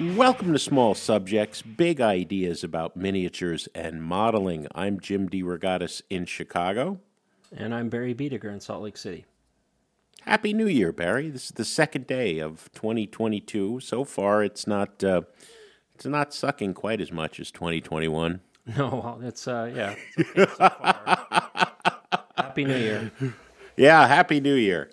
Welcome to Small Subjects, big ideas about miniatures and modeling. I'm Jim DeRogatis in Chicago. And I'm Barry Biediger in Salt Lake City. Happy New Year, Barry. This is the second day of 2022. So far, it's not uh, it's not sucking quite as much as 2021. No, it's uh, yeah. It's okay so far. Happy New Year. Yeah, Happy New Year.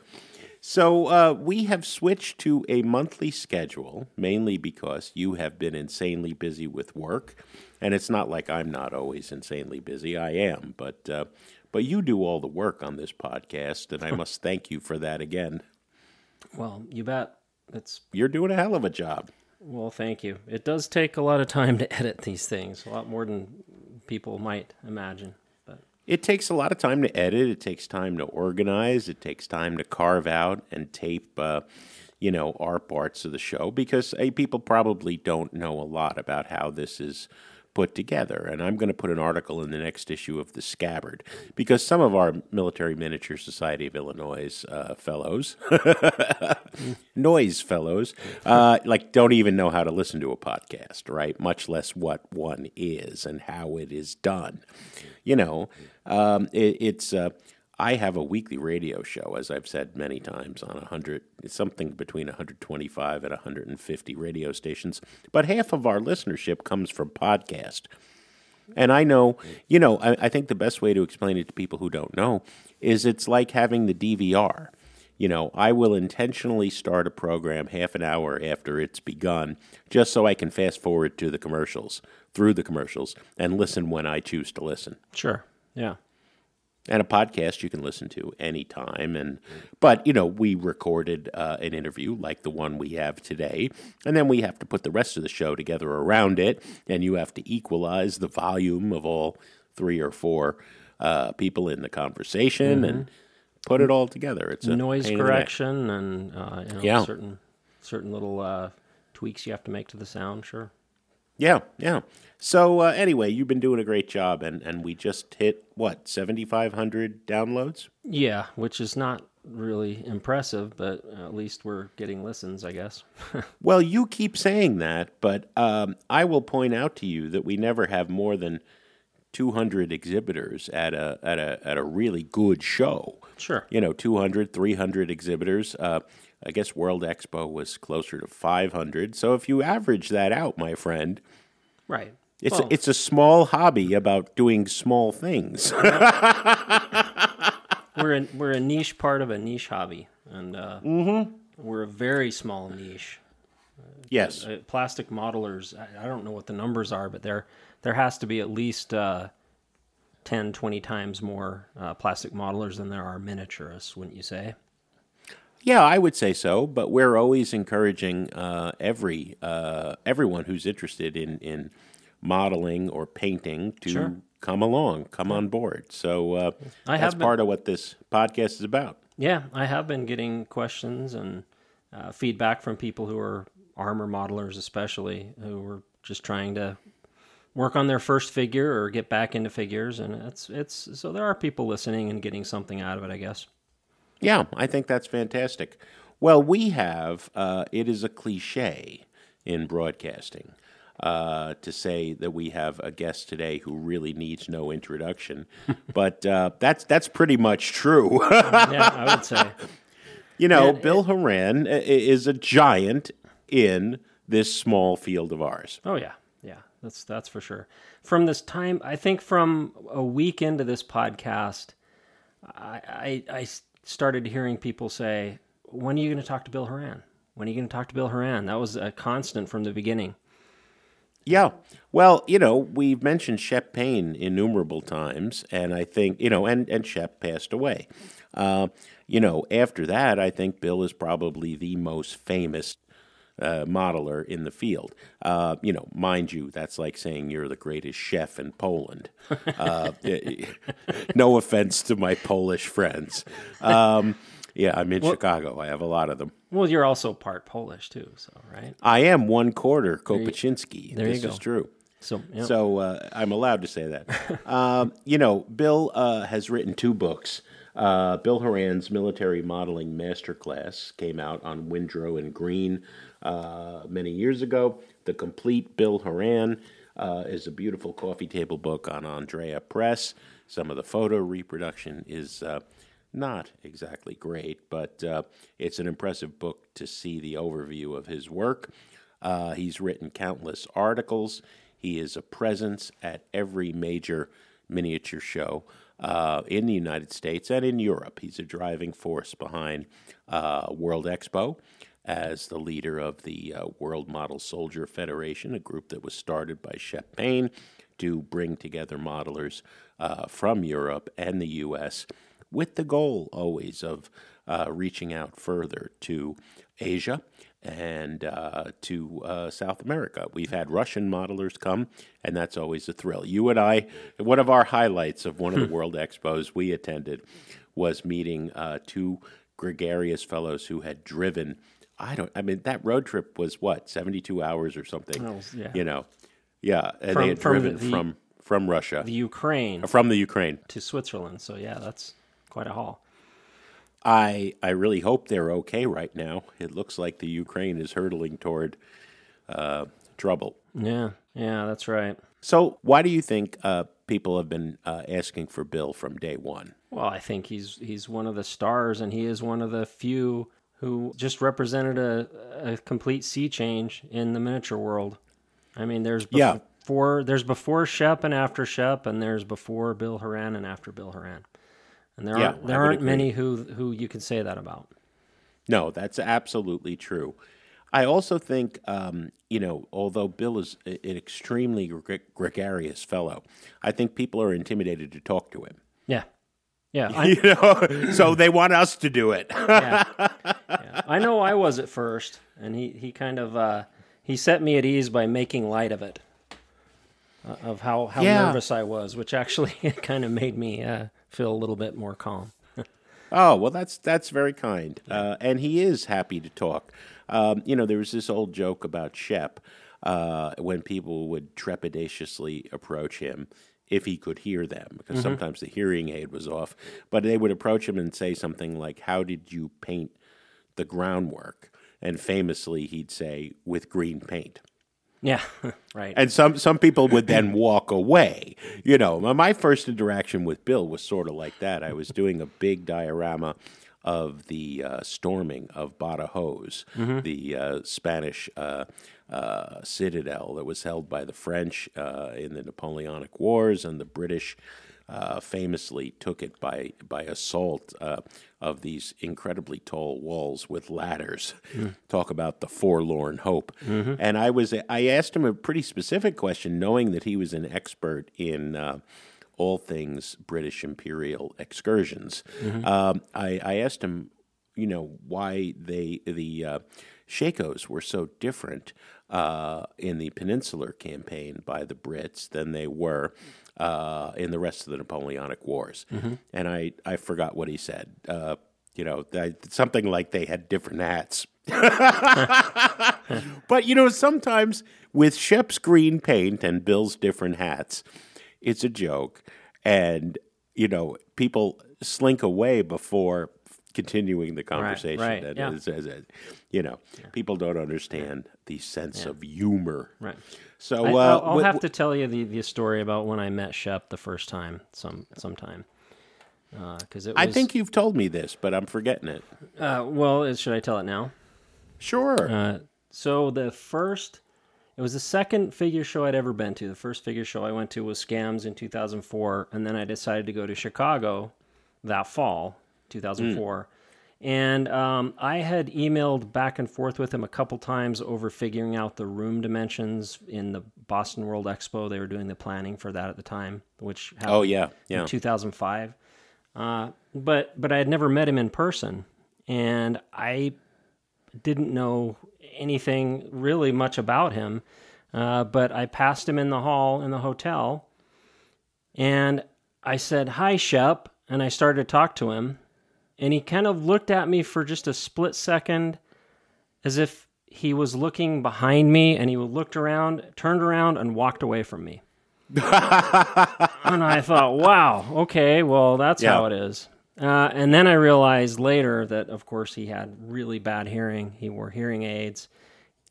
So uh, we have switched to a monthly schedule, mainly because you have been insanely busy with work, and it's not like I'm not always insanely busy. I am, but uh, but you do all the work on this podcast, and I must thank you for that again. Well, you bet. It's You're doing a hell of a job. well, thank you. It does take a lot of time to edit these things, a lot more than people might imagine. It takes a lot of time to edit. It takes time to organize. It takes time to carve out and tape, uh, you know, our parts of the show because people probably don't know a lot about how this is put together. And I'm going to put an article in the next issue of The Scabbard because some of our Military Miniature Society of Illinois uh, fellows, noise fellows, uh, like don't even know how to listen to a podcast, right? Much less what one is and how it is done. You know, um, it, it's. Uh, I have a weekly radio show, as I've said many times, on 100, something between 125 and 150 radio stations. But half of our listenership comes from podcast. And I know, you know, I, I think the best way to explain it to people who don't know is it's like having the DVR. You know, I will intentionally start a program half an hour after it's begun just so I can fast forward to the commercials, through the commercials, and listen when I choose to listen sure, yeah, and a podcast you can listen to anytime and but you know we recorded uh, an interview like the one we have today and then we have to put the rest of the show together around it and you have to equalize the volume of all three or four uh, people in the conversation and put it all together it's a noise pain in the neck. correction and uh, you know, Yeah. certain certain little uh, tweaks you have to make to the sound. Sure. Yeah yeah so uh, anyway you've been doing a great job and, and we just hit what 7500 downloads Yeah, which is not really impressive, but at least we're getting listens, I guess. Well, you keep saying that, but um, I will point out to you that we never have more than 200 exhibitors at a at a at a really good show. sure. You know, 200, 300 exhibitors. Uh, I guess World Expo was closer to 500. So if you average that out, my friend, Right. it's Well- a, it's a small hobby about doing small things. we're a, we're a niche part of a niche hobby, and uh, we're a very small niche. yes. Uh, plastic modelers, I, I don't know what the numbers are, but there there has to be at least uh, 10, 20 times more uh, plastic modelers than there are miniaturists, wouldn't you say? Yeah, I would say so, but we're always encouraging uh, every uh, everyone who's interested in in modeling or painting to Sure. come along, come on board. So uh, I that's have been- part of what this podcast is about. Yeah, I have been getting questions and uh, feedback from people who are armor modelers, especially who were just trying to work on their first figure or get back into figures, and it's it's so there are people listening and getting something out of it, I guess. Yeah, I think that's fantastic. Well, we have uh, it is a cliche in broadcasting uh, to say that we have a guest today who really needs no introduction, but uh, that's that's pretty much true. Yeah, I would say. You know, Bill Horan is a giant in this small field of ours. Oh yeah, yeah, that's that's for sure. From this time, I think from a week into this podcast, I I, I started hearing people say, "When are you going to talk to Bill Horan? When are you going to talk to Bill Horan?" That was a constant from the beginning. Yeah. Well, you know, we've mentioned Shep Paine innumerable times, and I think, you know, and, and Shep passed away. Uh, you know, after that, I think Bill is probably the most famous uh, modeler in the field. Uh, you know, mind you, that's like saying you're the greatest chef in Poland. Uh, no offense to my Polish friends. Um, yeah, I'm in Chicago. I have a lot of them. Well, you're also part Polish too, so right. I am one quarter Kopachinski. there you this go. is true. So yeah. So uh, I'm allowed to say that. um, you know, Bill uh, has written two books. Uh, Bill Horan's military modeling masterclass came out on Windrow and Greene uh, many years ago. The complete Bill Horan uh, is a beautiful coffee table book on Andrea Press. Some of the photo reproduction is uh, not exactly great, but uh, it's an impressive book to see the overview of his work. Uh, he's written countless articles. He is a presence at every major miniature show uh, in the United States and in Europe. He's a driving force behind uh, World Expo as the leader of the uh, World Model Soldier Federation, a group that was started by Shep Paine to bring together modelers uh, from Europe and the U.S. with the goal always of uh, reaching out further to Asia and uh, to uh, South America. We've had Russian modelers come, and that's always a thrill. You and I, one of our highlights of one of the World Expos we attended was meeting uh, two gregarious fellows who had driven. I don't. I mean, that road trip was what seventy-two hours or something. Oh, yeah. You know, yeah, and From- they had from driven the- from from Russia, The Ukraine from the Ukraine. to Switzerland. So yeah, that's quite a haul. I I really hope they're okay right now. It looks like the Ukraine is hurtling toward uh, trouble. Yeah, yeah, that's right. So, why do you think uh, people have been uh, asking for Bill from day one? Well, I think he's he's one of the stars, and he is one of the few who just represented a, a complete sea change in the miniature world. I mean, there's Yeah. before there's before Shep and after Shep, and there's before Bill Horan and after Bill Horan, and there Yeah, aren't there aren't agree. many who who you can say that about. No, that's absolutely true. I also think, um, you know, although Bill is an extremely gre- gregarious fellow, I think people are intimidated to talk to him. Yeah, yeah, I, You know, so they want us to do it. yeah. Yeah. I know I was at first, and he he kind of uh, he set me at ease by making light of it, uh, of how how Yeah. nervous I was, which actually kind of made me uh, feel a little bit more calm. Oh well, that's that's very kind, uh, and he is happy to talk. Um, you know, there was this old joke about Shep uh, when people would trepidatiously approach him if he could hear them, because sometimes the hearing aid was off. But they would approach him and say something like, "How did you paint the groundwork?" And famously, he'd say, "With green paint." Yeah, right. And some some people would then walk away. You know, my- first interaction with Bill was sort of like that. I was doing a big diorama of the uh, storming of Badajoz, the uh, Spanish uh, uh, citadel that was held by the French uh, in the Napoleonic Wars, and the British uh, famously took it by by assault uh, of these incredibly tall walls with ladders. Talk about the forlorn hope. And I was I asked him a pretty specific question, knowing that he was an expert in. Uh, all things British imperial excursions. Um, I, I asked him, you know, why they the uh, Shakos were so different uh, in the Peninsular campaign by the Brits than they were uh, in the rest of the Napoleonic Wars. And I, I forgot what he said. Uh, you know, something like they had different hats. but you know, sometimes with Shep's green paint and Bill's different hats, it's a joke, and you know, people slink away before continuing the conversation. right, And yeah. it's- it's- you know, people don't understand the sense of humor. right. So I, uh, will I'll wh- have to tell you the, the story about when I met Shep the first time, some sometime. Because it was, I think you've told me this, but I'm forgetting it. Uh, well, should I tell it now? Sure. Uh, so the first, it was the second figure show I'd ever been to. The first figure show I went to was Scams in 2004, and then I decided to go to Chicago that fall, 2004. And um, I had emailed back and forth with him a couple times over figuring out the room dimensions in the Boston World Expo. They were doing the planning for that at the time, which happened oh yeah, yeah. in 2005. Uh, but but I had never met him in person, and I didn't know anything really much about him. Uh, but I passed him in the hall in the hotel, and I said, "Hi, Shep," and I started to talk to him, and he kind of looked at me for just a split second, as if he was looking behind me, and he looked around, turned around, and walked away from me. and I thought, wow, okay, well, that's Yeah. how it is. Uh, and then I realized later that, of course, he had really bad hearing. He wore hearing aids.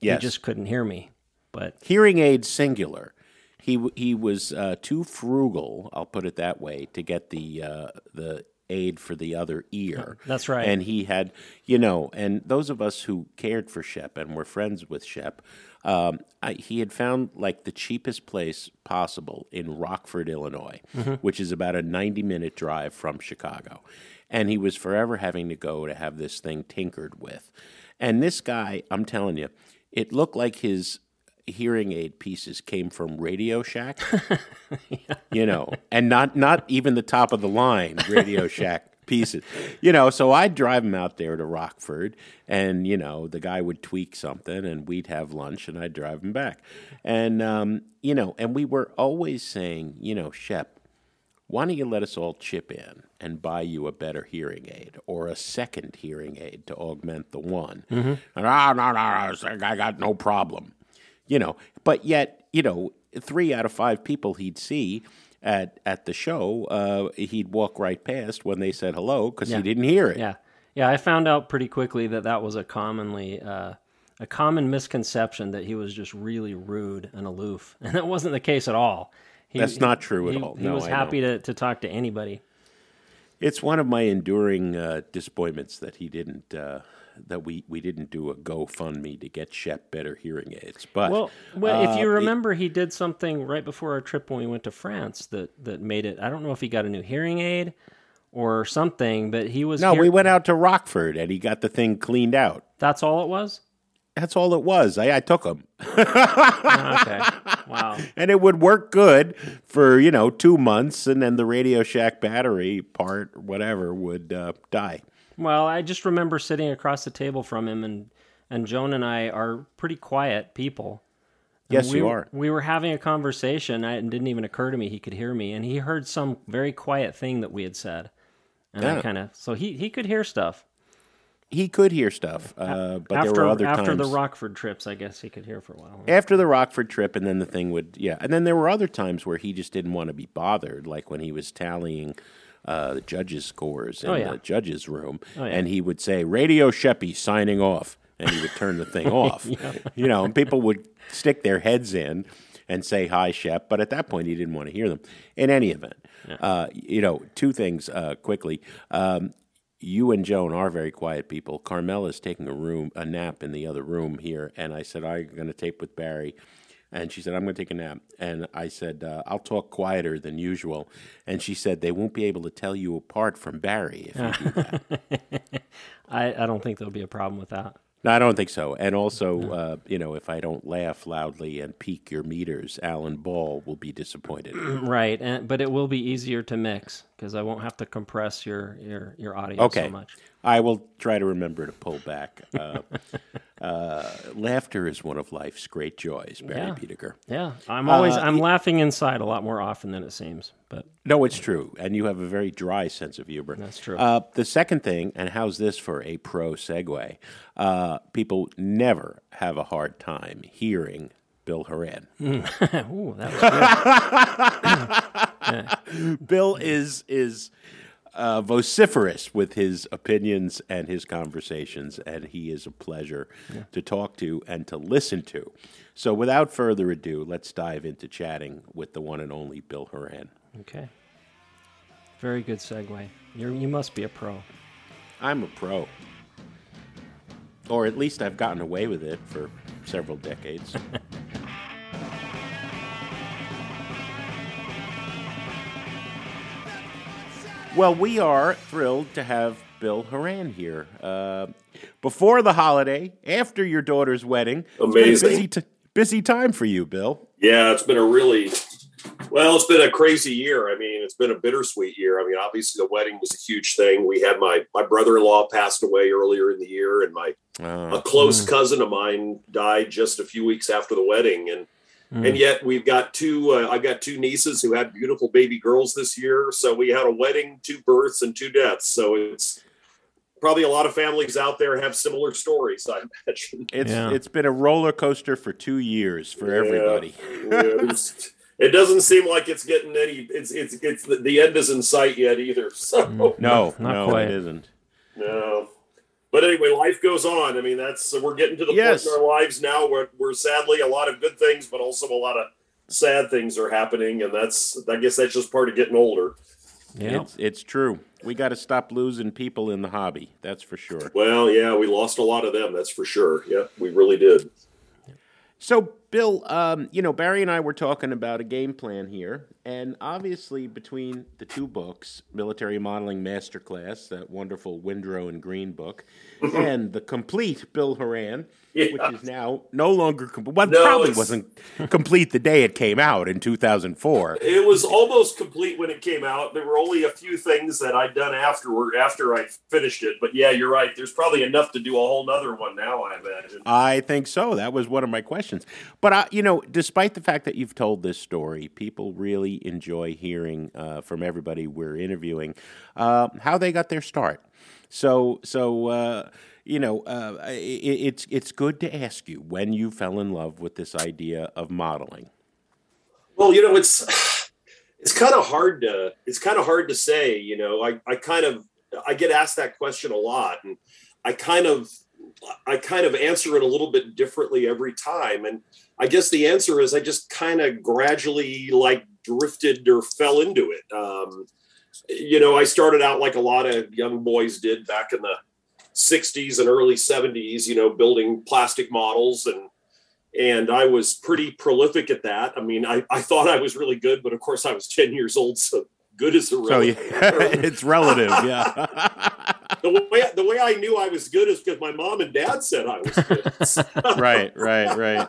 Yes. He just couldn't hear me. But Hearing aids singular. He he was uh, too frugal, I'll put it that way, to get the uh, the aid for the other ear. That's right. And he had, you know, and those of us who cared for Shep and were friends with Shep, um, I, he had found like the cheapest place possible in Rockford, Illinois, which is about a 90 minute drive from Chicago. And he was forever having to go to have this thing tinkered with. And this guy, I'm telling you, it looked like his hearing aid pieces came from Radio Shack, you know, and not not even the top of the line Radio Shack pieces, you know. So I'd drive him out there to Rockford, and you know, the guy would tweak something, and we'd have lunch, and I'd drive him back, and um, you know, and we were always saying, you know, Shep, why don't you let us all chip in and buy you a better hearing aid or a second hearing aid to augment the one? And, "Ah, no, no, no, I got no problem. You know, but yet, you know, three out of five people he'd see at at the show, uh, he'd walk right past when they said hello because Yeah. he didn't hear it. yeah, yeah, I found out pretty quickly that that was a commonly uh, a common misconception that he was just really rude and aloof, and that wasn't the case at all. He, That's not true at he, all. He No, was I know. happy to, to talk to anybody. It's one of my enduring uh, disappointments that he didn't. Uh, that we, we didn't do a GoFundMe to get Shep better hearing aids, but Well, well if you uh, remember, he did something right before our trip when we went to France that that made it. I don't know if he got a new hearing aid or something, but he was No, hear- we went out to Rockford and he got the thing cleaned out. That's all it was. That's all it was. I, I took him, Oh, okay. Wow. and it would work good for you know two months, and then the Radio Shack battery part, whatever, would uh, die. Well, I just remember sitting across the table from him, and and Joan and I are pretty quiet people. And Yes, we, you are. We were having a conversation. I, it didn't even occur to me he could hear me, and he heard some very quiet thing that we had said, and I kind of so he he could hear stuff. He could hear stuff, uh, but after there were other after times the Rockford trips, I guess he could hear for a while. after the Rockford trip, and then the thing would yeah, and then there were other times where he just didn't want to be bothered, like when he was tallying. Uh, the judges' scores in Oh, yeah. the judges' room, yeah. and he would say, "Radio Sheppy signing off," and he would turn the thing off. You know, and people would stick their heads in and say hi, Shep, but at that point he didn't want to hear them. In any event, uh, you know, two things uh, quickly. Um, you and Joan are very quiet people. Carmel is taking a room, a nap in the other room here, and I said I'm going to tape with Barry, and she said I'm going to take a nap, and I said uh, I'll talk quieter than usual, and she said they won't be able to tell you apart from Barry if you do that. I, I don't think there'll be a problem with that. No, I don't think so. And also, uh, you know, if I don't laugh loudly and peak your meters, Alan Ball will be disappointed. Right, and, but it will be easier to mix because I won't have to compress your your, your audio Okay. so much. I will try to remember to pull back. Uh, uh, laughter is one of life's great joys, Barry Yeah. Biediger. Yeah, I'm always Uh, I'm laughing inside a lot more often than it seems, but No, it's true. And you have a very dry sense of humor. That's true. Uh, the second thing, and how's this for a pro segue? Uh, people never have a hard time hearing Bill Horan. ooh, that was good. Bill is is uh, vociferous with his opinions and his conversations, and he is a pleasure to talk to and to listen to. So, without further ado, let's dive into chatting with the one and only Bill Horan. okay. Very good segue. You you must be a pro. I'm a pro, or at least I've gotten away with it for several decades. Well, we are thrilled to have Bill Horan here. Uh, before the holiday, after your daughter's wedding, It's been a Amazing. busy, t- busy time for you, Bill. Yeah, it's been a really well, it's been a crazy year. I mean, it's been a bittersweet year. I mean, obviously the wedding was a huge thing. We had my my brother-in-law passed away earlier in the year and my Uh, a close cousin of mine died just a few weeks after the wedding and and yet we've got two uh, i've got two nieces who had beautiful baby girls this year so we had a wedding two births and two deaths so it's probably a lot of families out there have similar stories i imagine it's Yeah. it's been a roller coaster for two years for Yeah. everybody. Yeah, it doesn't seem like it's getting any. It's it's it's the, the end is in sight yet either. So no, not no, quite. it isn't. no. But anyway, life goes on. I mean, that's we're getting to the Yes. point in our lives now where where sadly a lot of good things, but also a lot of sad things are happening, and that's I guess that's just part of getting older. Yeah. It's it's true. We got to stop losing people in the hobby. That's for sure. Well, yeah, we lost a lot of them. That's for sure. Yeah, we really did. So, Bill, um, you know, Barry and I were talking about a game plan here, and obviously between the two books, Military Modeling Masterclass, that wonderful Windrow and Greene book, and the complete Bill Horan, Yeah. which is now no longer complete. Well, No, probably wasn't complete the day it came out in 2004. It was almost complete when it came out. There were only a few things that I'd done afterward after I finished it. But yeah, you're right. There's probably enough to do a whole nother one now. I imagine. I think so. That was one of my questions. But I, you know, despite the fact that you've told this story, people really enjoy hearing uh, from everybody we're interviewing uh, how they got their start. So, so uh, you know, uh, i it's it's good to ask you when you fell in love with this idea of modeling. Well, you know, it's it's kind of hard to it's kind of hard to say. You know, I I kind of I get asked that question a lot, and I kind of I kind of answer it a little bit differently every time. And I guess the answer is I just kind of gradually like drifted or fell into it. Um, you know, I started out like a lot of young boys did back in the 60s and early 70s, you know, building plastic models and and I was pretty prolific at that. I mean, I, I thought I was really good, but of course I was 10 years old, so good is a So yeah, it's relative. Yeah. the way the way I knew I was good is because my mom and dad said I was good. right. Right. Right.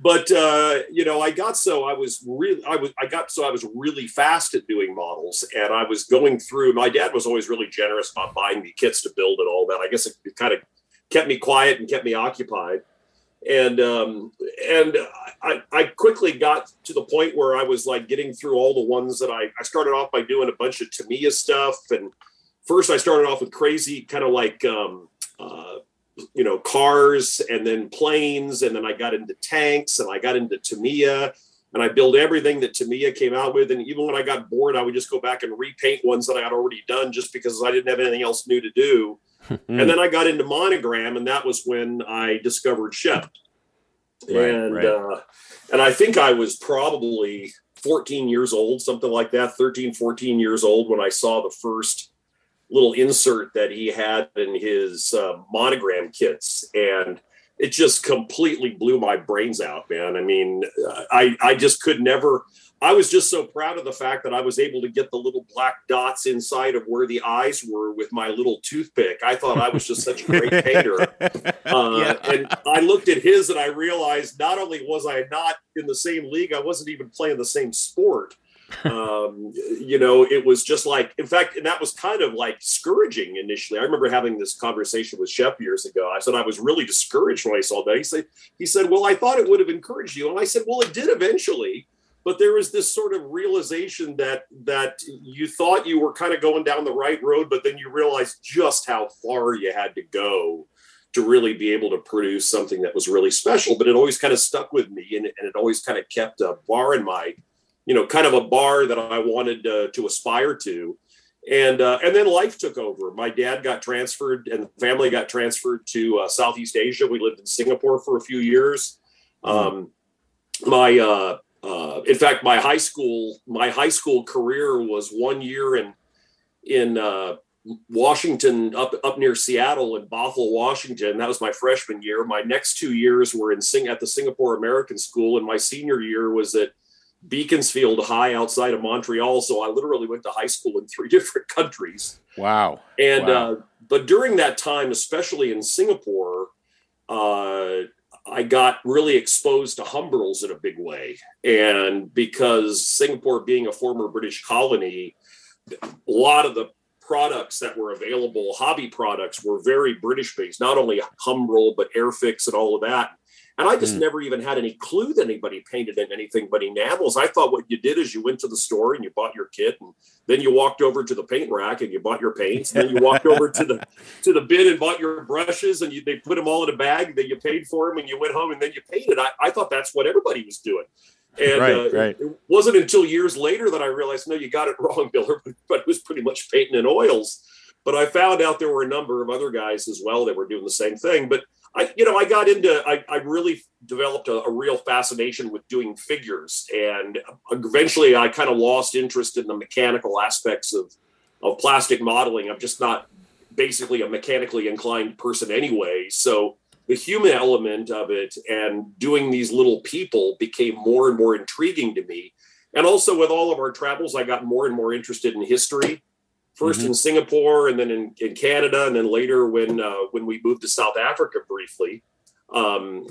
But uh, you know, I got so I was really I was I got so I was really fast at doing models, and I was going through. My dad was always really generous about buying me kits to build and all that. I guess it, it kind of kept me quiet and kept me occupied. And um, and I, I quickly got to the point where I was like getting through all the ones that I I started off by doing a bunch of Tamiya stuff, and first I started off with crazy kind of like um, uh, you know cars and then planes and then i got into tanks and i got into tamiya and i built everything that tamiya came out with and even when i got bored i would just go back and repaint ones that i had already done just because i didn't have anything else new to do and then i got into monogram and that was when i discovered shep Right, and right. uh and i think i was probably 14 years old something like that 13 14 years old when i saw the first little insert that he had in his uh, monogram kits and it just completely blew my brains out man i mean uh, i i just could never i was just so proud of the fact that i was able to get the little black dots inside of where the eyes were with my little toothpick i thought i was just such a great painter uh, Yeah. and I looked at his and I realized not only was I not in the same league, I wasn't even playing the same sport. Um, you know, it was just like, in fact, and that was kind of like discouraging initially. I remember having this conversation with Shep years ago. I said I was really discouraged when I saw that. He said, he said, well, I thought it would have encouraged you, and I said, well, it did eventually. But there was this sort of realization that that you thought you were kind of going down the right road, but then you realized just how far you had to go to really be able to produce something that was really special. But it always kind of stuck with me, and, and it always kind of kept a bar in my, you know, kind of a bar that I wanted uh, to aspire to. And uh, and then life took over. My dad got transferred, and the family got transferred to uh, Southeast Asia. We lived in Singapore for a few years. Um, my uh, uh, in fact, my high school my high school career was one year in in uh, Washington, up up near Seattle in Bothell, Washington. That was my freshman year. My next two years were in Sing at the Singapore American School, and my senior year was at Beaconsfield High outside of Montreal. So I literally went to high school in three different countries. Wow. And Wow. uh, but during that time, especially in Singapore, uh, I got really exposed to Humbrols in a big way. And because Singapore being a former British colony, a lot of the products that were available, hobby products, were very British based, not only Humbrol, but Airfix and all of that. And I just Mm. never even had any clue that anybody painted in anything but enamels. I thought what you did is you went to the store and you bought your kit, and then you walked over to the paint rack and you bought your paints. And then you walked over to the to the bin and bought your brushes, and you, they put them all in a bag. Then you paid for them, and you went home and then you painted. I, I thought that's what everybody was doing. And Right, uh, right. it wasn't until years later that I realized, no, you got it wrong, Bill. But it was pretty much painting in oils. But I found out there were a number of other guys as well that were doing the same thing. But I, you know, I got into, I, I really developed a, a real fascination with doing figures, and eventually I kind of lost interest in the mechanical aspects of of plastic modeling. I'm just not basically a mechanically inclined person anyway. So the human element of it and doing these little people became more and more intriguing to me. And also with all of our travels, I got more and more interested in history. 1st in Singapore, and then in, in Canada, and then later when uh, when we moved to South Africa briefly. Um,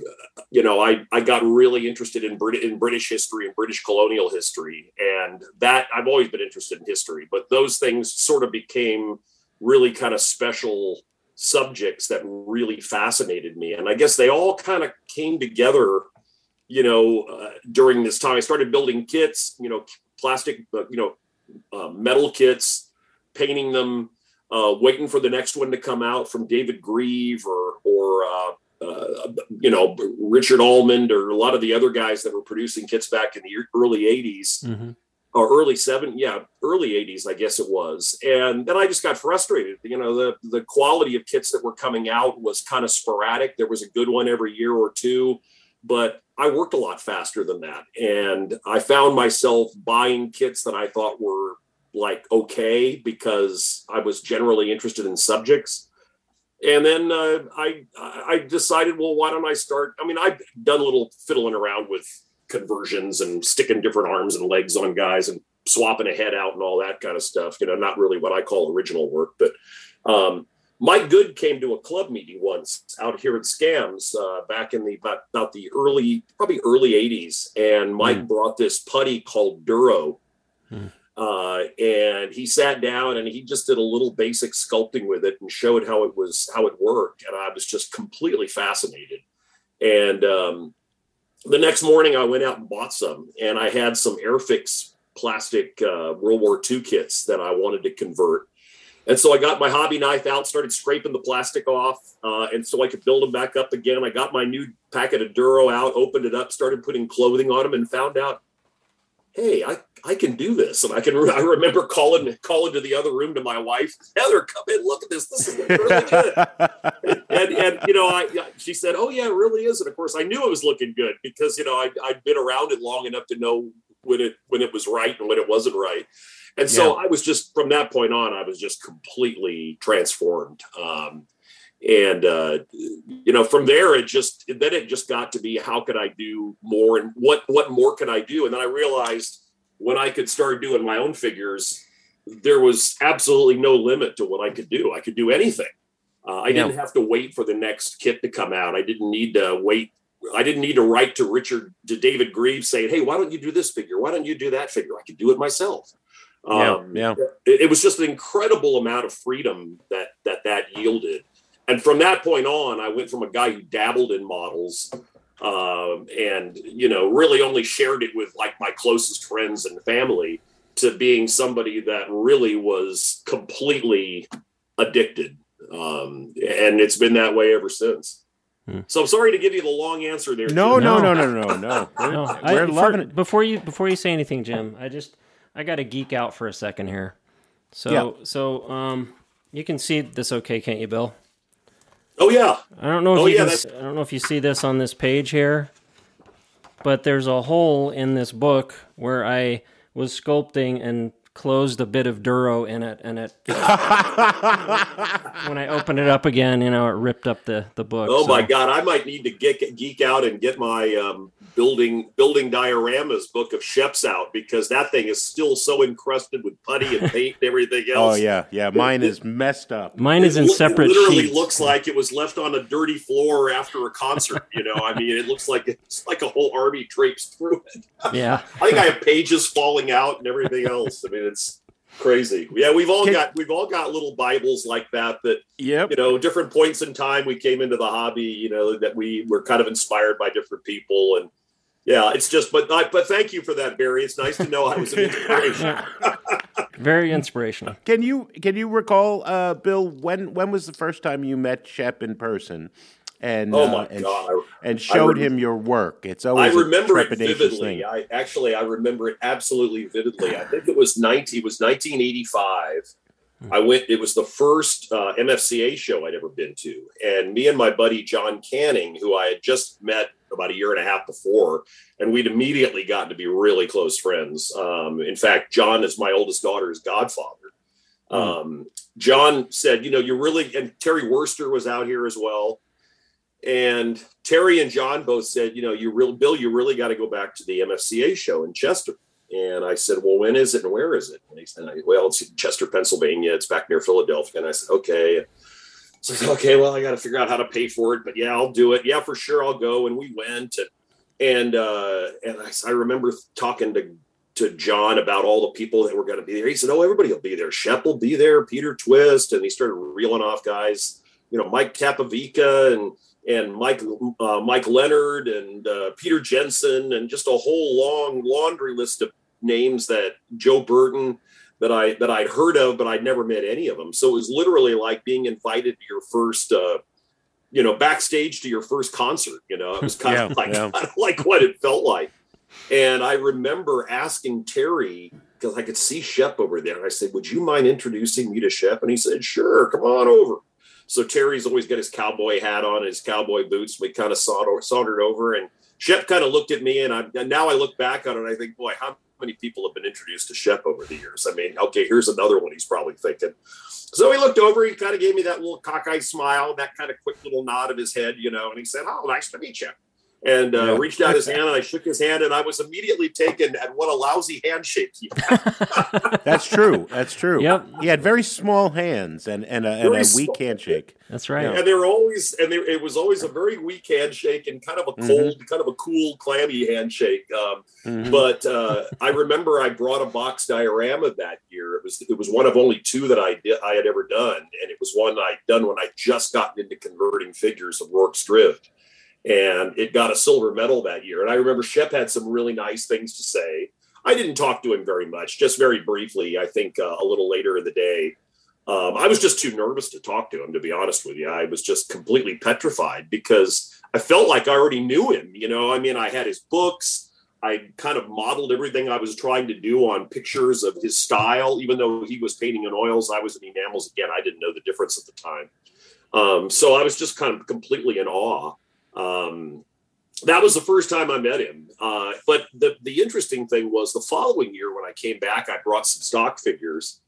you know, I, I got really interested in Brit- in British history and British colonial history, and that I've always been interested in history, but those things sort of became really kind of special subjects that really fascinated me, and I guess they all kind of came together, you know, uh, during this time. I started building kits, you know, plastic, uh, you know, uh, metal kits, painting them, uh, waiting for the next one to come out from David Grieve or or uh, uh, you know Richard Almond or a lot of the other guys that were producing kits back in the early '80s Mhm. or early seven, yeah, early '80s, I guess it was. And then I just got frustrated. You know, the the quality of kits that were coming out was kind of sporadic. There was a good one every year or two, but I worked a lot faster than that, and I found myself buying kits that I thought were like okay because I was generally interested in subjects. And then uh, I I decided, well, why don't I start? I mean, I've done a little fiddling around with conversions and sticking different arms and legs on guys and swapping a head out and all that kind of stuff. You know, not really what I call original work, but um, Mike Good came to a club meeting once out here at Scams uh, back in the about, about the early, probably early '80s, and Mike brought this putty called Duro. Uh, and he sat down and he just did a little basic sculpting with it and showed how it was how it worked. And i was just completely fascinated. And um, the next morning i went out and bought some and i had some airfix plastic uh, world war ii kits that i wanted to convert. And so i got my hobby knife out started scraping the plastic off uh, and so i could build them back up again. I got my new packet of duro out opened it up started putting clothing on them and found out hey, I, I can do this. And I can, I remember calling, calling to the other room to my wife, Heather, come in, look at this. This is really good. and, and, you know, I, she said, oh yeah, it really is. And of course I knew it was looking good because, you know, I, I'd been around it long enough to know when it, when it was right and when it wasn't right. And so I was just, from that point on, I was just completely transformed. Um, and uh, you know from there it just then it just got to be how could i do more? And what what more could i do? And then i realized when i could start doing my own figures there was absolutely no limit to what i could do. I could do anything. Uh, i Yeah. didn't have to wait for the next kit to come out. I didn't need to wait. I didn't need to write to richard to david Greaves saying hey why don't you do this figure? Why don't you do that figure? I could do it myself. Yeah, Um, yeah. it, it was just an incredible amount of freedom that that that yielded and from that point on i went from a guy who dabbled in models um, and you know really only shared it with like my closest friends and family to being somebody that really was completely addicted um, and it's been that way ever since Hmm. so i'm sorry to give you the long answer there No, Jim. no, No. no, no, no, no. We're, we're loving for- it. Before you before you say anything, Jim, I just I got to geek out for a second here. So Yeah. so um, you can see this okay, can't you, Bill? Oh yeah. I don't know if Oh, you yeah, can, I don't know if you see this on this page here, but there's a hole in this book where I was sculpting and closed a bit of duro in it, and it when I opened it up again, you know, it ripped up the the book. Oh so- my God! I might need to get geek out and get my um, building building dioramas book of Sheps out because that thing is still so encrusted with putty and paint and everything else. Oh yeah, yeah. Mine is messed up. Mine is in lo- separate It literally sheets. looks like it was left on a dirty floor after a concert. You know, I mean, it looks like it's like a whole army traipsed through it. yeah. I think I have pages falling out and everything else. I mean, it's crazy. Yeah, we've all Can- got we've all got little Bibles like that that Yep. you know different points in time we came into the hobby you know that we were kind of inspired by different people and yeah it's just but I, but thank you for that barry it's nice to know i was an inspiration Very inspirational. Can you can you recall, uh, Bill, when when was the first time you met Shep in person? And Oh uh, my and, God! and showed rem- him your work. It's always I remember it vividly. thing. I actually I remember it absolutely vividly. I think it was 19 it was 1985. Hmm. I went it was the first uh, MFCA show I'd ever been to and me and my buddy John Canning who I had just met about a year and a half before and we'd immediately gotten to be really close friends. Um, in fact, John is my oldest daughter's godfather. Hmm. Um, John said, you know, you're really and Terry Worster was out here as well. And Terry and John both said, you know, you real Bill, you really got to go back to the MFCA show in Chester. And I said, well, when is it and where is it? And he said, well, it's in Chester, Pennsylvania. It's back near Philadelphia. And I said, okay. So I said, okay, well, I got to figure out how to pay for it, but yeah, I'll do it. Yeah, for sure, I'll go. And we went, and and uh, and I, I remember talking to to John about all the people that were going to be there. He said, "Oh, everybody will be there. Shep will be there. Peter Twist," and he started reeling off guys. You know, Mike Capavica and and Mike uh, Mike Leonard and uh, Peter Jensen and just a whole long laundry list of names that Joe Burton that I that I'd heard of, but I'd never met any of them. So it was literally like being invited to your first. Uh, you know, backstage to your first concert, you know, it was kind Yeah, of like yeah. kind of like what it felt like. And I remember asking Terry because I could see Shep over there. I said, "Would you mind introducing me to Shep?" And he said, "Sure, come on over." So Terry's always got his cowboy hat on, his cowboy boots. We kind of sauntered over, and Shep kind of looked at me. And, I, and now I look back on it, and I think, boy, how many people have been introduced to Shep over the years? I mean, okay, here's another one. He's probably thinking. So he looked over. He kind of gave me that little cockeyed smile, that kind of quick little nod of his head, you know, and he said, "Oh, nice to meet you." And uh, Yeah. reached out his hand, and I shook his hand, and I was immediately taken at what a lousy handshake he had. That's true. That's true. Yep. He had very small hands and and a, and Very a small. weak handshake. That's right. Yeah. and they were always and they, it was always a very weak handshake and kind of a Mhm. cold kind of a cool clammy handshake um, Mhm. but uh, i remember i brought a box diorama that year it was it was one of only two that i did i had ever done and it was one i'd done when i just gotten into converting figures of rorke's drift and it got a silver medal that year and i remember shep had some really nice things to say i didn't talk to him very much just very briefly i think uh, a little later in the day um, I was just too nervous to talk to him, to be honest with you. I was just completely petrified because I felt like I already knew him. You know, I mean, I had his books. I kind of modeled everything I was trying to do on pictures of his style, even though he was painting in oils, I was in enamels. Again, I didn't know the difference at the time. Um, so I was just kind of completely in awe. Um, that was the first time I met him. Uh, but the, the interesting thing was the following year when I came back, I brought some stock figures.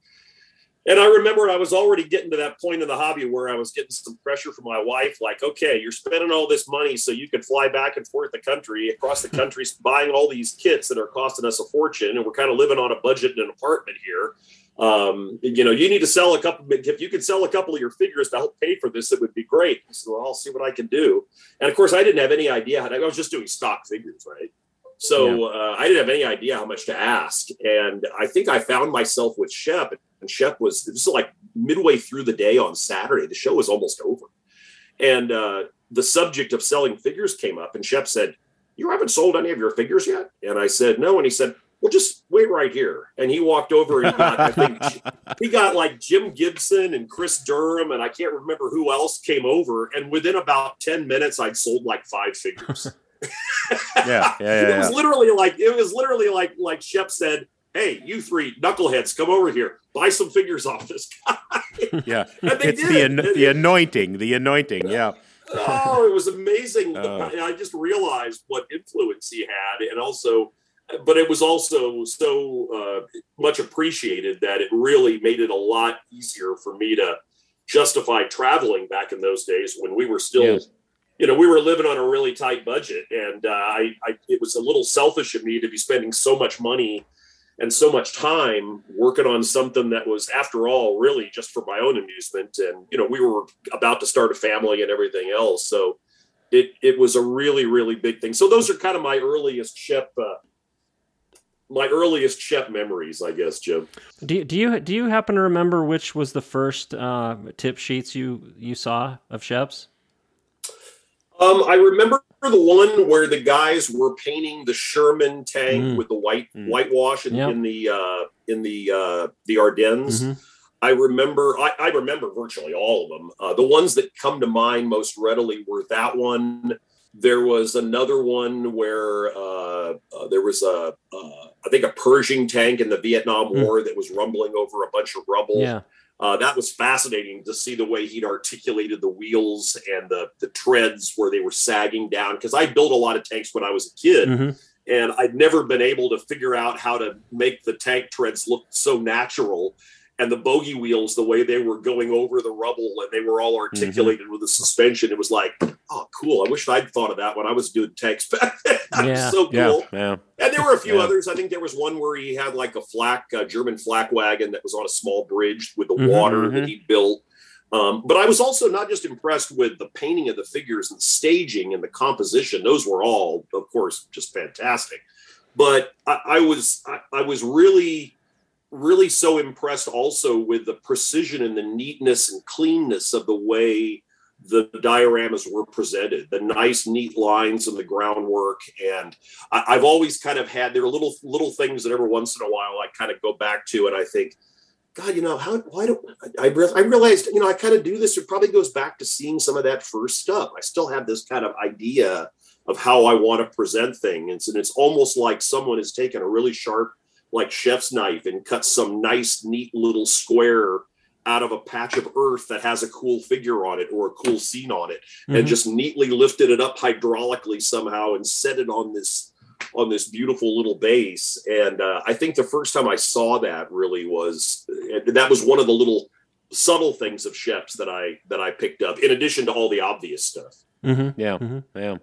And I remember I was already getting to that point in the hobby where I was getting some pressure from my wife, like, okay, you're spending all this money so you can fly back and forth the country, across the country, buying all these kits that are costing us a fortune, and we're kind of living on a budget in an apartment here. Um, you know, you need to sell a couple. If you could sell a couple of your figures to help pay for this, it would be great. I said, well, I'll see what I can do. And of course, I didn't have any idea. How to, I was just doing stock figures, right? So uh, I didn't have any idea how much to ask. And I think I found myself with Shep, and Shep was this is like midway through the day on Saturday. The show was almost over, and uh, the subject of selling figures came up, and Shep said, "You haven't sold any of your figures yet?" And I said, "No." And he said, "Well, just wait right here." And he walked over and got, I think he got like Jim Gibson and Chris Durham, and I can't remember who else came over. And within about ten minutes, I'd sold like five figures. Yeah, yeah, yeah. it was literally like it was literally like like Shep said, "Hey, you three knuckleheads, come over here, buy some figures off this guy." yeah. And they It's did the an- And the anointing, the anointing. Yeah. oh, it was amazing. Oh. And I just realized what influence he had, and also, but it was also so uh, much appreciated that it really made it a lot easier for me to justify traveling back in those days when we were still. Yes. You know, we were living on a really tight budget, and uh, I, I, it was a little selfish of me to be spending so much money and so much time working on something that was, after all, really just for my own amusement. And you know, we were about to start a family and everything else, so it it was a really really big thing. So those are kind of my earliest Shep, uh, my earliest Shep memories, I guess, Jim. Do you, do you do you happen to remember which was the first uh, tip sheets you you saw of Shep's? Um, I remember the one where the guys were painting the Sherman tank Mm. with the white Mm. whitewash in, Yep. in the uh, in the uh, the Ardennes. Mhm. I remember, I, I, remember virtually all of them. Uh, the ones that come to mind most readily were that one. There was another one where uh, uh, there was a, uh, I think, a Pershing tank in the Vietnam mm. War that was rumbling over a bunch of rubble. Yeah. Uh, that was fascinating to see the way he'd articulated the wheels and the the treads where they were sagging down. Because I built a lot of tanks when I was a kid, mm-hmm. and I'd never been able to figure out how to make the tank treads look so natural and the bogey wheels, the way they were going over the rubble and they were all mm-hmm. articulated mm-hmm. with the suspension, it was like, oh, cool. I wish I'd thought of that when I was doing tanks back then. yeah. so cool. Yeah, yeah. And there were a few yeah. others. I think there was one where he had like a flak, a German flak wagon that was on a small bridge with the mm-hmm, water mm-hmm. that he built. Um, but I was also not just impressed with the painting of the figures and the staging and the composition; those were all, of course, just fantastic. But I, I was I, I was really really so impressed also with the precision and the neatness and cleanness of the way the dioramas were presented, the nice, neat lines and the groundwork. And I, have always kind of had there are little little things that every once in a while I kind of go back to, and I think, God, you know, how why don't I? I realized, you know, I kind of do this. It probably goes back to seeing some of that first stuff. I still have this kind of idea of how I want to present things, and it's almost like someone has taken a really sharp like chef's knife and cut some nice, neat little square out of a patch of earth that has a cool figure on it or a cool scene on it mm-hmm. and just neatly lifted it up hydraulically somehow and set it on this on this beautiful little base and uh, i think the first time i saw that really was that was one of the little subtle things of Shep's that i that i picked up in addition to all the obvious stuff mm-hmm. yeah mm-hmm. yeah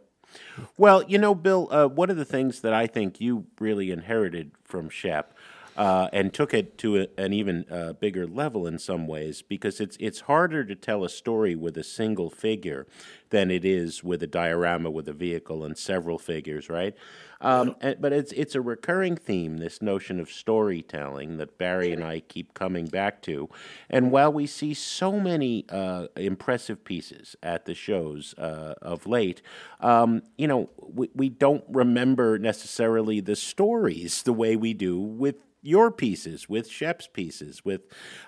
well, you know, Bill, uh, one of the things that I think you really inherited from Shep uh, and took it to a, an even uh, bigger level in some ways because it's it's harder to tell a story with a single figure than it is with a diorama with a vehicle and several figures, right? Um, and, but it's it's a recurring theme, this notion of storytelling that Barry and I keep coming back to. And while we see so many uh, impressive pieces at the shows uh, of late, um, you know, we, we don't remember necessarily the stories the way we do with your pieces, with Shep's pieces, with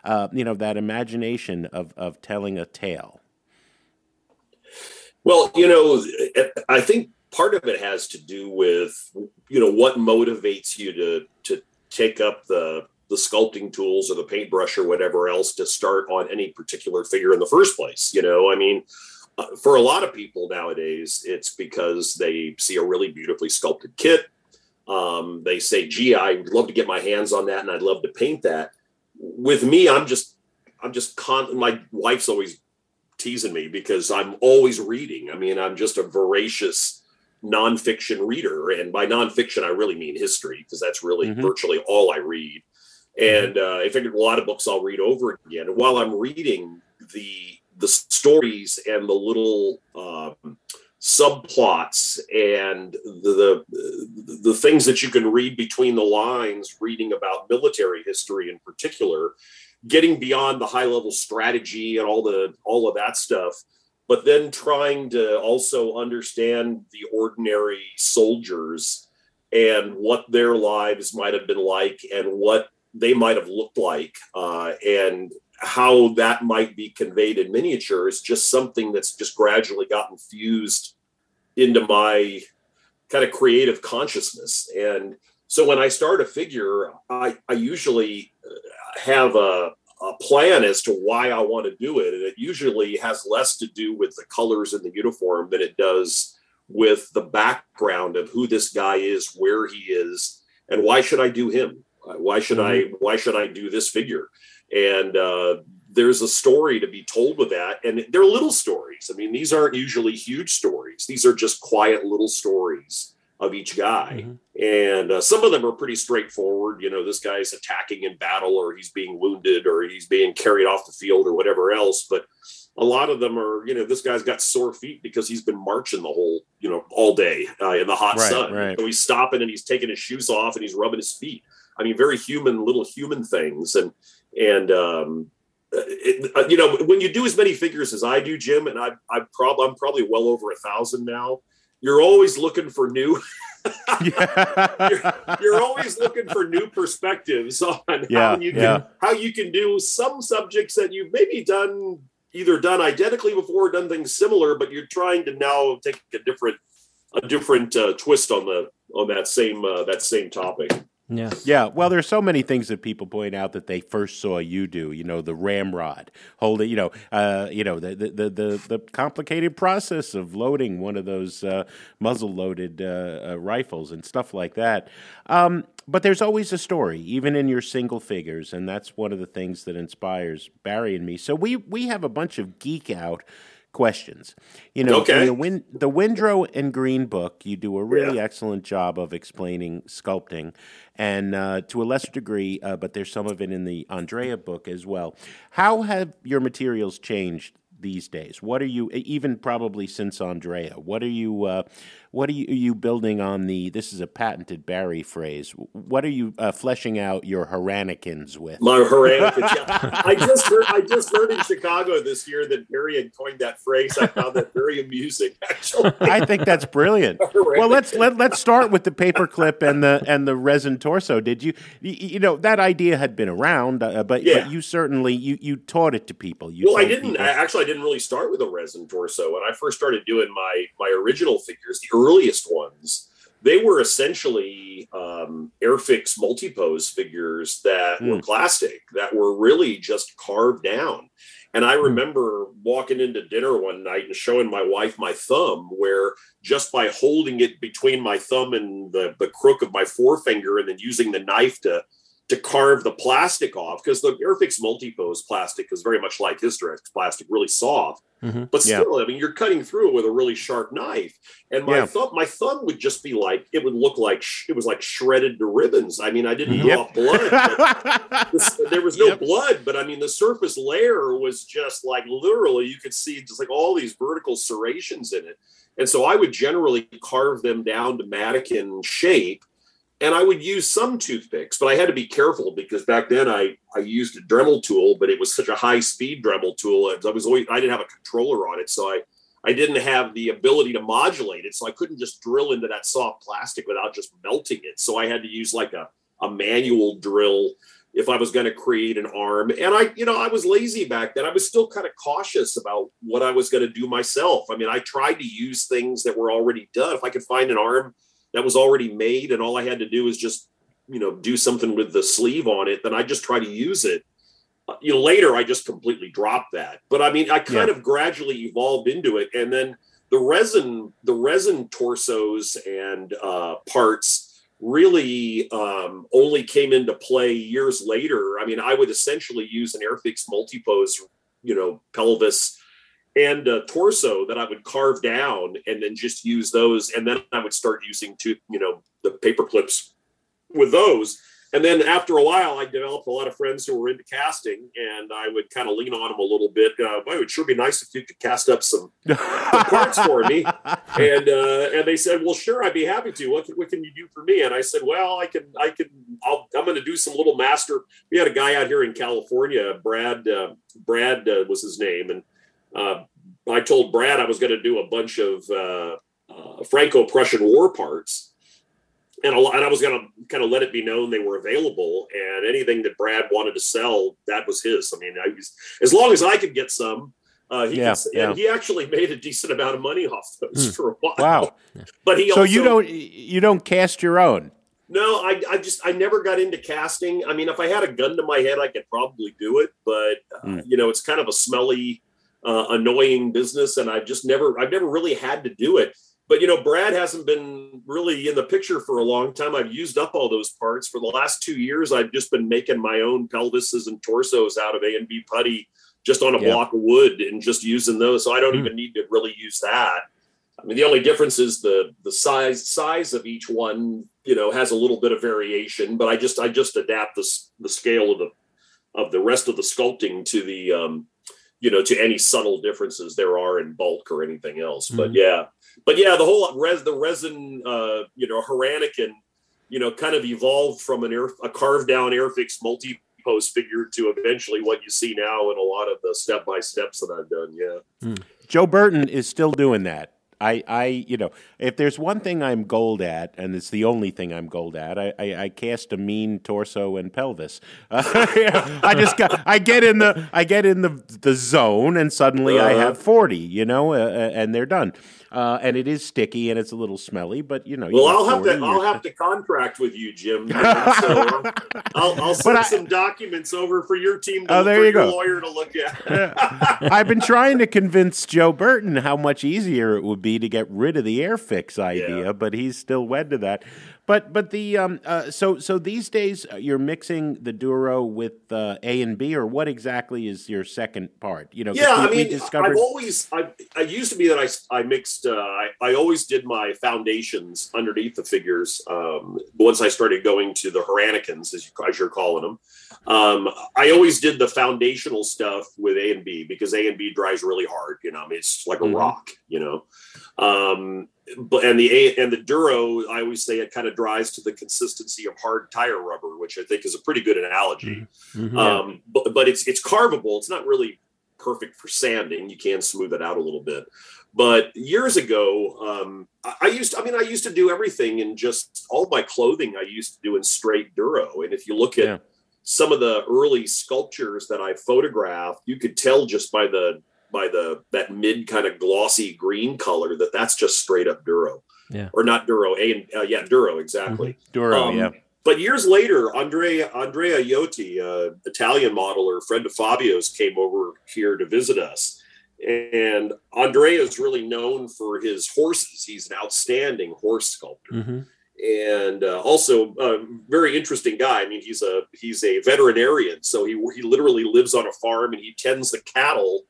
uh, you know that imagination of of telling a tale. Well, you know, I think part of it has to do with you know what motivates you to to take up the the sculpting tools or the paintbrush or whatever else to start on any particular figure in the first place. You know, I mean. Uh, for a lot of people nowadays, it's because they see a really beautifully sculpted kit um, they say, "Gee, I'd love to get my hands on that, and I'd love to paint that." With me, I'm just, I'm just con. My wife's always teasing me because I'm always reading. I mean, I'm just a voracious nonfiction reader, and by nonfiction, I really mean history because that's really mm-hmm. virtually all I read. And uh, I figured a lot of books I'll read over again. And while I'm reading the the stories and the little um, subplots and the, the, the things that you can read between the lines reading about military history in particular getting beyond the high level strategy and all the all of that stuff but then trying to also understand the ordinary soldiers and what their lives might have been like and what they might have looked like uh, and how that might be conveyed in miniature is just something that's just gradually gotten fused into my kind of creative consciousness. And so when I start a figure, I, I usually have a, a plan as to why I want to do it. And it usually has less to do with the colors in the uniform than it does with the background of who this guy is, where he is, and why should I do him? Why should mm-hmm. I why should I do this figure? And uh, there's a story to be told with that. And they're little stories. I mean, these aren't usually huge stories, these are just quiet little stories of each guy. Mm-hmm. And uh, some of them are pretty straightforward. You know, this guy's attacking in battle, or he's being wounded, or he's being carried off the field, or whatever else. But a lot of them are, you know, this guy's got sore feet because he's been marching the whole, you know, all day uh, in the hot right, sun. Right. So he's stopping and he's taking his shoes off and he's rubbing his feet. I mean, very human, little human things. And, and, um, it, uh, you know, when you do as many figures as I do, Jim, and I, I probably I'm probably well over a thousand now. You're always looking for new you're, you're, always looking for new perspectives on yeah, how you can yeah. how you can do some subjects that you've maybe done either done identically before, or done things similar, but you're trying to now take a different a different uh, twist on the on that same uh, that same topic. Yeah. Yeah. Well, there's so many things that people point out that they first saw you do. You know, the ramrod, holding. You know, uh, you know the, the the the complicated process of loading one of those uh, muzzle loaded uh, uh, rifles and stuff like that. Um, but there's always a story, even in your single figures, and that's one of the things that inspires Barry and me. So we we have a bunch of geek out questions. You know, okay. the, Win- the Windrow and Greene book, you do a really yeah. excellent job of explaining sculpting, and uh, to a lesser degree, uh, but there's some of it in the Andrea book as well. How have your materials changed these days? What are you, even probably since Andrea? What are you? Uh, what are you, are you, building on the? This is a patented Barry phrase. What are you uh, fleshing out your Haranikins with? My Haranikins. yeah. I just heard. I just heard in Chicago this year that Barry had coined that phrase. I found that very amusing. Actually, I think that's brilliant. well, let's let let's start with the paperclip and the and the resin torso. Did you you, you know that idea had been around, uh, but yeah. but you certainly you you taught it to people. You well, I didn't. People. Actually, I didn't really start with a resin torso. When I first started doing my my original figures, the earliest ones, they were essentially um, Airfix multi-pose figures that mm. were plastic, that were really just carved down. And I remember walking into dinner one night and showing my wife my thumb, where just by holding it between my thumb and the, the crook of my forefinger and then using the knife to to carve the plastic off because the Airfix multi-pose plastic is very much like Historex plastic, really soft. Mm-hmm. But still, yeah. I mean, you're cutting through it with a really sharp knife, and my yeah. thumb, my thumb would just be like it would look like sh- it was like shredded to ribbons. I mean, I didn't mm-hmm. yep. blood. this, there was no yep. blood, but I mean, the surface layer was just like literally you could see just like all these vertical serrations in it. And so I would generally carve them down to mannequin shape and I would use some toothpicks, but I had to be careful because back then I I used a Dremel tool, but it was such a high speed Dremel tool. I was always I didn't have a controller on it, so I I didn't have the ability to modulate it, so I couldn't just drill into that soft plastic without just melting it. So I had to use like a a manual drill if I was going to create an arm. And I, you know, I was lazy back then. I was still kind of cautious about what I was going to do myself. I mean, I tried to use things that were already done. If I could find an arm that was already made and all I had to do is just, you know, do something with the sleeve on it, then I just try to use it. Uh, you know, later I just completely dropped that. But I mean, I kind yeah. of gradually evolved into it. And then the resin, the resin torsos and uh, parts really um, only came into play years later. I mean, I would essentially use an Airfix multi-pose, you know, pelvis and a torso that I would carve down and then just use those. And then I would start using to, you know, the paper clips with those. And then after a while, I developed a lot of friends who were into casting, and I would kind of lean on them a little bit. Uh, it would sure be nice if you could cast up some, some parts for me. And uh, and they said, well, sure, I'd be happy to. What, what can you do for me? And I said, well, I can, I can, I'll, I'm going to do some little master. We had a guy out here in California, Brad, uh, Brad uh, was his name, and uh, I told Brad I was going to do a bunch of uh, uh, Franco-Prussian war parts, and, a, and I was going to kind of let it be known they were available. And anything that Brad wanted to sell, that was his. I mean, I was, as long as I could get some. Uh, he yeah, could, yeah. And he actually made a decent amount of money off those mm. for a while. Wow! But he so also, you don't you don't cast your own. No, I, I just I never got into casting. I mean, if I had a gun to my head, I could probably do it, but uh, mm. you know, it's kind of a smelly uh, annoying business, and I've just never I've never really had to do it. But you know, Brad hasn't been really in the picture for a long time. I've used up all those parts for the last two years. I've just been making my own pelvises and torsos out of A and B putty, just on a yeah. block of wood, and just using those. So I don't mm. even need to really use that. I mean, the only difference is the the size size of each one. You know, has a little bit of variation, but I just I just adapt the the scale of the of the rest of the sculpting to the um, you know to any subtle differences there are in bulk or anything else. Mm-hmm. but yeah. But yeah the whole res the resin uh you know Haranikin you know kind of evolved from an air a carved down airfix multi post figure to eventually what you see now in a lot of the step by steps that I've done. Yeah. Mm. Joe Berton is still doing that I, I, you know, if there's one thing I'm gold at, and it's the only thing I'm gold at, I, I, I cast a mean torso and pelvis. Uh, I just got, I get in the, I get in the the zone, and suddenly uh-huh. I have forty, you know, uh, uh, and they're done. Uh, and it is sticky and it's a little smelly, but you know. Well, I'll have to I'll have to contract with you, Jim. so uh, I'll, I'll send I, some documents over for your team. To, oh, there you go. Lawyer to look at. I've been trying to convince Joe Berton how much easier it would be to get rid of the Airfix idea, yeah. but he's still wed to that. But but the um uh, so so these days uh, you're mixing the Duro with uh, A and B, or what exactly is your second part? You know, yeah, we, I mean, discovered... I've always I I used to be that I I mixed uh, I I always did my foundations underneath the figures. Um, once I started going to the Haranikins, as, you, as you're calling them, um, I always did the foundational stuff with A and B because A and B dries really hard. You know, I mean, it's like a mm-hmm. rock. You know. Um, and the and the duro i always say it kind of dries to the consistency of hard tire rubber which i think is a pretty good analogy mm-hmm. mm-hmm. um, but, but it's it's carvable it's not really perfect for sanding you can smooth it out a little bit but years ago um, I, I used i mean i used to do everything in just all my clothing i used to do in straight duro and if you look at yeah. some of the early sculptures that i photographed you could tell just by the by the that mid kind of glossy green color that that's just straight up Duro. Yeah. Or not Duro, a uh, yeah, Duro exactly. Mm-hmm. Duro, um, yeah. But years later, Andrea Andrea Iotti, uh, Italian modeler, friend of Fabio's, came over here to visit us. And Andrea is really known for his horses. He's an outstanding horse sculptor. Mm-hmm and uh, also a very interesting guy. I mean, he's a he's a veterinarian, so he he literally lives on a farm and he tends the cattle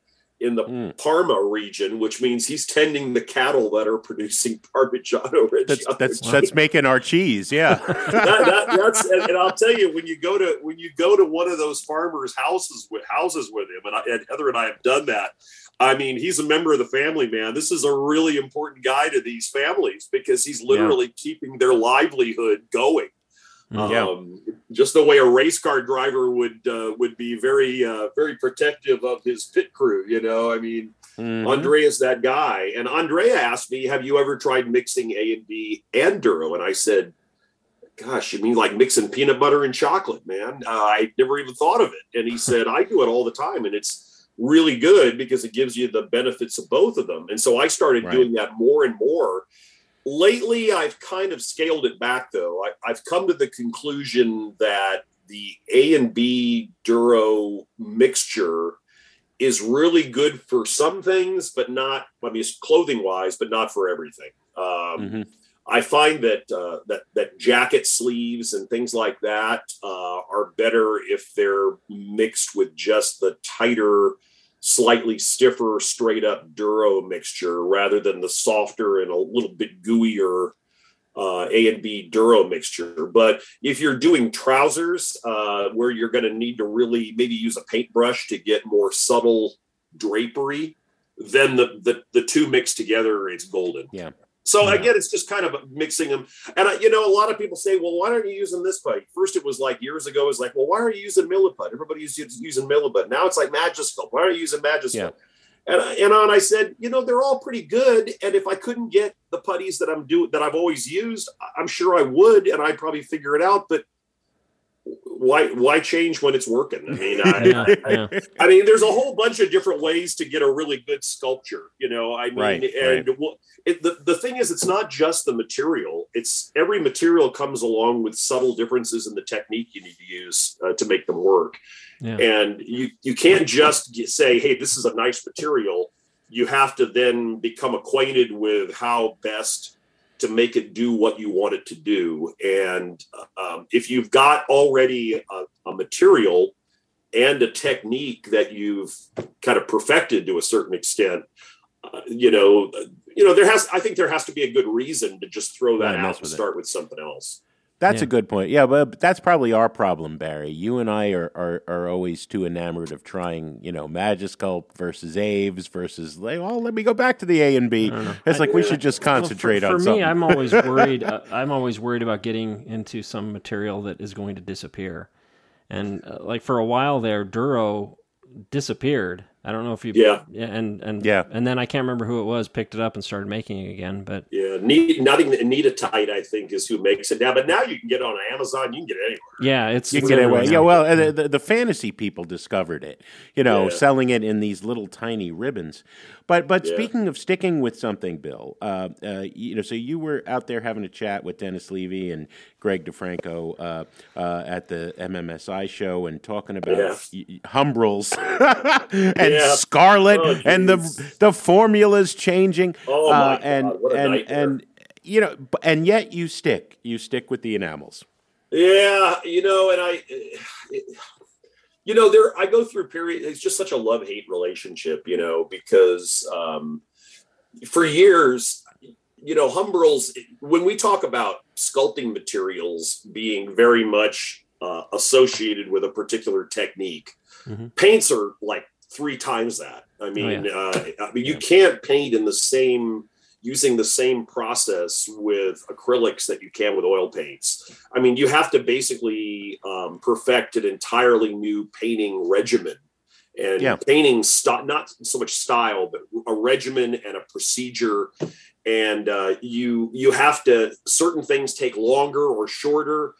in the mm. Parma region, which means he's tending the cattle that are producing Parmigiano That's that's, that's, making our cheese. Yeah, that, that, that's and, and, I'll tell you when you go to when you go to one of those farmers' houses with houses with him, and, I, and Heather and I have done that. I mean, he's a member of the family, man. This is a really important guy to these families because he's literally yeah. keeping their livelihood going. Yeah. Um, just the way a race car driver would uh, would be very uh, very protective of his pit crew. You know, I mean, mm-hmm. Andrea's that guy. And Andrea asked me, "Have you ever tried mixing A and B and Duro?" And I said, "Gosh, you mean like mixing peanut butter and chocolate, man? Uh, I never even thought of it." And he said, "I do it all the time, and it's really good because it gives you the benefits of both of them." And so I started right. doing that more and more lately i've kind of scaled it back though I, have come to the conclusion that the a and b duro mixture is really good for some things but not i mean clothing wise but not for everything um, mm-hmm. i find that uh, that that jacket sleeves and things like that uh, are better if they're mixed with just the tighter slightly stiffer, straight up Duro mixture rather than the softer and a little bit gooier uh, A and B Duro mixture. But if you're doing trousers uh, where you're going to need to really maybe use a paintbrush to get more subtle drapery, then the, the, the two mixed together, it's golden. Yeah. So yeah. again, it's just kind of mixing them. And I, you know, a lot of people say, "Well, why aren't you using this pipe?" First, it was like years ago. It was like, "Well, why are you using milliput?" Everybody's using milliput. Now it's like Magisculpt. Why are you using Magisculpt? Yeah. And and on, I said, you know, they're all pretty good. And if I couldn't get the putties that I'm doing that I've always used, I'm sure I would, and I'd probably figure it out. But why why change when it's working? I mean, I, yeah, I, yeah. I, mean, there's a whole bunch of different ways to get a really good sculpture. You know, I mean, right, and right. Well, it, the the thing is, it's not just the material. It's every material comes along with subtle differences in the technique you need to use uh, to make them work. Yeah. And you you can't just say, "Hey, this is a nice material." You have to then become acquainted with how best to make it do what you want it to do. And um, if you've got already a, a, material and a technique that you've kind of perfected to a certain extent, uh, you know, you know, there has. I think there has to be a good reason to just throw that out and start it. with something else. That's yeah. a good point. Yeah, but that's probably our problem, Barry. You and I are, are, are always too enamored of trying, you know, Magisculpt versus Aves versus, like, oh, let me go back to the A and B. It's like we should just concentrate well, for, for on. For me, I'm always worried. uh, I'm always worried about getting into some material that is going to disappear. And uh, like for a while there, Duro disappeared I don't know if you Yeah. and and Yeah. and then I can't remember who it was picked it up and started making it again, but Yeah, Need, nothing. Anita Tite, I think, is who makes it now. But now you can get it on Amazon. You can get it anywhere. yeah, it's You it's get away. everywhere Yeah, well, the, the, the fantasy people discovered it, you know, Yeah. selling it in these little tiny ribbons. But but Yeah. speaking of sticking with something, Bill, uh, uh, you know, so you were out there having a chat with Dennis Levy and Greg DeFranco uh, uh, at the MMSI show and talking about Yeah. y- y- Humbrols and Yeah. Scarlet Oh, and the the formulas changing. Oh, my uh, God, and what a and nightmare. and you know, and yet you stick, you stick with the enamels. Yeah, you know, and I, you know, there I go through period. It's just such a love hate relationship, you know, because um, for years, you know, Humbrols. When we talk about sculpting materials being very much uh, associated with a particular technique, Mhm. paints are like three times that. I mean, uh, I mean, you can't paint in the same using the same process with acrylics that you can with oil paints. I mean, you have to basically um, perfect an entirely new painting regimen and Yeah. painting st- not so much style, but a regimen and a procedure. And uh, you you have to certain things take longer or shorter.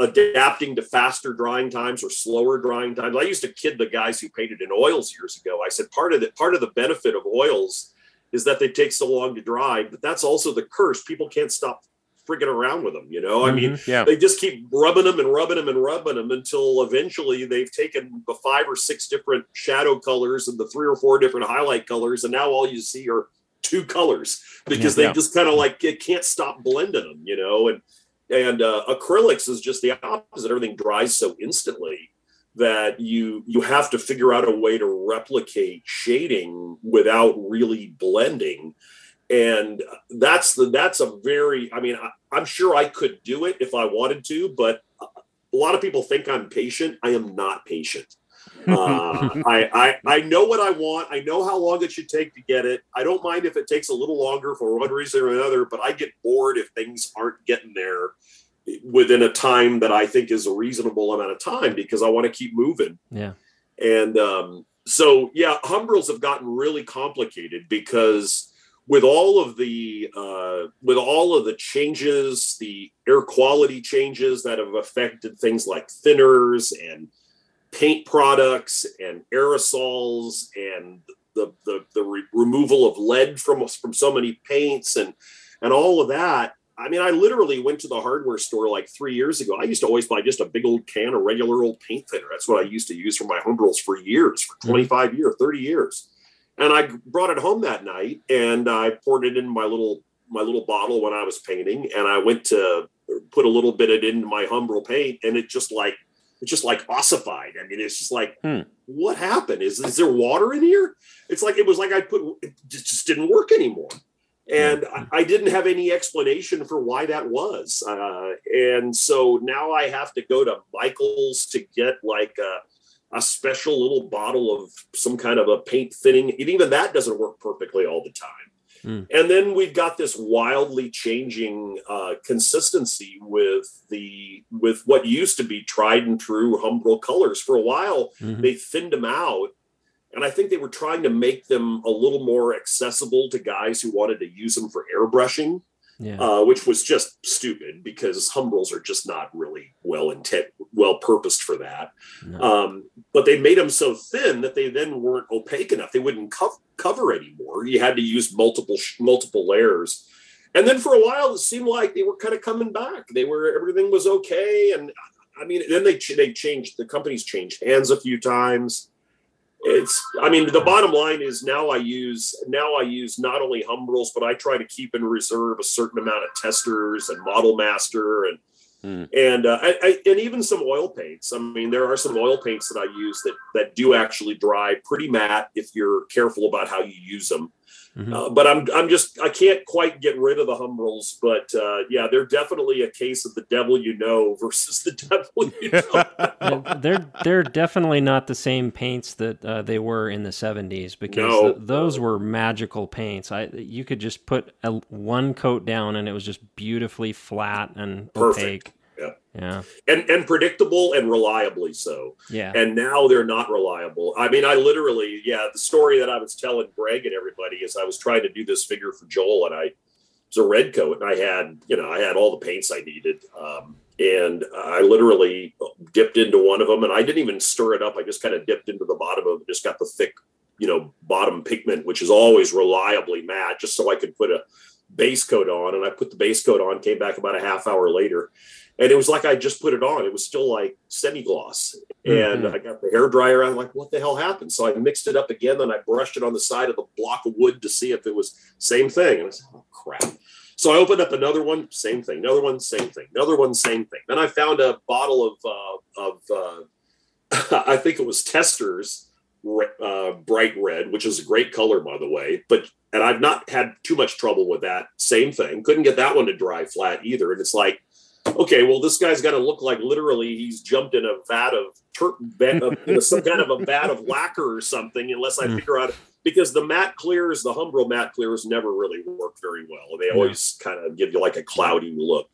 Adapting to faster drying times or slower drying times. I used to kid the guys who painted in oils years ago. I said part of the part of the benefit of oils is that they take so long to dry, but that's also the curse. People can't stop frigging around with them. You know, I mean, mm-hmm, Yeah. they just keep rubbing them and rubbing them and rubbing them until eventually they've taken the five or six different shadow colors and the three or four different highlight colors, and now all you see are two colors because Yeah. they just kind of like it can't stop blending them. You know, and and uh, acrylics is just the opposite. Everything dries so instantly that you you have to figure out a way to replicate shading without really blending. And that's the that's a very i mean I, i'm sure i could do it if i wanted to but a lot of people think i'm patient. I am not patient uh, I, I i know what i want. I know how long it should take to get it. I don't mind if it takes a little longer for one reason or another but i get bored if things aren't getting there within a time that i think is a reasonable amount of time because i want to keep moving. Yeah. and um, so, yeah, Humbrols have gotten really complicated because with all of the uh, with all of the changes, the air quality changes that have affected things like thinners and paint products and aerosols and the the, the re- removal of lead from from so many paints and and all of that. I mean, I literally went to the hardware store like three years ago. I used to always buy just a big old can of regular old paint thinner. That's what I used to use for my Humbrols for years, for mm-hmm. 25 years, 30 years. And I brought it home that night and I poured it in my little my little bottle when I was painting. And I went to put a little bit of it into my Humbrol paint and it just like it's just like ossified. I mean, it's just like, Hmm. what happened? Is is there water in here? It's like it was like I put it just, just didn't work anymore and I, I didn't have any explanation for why that was uh, and so now i have to go to michael's to get like a, a special little bottle of some kind of a paint thinning and even that doesn't work perfectly all the time Mm. and then we've got this wildly changing uh, consistency with the with what used to be tried and true humbrol colors for a while Mhm. they thinned them out and i think they were trying to make them a little more accessible to guys who wanted to use them for airbrushing Yeah. uh, which was just stupid because humbrols are just not really well intent well purposed for that. No. um, but they made them so thin that they then weren't opaque enough. They wouldn't co- cover anymore. You had to use multiple sh- multiple layers. And then for a while it seemed like they were kind of coming back. They were everything was okay. And i mean then they ch- they changed the companies changed hands a few times it's i mean the bottom line is now i use now i use not only humbrols but i try to keep in reserve a certain amount of testors and model master and Hmm. and uh, I, I, and even some oil paints i mean there are some oil paints that i use that that do actually dry pretty matte if you're careful about how you use them Mhm. uh, but I'm I'm just I can't quite get rid of the Humbrels, but uh, yeah, they're definitely a case of the devil you know versus the devil you know. They're they're definitely not the same paints that uh, they were in the 70s because No. th- those were magical paints. I you could just put a, one coat down and it was just beautifully flat and Perfect. opaque. Yeah. And and predictable and reliably so. Yeah. And now they're not reliable. I mean, I literally, yeah, the story that I was telling Greg and everybody is I was trying to do this figure for Joel and I it was a red coat and I had, you know, I had all the paints I needed. Um, and I literally dipped into one of them and I didn't even stir it up. I just kind of dipped into the bottom of it, just got the thick, you know, bottom pigment, which is always reliably matte, just so I could put a base coat on. And I put the base coat on, came back about a half hour later and it was like I just put it on. It was still like semi gloss, and mm-hmm. I got the hair dryer. I'm like, what the hell happened? So I mixed it up again. Then I brushed it on the side of the block of wood to see if it was same thing. And I said, oh crap. So I opened up another one, same thing. Another one, same thing. Another one, same thing. Then I found a bottle of uh, of uh, I think it was Testor's uh, bright red, which is a great color by the way. But and I've not had too much trouble with that. Same thing. Couldn't get that one to dry flat either. And it's like okay, well, this guy's got to look like literally he's jumped in a vat of tur- some kind of a vat of lacquer or something, unless I hmm. figure out because the matte clears, the Humbrol matte clears never really work very well. They always yeah. kind of give you like a cloudy look.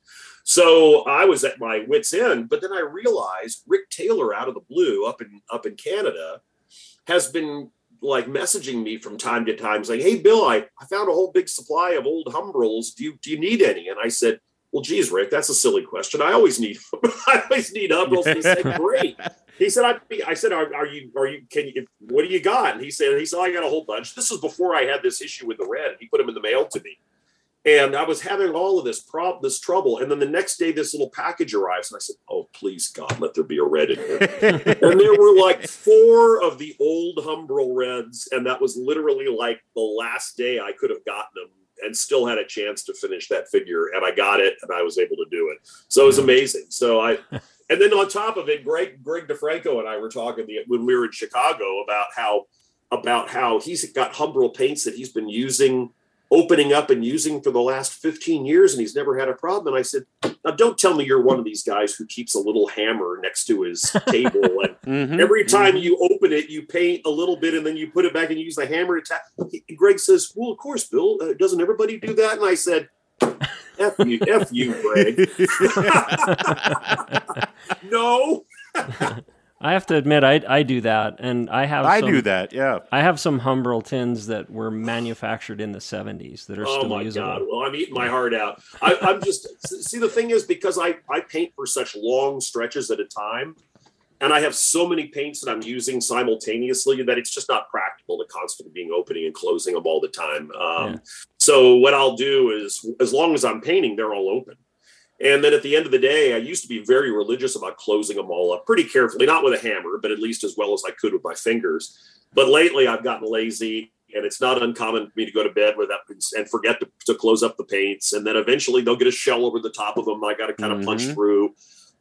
So I was at my wits end, but then I realized Rick Taylor out of the blue up in up in Canada has been like messaging me from time to time saying, Hey Bill, I, I found a whole big supply of old Humbrols. Do you do you need any? And I said, well, geez, Rick, that's a silly question. I always need, I always need Humbrols. he said, great. He said, I, I said, are, are, you, are you, can you, what do you got? And he said, he said, I got a whole bunch. This was before I had this issue with the red. He put them in the mail to me. And I was having all of this problem, this trouble. And then the next day, this little package arrives. And I said, Oh, please, God, let there be a red in here. and there were like four of the old Humbrol reds. And that was literally like the last day I could have gotten them and still had a chance to finish that figure. And I got it and I was able to do it. So it was mm. amazing. So I, and then on top of it, Greg, Greg DeFranco and I were talking the, when we were in Chicago about how, about how he's got Humbrol paints that he's been using opening up and using for the last 15 years and he's never had a problem. And I said, now don't tell me you're one of these guys who keeps a little hammer next to his table. And mm-hmm, every time mm-hmm. you open it, you paint a little bit and then you put it back and you use the hammer to tap. Greg says, well, of course, Bill, uh, doesn't everybody do that? And I said, F you, F you, Greg. no. I have to admit, I I do that, and I have. I some, do that. Yeah. I have some Humbrol tins that were manufactured in the '70s that are oh still my usable. God. Well, I'm eating my heart out. I, I'm just see the thing is because I I paint for such long stretches at a time, and I have so many paints that I'm using simultaneously that it's just not practical to constantly being opening and closing them all the time. Um, yeah. So what I'll do is, as long as I'm painting, they're all open. And then at the end of the day, I used to be very religious about closing them all up pretty carefully, not with a hammer, but at least as well as I could with my fingers. But lately, I've gotten lazy, and it's not uncommon for me to go to bed with that and forget to, to close up the paints. And then eventually, they'll get a shell over the top of them. I got to kind of mm-hmm. punch through.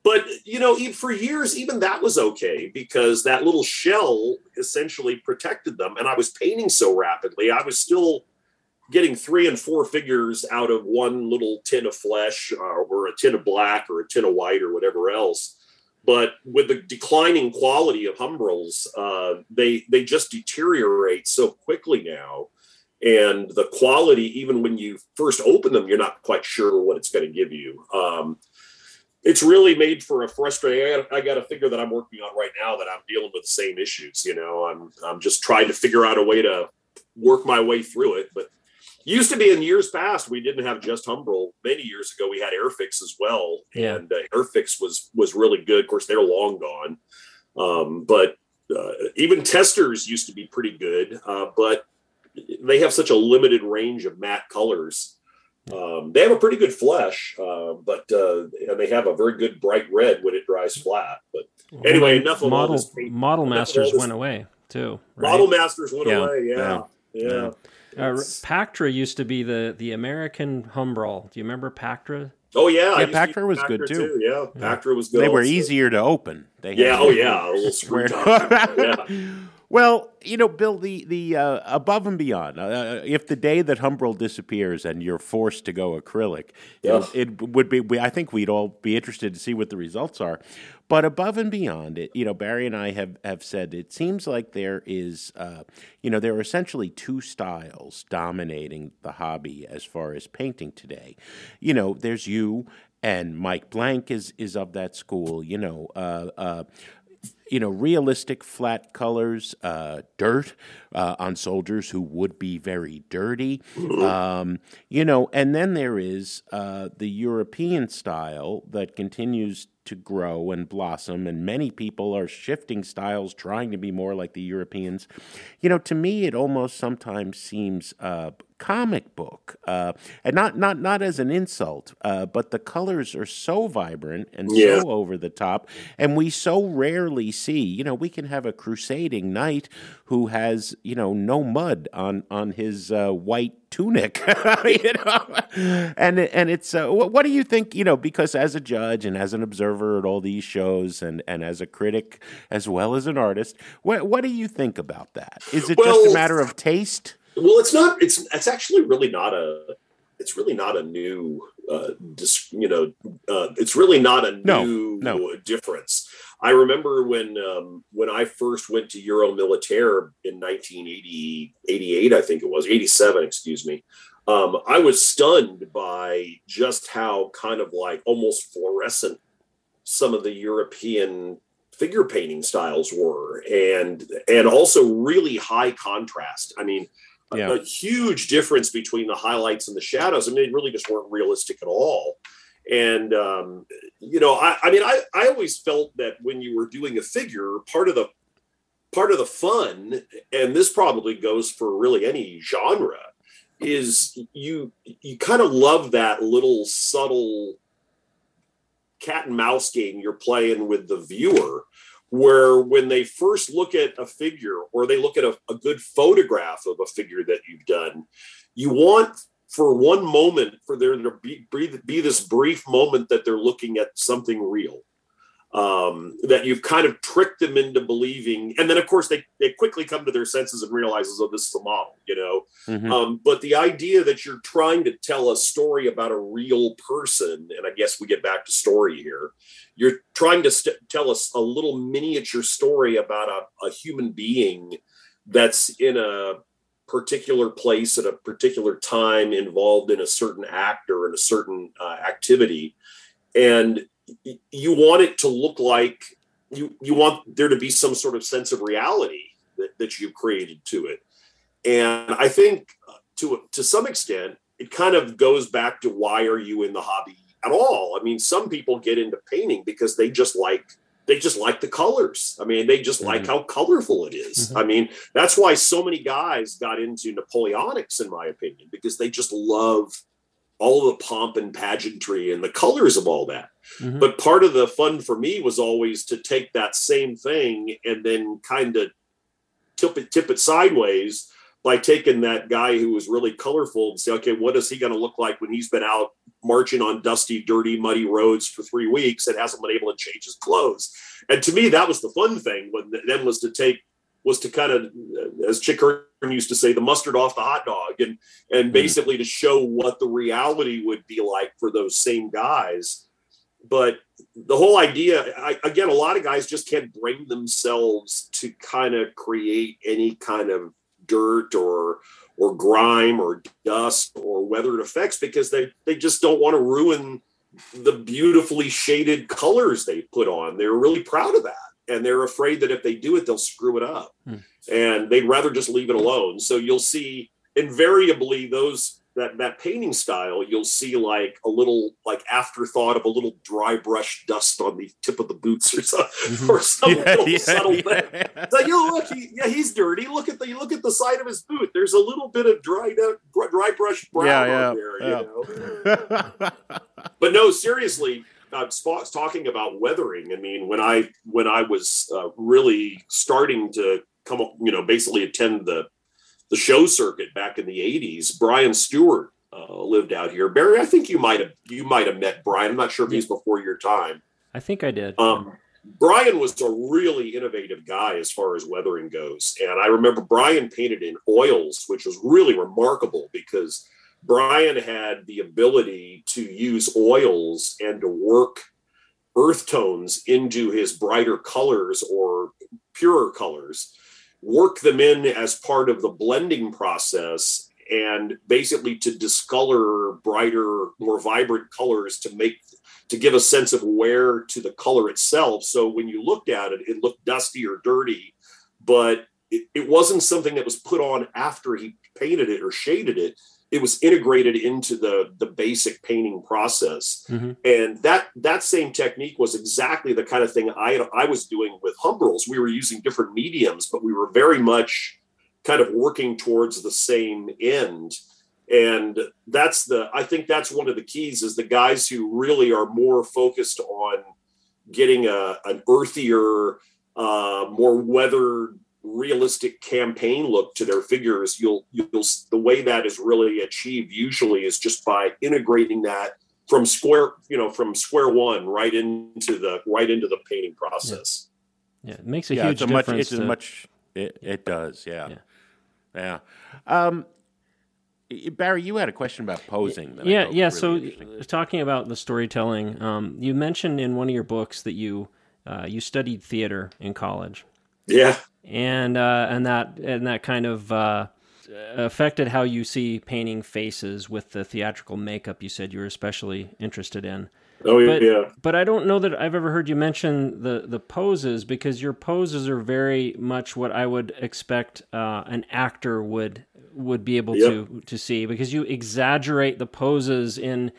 But you know, for years, even that was okay because that little shell essentially protected them. And I was painting so rapidly, I was still getting three and four figures out of one little tin of flesh uh, or a tin of black or a tin of white or whatever else. But with the declining quality of Humbrols, uh, they they just deteriorate so quickly now, and the quality, even when you first open them, you're not quite sure what it's going to give you. Um, it's really made for a frustrating. I got, a figure that I'm working on right now that I'm dealing with the same issues. You know, I'm I'm just trying to figure out a way to work my way through it, but used to be in years past we didn't have just Humbrol. Many years ago we had Airfix as well, yeah. and uh, Airfix was was really good. Of course, they're long gone, um, but uh, even testors used to be pretty good. Uh, but they have such a limited range of matte colors. Um, they have a pretty good flesh, uh, but uh, and they have a very good bright red when it dries flat. But anyway, enough of model, all this. Model Masters went away too. Right? Model Masters went yeah. away. yeah. yeah. yeah. Yeah. Uh, Pactra used to be the the American Humbrol. Do you remember Pactra? Oh yeah, yeah. Pactra was Pactra good too. too. Yeah, Pactra was good. They were also. easier to open. They yeah. Oh yeah. A little screw yeah. Well, you know, Bill, the the uh, above and beyond. Uh, if the day that Humbrol disappears and you're forced to go acrylic, yeah. it, it, would be. We, I think we'd all be interested to see what the results are. But above and beyond it, you know, Barry and I have, have said it seems like there is, uh, you know, there are essentially two styles dominating the hobby as far as painting today. You know, there's you and Mike Blank is is of that school. You know, uh, uh, you know, realistic flat colors, uh, dirt uh, on soldiers who would be very dirty. Um, you know, and then there is uh, the European style that continues to grow and blossom, and many people are shifting styles, trying to be more like the Europeans. You know, to me, it almost sometimes seems uh, comic book, uh, and not not not as an insult, uh, but the colors are so vibrant and Yeah. so over the top, and we so rarely see. You know, we can have a crusading knight who has you know no mud on on his uh, white tunic, you know, and and it's uh, what, what do you think? You know, because as a judge and as an observer at all these shows, and and as a critic as well as an artist, what what do you think about that? Is it just a matter of taste? Well, it's not. It's it's actually really not a. It's really not a new. Uh, dis, you know, uh, it's really not a No, new no. difference. I remember when um, when I first went to Euro Militaire in 1980, 88, I think it was 87. Excuse me. Um, I was stunned by just how kind of like almost fluorescent some of the European figure painting styles were, and and also really high contrast. I mean, a- a, huge difference between the highlights and the shadows. I mean, they really just weren't realistic at all. And um, you know, I, I mean, I, I always felt that when you were doing a figure, part of the part of the fun, and this probably goes for really any genre, is you you kind of love that little subtle cat and mouse game you're playing with the viewer where when they first look at a figure or they look at a, a good photograph of a figure that you've done you want for one moment for there to be, be, this brief moment that they're looking at something real um, that you've kind of tricked them into believing and then of course they, they quickly come to their senses and realizes oh this is a model you know Mhm. um, but the idea that you're trying to tell a story about a real person, and I guess we get back to story here, you're trying to st- tell us a little miniature story about a, a human being that's in a particular place at a particular time involved in a certain act or in a certain uh, activity. And you want it to look like you, you want there to be some sort of sense of reality that, that you've created to it and I think uh, to to some extent, it kind of goes back to why are you in the hobby at all? I mean, some people get into painting because they just like they just like the colors. I mean, they just like Mhm. how colorful it is. Mhm. I mean, that's why so many guys got into Napoleonics, in my opinion, because they just love all the pomp and pageantry and the colors of all that. Mhm. But part of the fun for me was always to take that same thing and then kind of tip it tip it sideways by taking that guy who was really colorful and say, okay, what is he going to look like when he's been out marching on dusty, dirty, muddy roads for three weeks and hasn't been able to change his clothes? And to me, that was the fun thing. When then was to take was to kind of, uh, as Chick Hearn used to say, the mustard off the hot dog, and and mm-hmm. basically to show what the reality would be like for those same guys. But the whole idea, I, again, a lot of guys just can't bring themselves to kind of create any kind of dirt or or grime or dust or weathered effects because they they just don't want to ruin the beautifully shaded colors they put on. They're really proud of that. And they're afraid that if they do it, they'll screw it up. Hmm. And they'd rather just leave it alone. So you'll see invariably those that that painting style, you'll see like a little like afterthought of a little dry brush dust on the tip of the boots or something, or some little subtle thing. It's like, oh look, he, yeah, he's dirty. Look at the you look at the side of his boot. There's a little bit of dried out, dry brush brown Yeah, yeah, on there. yeah. You know? but no, seriously, uh, talking about weathering. I mean, when I when I was uh, really starting to come, up, you know, basically attend the the show circuit back in the '80s, Brian Stewart uh, lived out here. Barry, I think you might have you might have met Brian. I'm not sure if he's before your time. I think I did. Um, Brian was a really innovative guy as far as weathering goes. And I remember Brian painted in oils, which was really remarkable because Brian had the ability to use oils and to work earth tones into his brighter colors or purer colors, work them in as part of the blending process, and basically to discolor brighter, more vibrant colors to make to give a sense of wear to the color itself. So when you looked at it, it looked dusty or dirty, but it, it wasn't something that was put on after he painted it or shaded it it was integrated into the the basic painting process. Mm-hmm. and that that same technique was exactly the kind of thing i i was doing with humbrols. We were using different mediums but we were very much kind of working towards the same end. And that's the i think that's one of the keys is the guys who really are more focused on getting a an earthier uh, more weathered realistic campaign look to their figures you'll you'll the way that is really achieved usually is just by integrating that from square you know from square one right into the right into the painting process yeah, yeah it makes a yeah, huge it's a difference much, it's to... a much it, it does yeah yeah, yeah. Um, Barry, you had a question about posing. yeah, yeah. Really so, talking about the storytelling, um, you mentioned in one of your books that you uh, you studied theater in college. Yeah, and uh, and that and that kind of uh, affected how you see painting faces with the theatrical makeup. You said you were especially interested in. Oh but, yeah. But I don't know that I've ever heard you mention the the poses because your poses are very much what I would expect uh, an actor would would be able yep. to to see because you exaggerate the poses in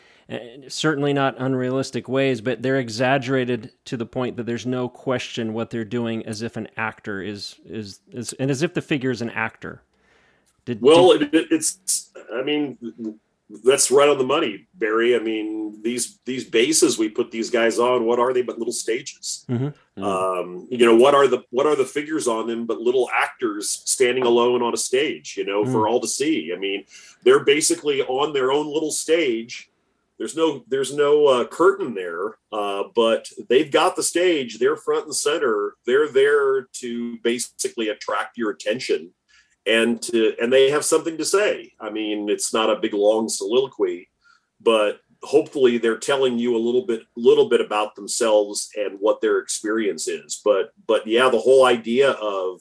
certainly not unrealistic ways, but they're exaggerated to the point that there's no question what they're doing, as if an actor is is, is and as if the figure is an actor. Did, well, did... It, it's. I mean, that's right on the money, Barry. I mean, these these bases we put these guys on, what are they but little stages? Mm-hmm. Mm-hmm. Um, you know, what are the what are the figures on them but little actors standing alone on a stage? You know, mm-hmm. for all to see. I mean, they're basically on their own little stage there's no there's no uh, curtain there, uh, but they've got the stage. They're front and center. They're there to basically attract your attention, and to and they have something to say. I mean, it's not a big long soliloquy, but hopefully they're telling you a little bit little bit about themselves and what their experience is. But but yeah, the whole idea of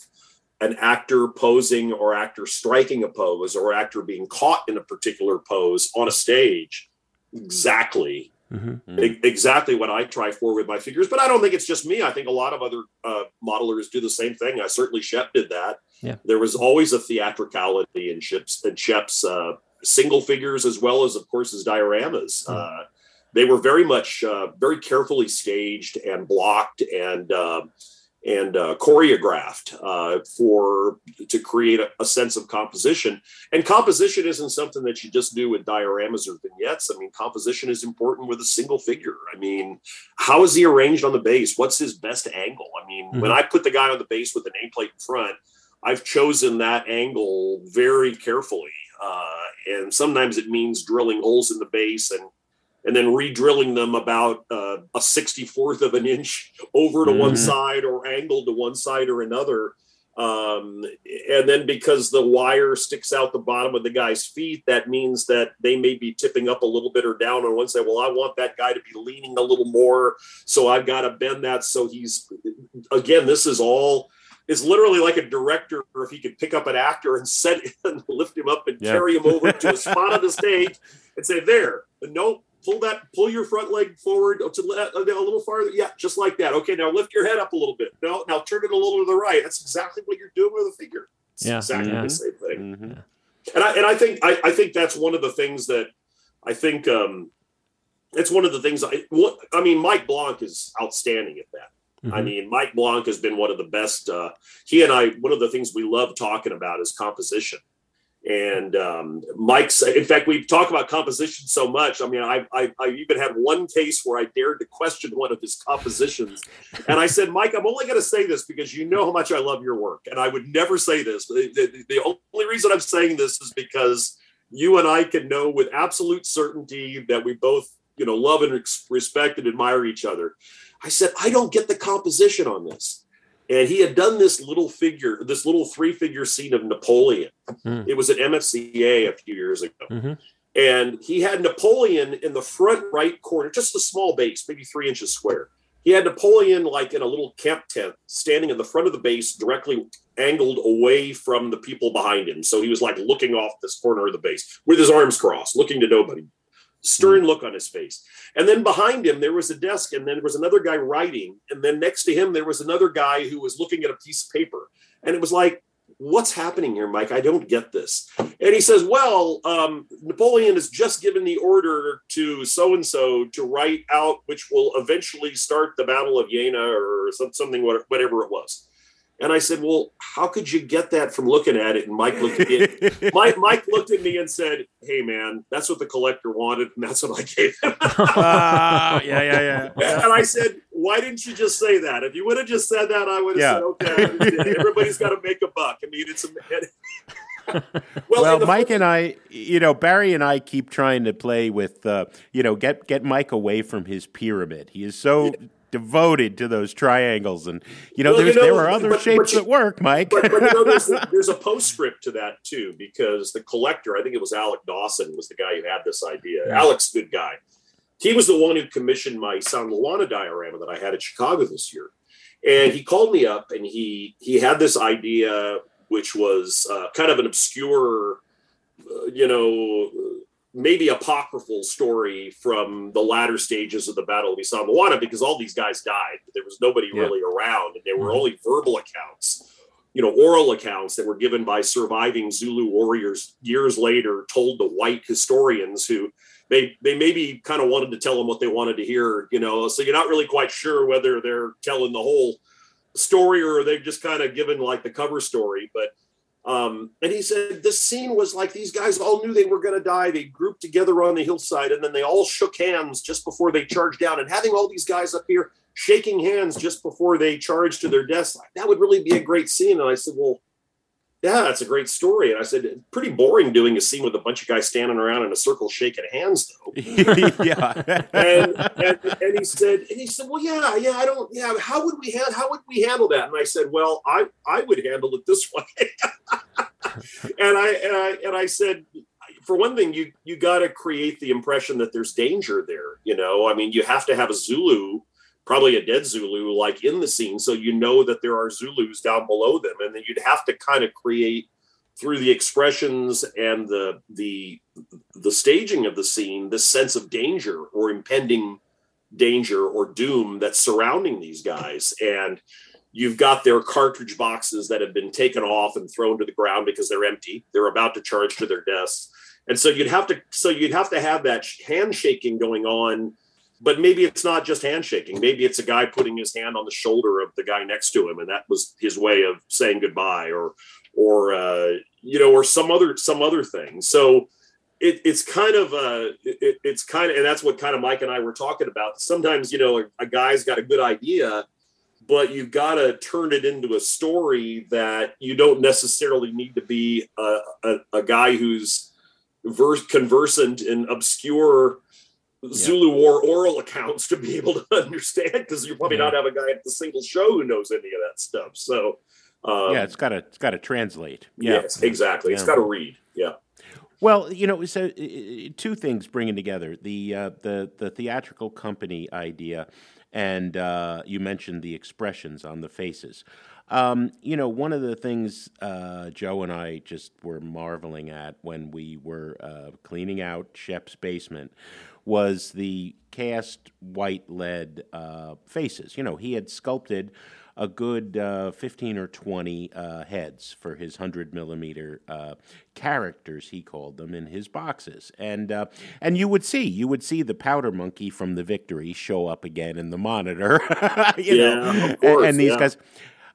an actor posing or actor striking a pose or actor being caught in a particular pose on a stage exactly mm-hmm. exactly what I try for with my figures. But I don't think it's just me. I think a lot of other uh, modelers do the same thing. I certainly Shep did that. Yeah. There was always a theatricality in Shep's and Shep's uh, single figures as well as, of course, his dioramas. Mm-hmm. Uh, they were very much uh, very carefully staged and blocked and uh, and uh, choreographed uh, for to create a, a, sense of composition. And composition isn't something that you just do with dioramas or vignettes. I mean, composition is important with a single figure. I mean, how is he arranged on the base? What's his best angle? I mean, mm-hmm. when I put the guy on the base with the nameplate in front, I've chosen that angle very carefully. Uh, and sometimes it means drilling holes in the base and and then re-drilling them about uh, a 64th of an inch over to mm-hmm. one side or angled to one side or another. Um, and then because the wire sticks out the bottom of the guy's feet, that means that they may be tipping up a little bit or down on one side. Well, I want that guy to be leaning a little more. So I've got to bend that. So he's, again, this is all is literally like a director if he could pick up an actor and set and lift him up and yeah. carry him over to a spot on the stage and say, there, nope, pull that, pull your front leg forward to a little farther. Yeah, just like that. Okay, now lift your head up a little bit. No, now turn it a little to the right. That's exactly what you're doing with a figure. It's yeah, exactly yeah. the same thing. Mm-hmm. And I and I think I, I think that's one of the things that I think um, it's one of the things I what I mean. Mike Blanc is outstanding at that. Mm-hmm. I mean, Mike Blanc has been one of the best. Uh, he and I, one of the things we love talking about is composition. And um, Mike's, in fact, we talk about composition so much. I mean, I, I, I, even had one case where I dared to question one of his compositions. And I said, Mike, I'm only going to say this because you know how much I love your work. And I would never say this. The, the, the only reason I'm saying this is because you and I can know with absolute certainty that we both, you know, love and respect and admire each other. I said, I don't get the composition on this and he had done this little figure, this little three figure scene of Napoleon. Mm. It was at MFCA a few years ago. Mm-hmm. And he had Napoleon in the front right corner, just a small base, maybe three inches square. he had Napoleon like in a little camp tent, standing in the front of the base, directly angled away from the people behind him. So he was like looking off this corner of the base with his arms crossed, looking to nobody. Stern mm. look on his face. And then behind him, there was a desk, and then there was another guy writing. And then next to him, there was another guy who was looking at a piece of paper. And it was like, what's happening here, Mike? I don't get this. And he says, well, um, Napoleon has just given the order to so and so to write out, which will eventually start the Battle of Jena or something, whatever it was. And I said, "Well, how could you get that from looking at it?" And Mike looked at me. Mike, Mike looked at me and said, "Hey, man, that's what the collector wanted, and that's what I gave him." uh, yeah, yeah, yeah. And I said, "Why didn't you just say that? If you would have just said that, I would have yeah. said, okay, everybody's got to make a buck. I mean, it's a." well, well Mike and I, you know, Barry and I keep trying to play with, uh, you know, get get Mike away from his pyramid. He is so. Devoted to those triangles, and you know, well, you know there were other but, shapes but that work, Mike. but, but you know, there's, there's, a postscript to that too, because the collector, I think it was Alec Dawson, was the guy who had this idea. Yeah. Alec's good guy. He was the one who commissioned my Isandlwana diorama that I had at Chicago this year, and he called me up and he he had this idea, which was uh, kind of an obscure, uh, you know maybe apocryphal story from the latter stages of the Battle of Isandlwana because all these guys died. There was nobody yeah. really around, and there were mm-hmm. only verbal accounts, you know, oral accounts that were given by surviving Zulu warriors years later, told to white historians who they they maybe kind of wanted to tell them what they wanted to hear, you know. So you're not really quite sure whether they're telling the whole story or they've just kind of given like the cover story, but um, and he said this scene was like these guys all knew they were going to die. They grouped together on the hillside and then they all shook hands just before they charged down. And having all these guys up here shaking hands just before they charged to their deaths, that would really be a great scene. And I said, Well, yeah, that's a great story. And I said, pretty boring doing a scene with a bunch of guys standing around in a circle shaking hands, though. yeah. and, and, and he said, and he said, well, yeah, yeah, I don't, yeah. How would we have, how would we handle that? And I said, well, I, I would handle it this way. and I, and I, and I said, for one thing, you, you got to create the impression that there's danger there. You know, I mean, you have to have a Zulu probably a dead Zulu like in the scene, so you know that there are Zulus down below them, and then you'd have to kind of create through the expressions and the the the staging of the scene this sense of danger or impending danger or doom that's surrounding these guys and you've got their cartridge boxes that have been taken off and thrown to the ground because they're empty they're about to charge to their deaths and so you'd have to so you'd have to have that handshaking going on but maybe it's not just handshaking. Maybe it's a guy putting his hand on the shoulder of the guy next to him, and that was his way of saying goodbye, or, or uh, you know, or some other some other thing. So it, it's kind of uh, it, it's kind of, and that's what kind of Mike and I were talking about. Sometimes you know, a, a guy's got a good idea, but you've got to turn it into a story that you don't necessarily need to be a, a, a guy who's verse conversant in obscure Zulu War oral accounts to be able to understand because you probably yeah. not have a guy at the single show who knows any of that stuff. So um, yeah, it's got to it's got to translate. Yeah. Yes, exactly. Yeah. It's got to read. Yeah. Well, you know, so two things bringing together the uh, the the theatrical company idea, and uh, you mentioned the expressions on the faces. Um, you know, one of the things uh, Joe and I just were marveling at when we were uh, cleaning out Shep's basement was the cast white lead uh, faces. You know, he had sculpted a good uh, 15 or 20 uh, heads for his 100 millimeter uh, characters, he called them, in his boxes. And, uh, and you would see, you would see the powder monkey from the victory show up again in the monitor. you yeah, know, course, and, these yeah. guys.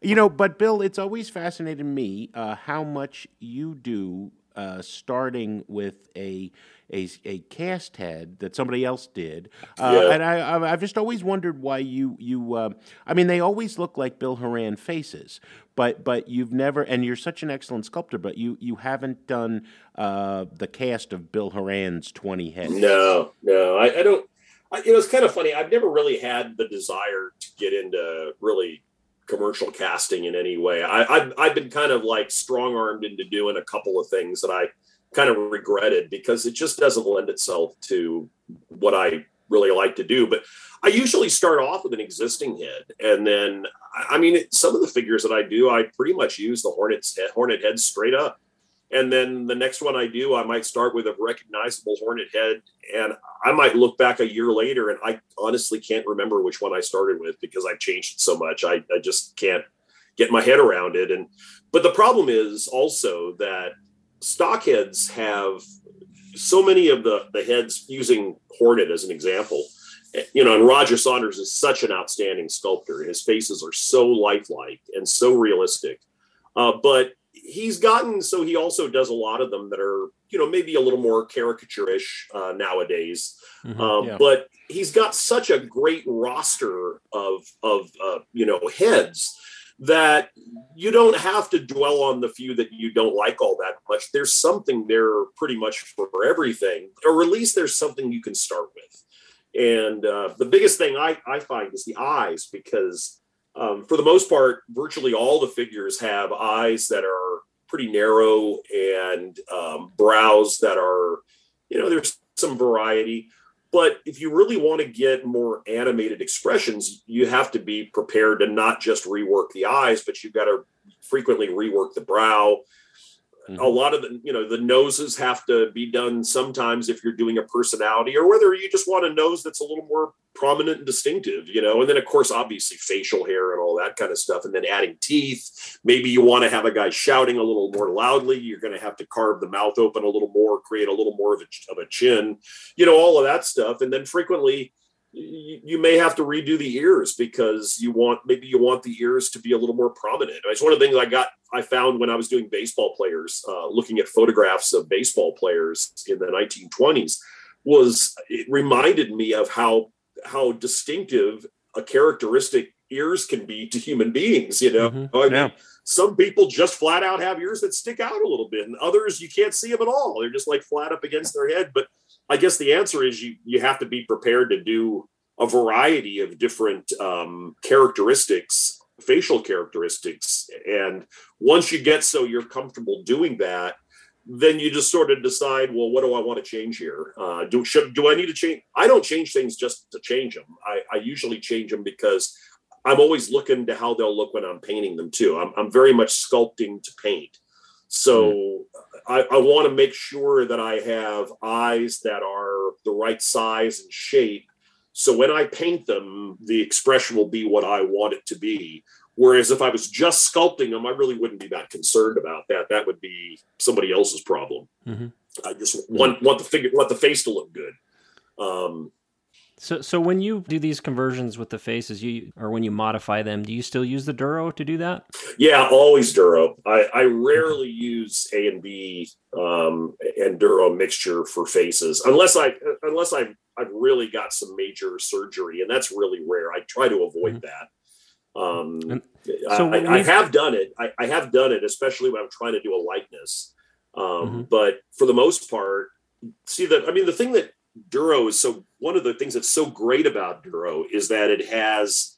You know, but Bill, it's always fascinated me uh, how much you do uh, starting with a a, a cast head that somebody else did, uh, yeah. and I, I've just always wondered why you you. Uh, I mean, they always look like Bill Horan faces, but but you've never, and you're such an excellent sculptor, but you you haven't done uh, the cast of Bill Horan's twenty heads. No, no, I, I don't. I, you know, it's kind of funny. I've never really had the desire to get into really commercial casting in any way. I, have I've been kind of like strong armed into doing a couple of things that I kind of regretted because it just doesn't lend itself to what I really like to do. But I usually start off with an existing head, and then I mean, some of the figures that I do, I pretty much use the Hornet's head, Hornet head straight up. And then the next one I do, I might start with a recognizable Hornet head, and I might look back a year later, and I honestly can't remember which one I started with because I've changed it so much. I, I just can't get my head around it. And but the problem is also that stock heads have so many of the the heads using Hornet as an example. You know, and Roger Saunders is such an outstanding sculptor. His faces are so lifelike and so realistic. Uh, but he's gotten so he also does a lot of them that are you know maybe a little more caricaturish uh, nowadays. Mm-hmm, um, yeah. but he's got such a great roster of of uh, you know heads that you don't have to dwell on the few that you don't like all that much. There's something there pretty much for everything or at least there's something you can start with. And uh, the biggest thing I, I find is the eyes because um, for the most part, virtually all the figures have eyes that are pretty narrow and um, brows that are, you know, there's some variety. But if you really want to get more animated expressions, you have to be prepared to not just rework the eyes, but you've got to frequently rework the brow Mm-hmm. A lot of the, you know, the noses have to be done sometimes if you're doing a personality or whether you just want a nose that's a little more prominent and distinctive, you know. And then, of course, obviously facial hair and all that kind of stuff. And then adding teeth. Maybe you want to have a guy shouting a little more loudly. You're going to have to carve the mouth open a little more, create a little more of a, of a chin, you know, all of that stuff. And then frequently, you may have to redo the ears because you want maybe you want the ears to be a little more prominent. It's one of the things I got I found when I was doing baseball players, uh, looking at photographs of baseball players in the 1920s, was it reminded me of how how distinctive a characteristic ears can be to human beings. You know, mm-hmm. I mean, yeah. some people just flat out have ears that stick out a little bit, and others you can't see them at all. They're just like flat up against their head, but I guess the answer is you you have to be prepared to do a variety of different um, characteristics, facial characteristics, and once you get so you're comfortable doing that, then you just sort of decide, well, what do I want to change here? Uh, do should do I need to change? I don't change things just to change them. I, I usually change them because I'm always looking to how they'll look when I'm painting them too. I'm, I'm very much sculpting to paint. So mm. I, I want to make sure that I have eyes that are the right size and shape. So when I paint them, the expression will be what I want it to be. Whereas if I was just sculpting them, I really wouldn't be that concerned about that. That would be somebody else's problem. Mm-hmm. I just want want the figure, want the face to look good. Um, so, so when you do these conversions with the faces, you or when you modify them, do you still use the Duro to do that? Yeah, always Duro. I, I rarely use A and B um, and Duro mixture for faces, unless I unless I've I've really got some major surgery, and that's really rare. I try to avoid mm-hmm. that. Um, so I, I, have done it. I, I, have done it, especially when I'm trying to do a likeness. Um, mm-hmm. But for the most part, see that I mean the thing that Duro is so one of the things that's so great about Duro is that it has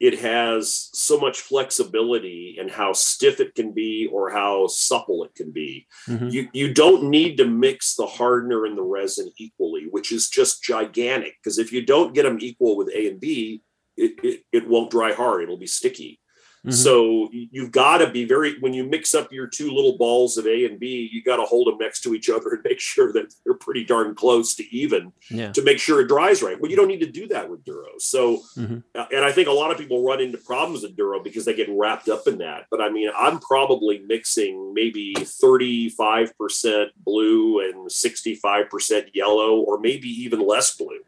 it has so much flexibility in how stiff it can be or how supple it can be. Mm-hmm. You you don't need to mix the hardener and the resin equally, which is just gigantic. Because if you don't get them equal with A and B, it, it, it won't dry hard. It'll be sticky. Mm-hmm. So you've got to be very when you mix up your two little balls of A and B, you got to hold them next to each other and make sure that they're pretty darn close to even yeah. to make sure it dries right. Well, you don't need to do that with Duro. So, mm-hmm. Uh, and I think a lot of people run into problems with Duro because they get wrapped up in that. But I mean, I'm probably mixing maybe 35% blue and 65% yellow, or maybe even less blue.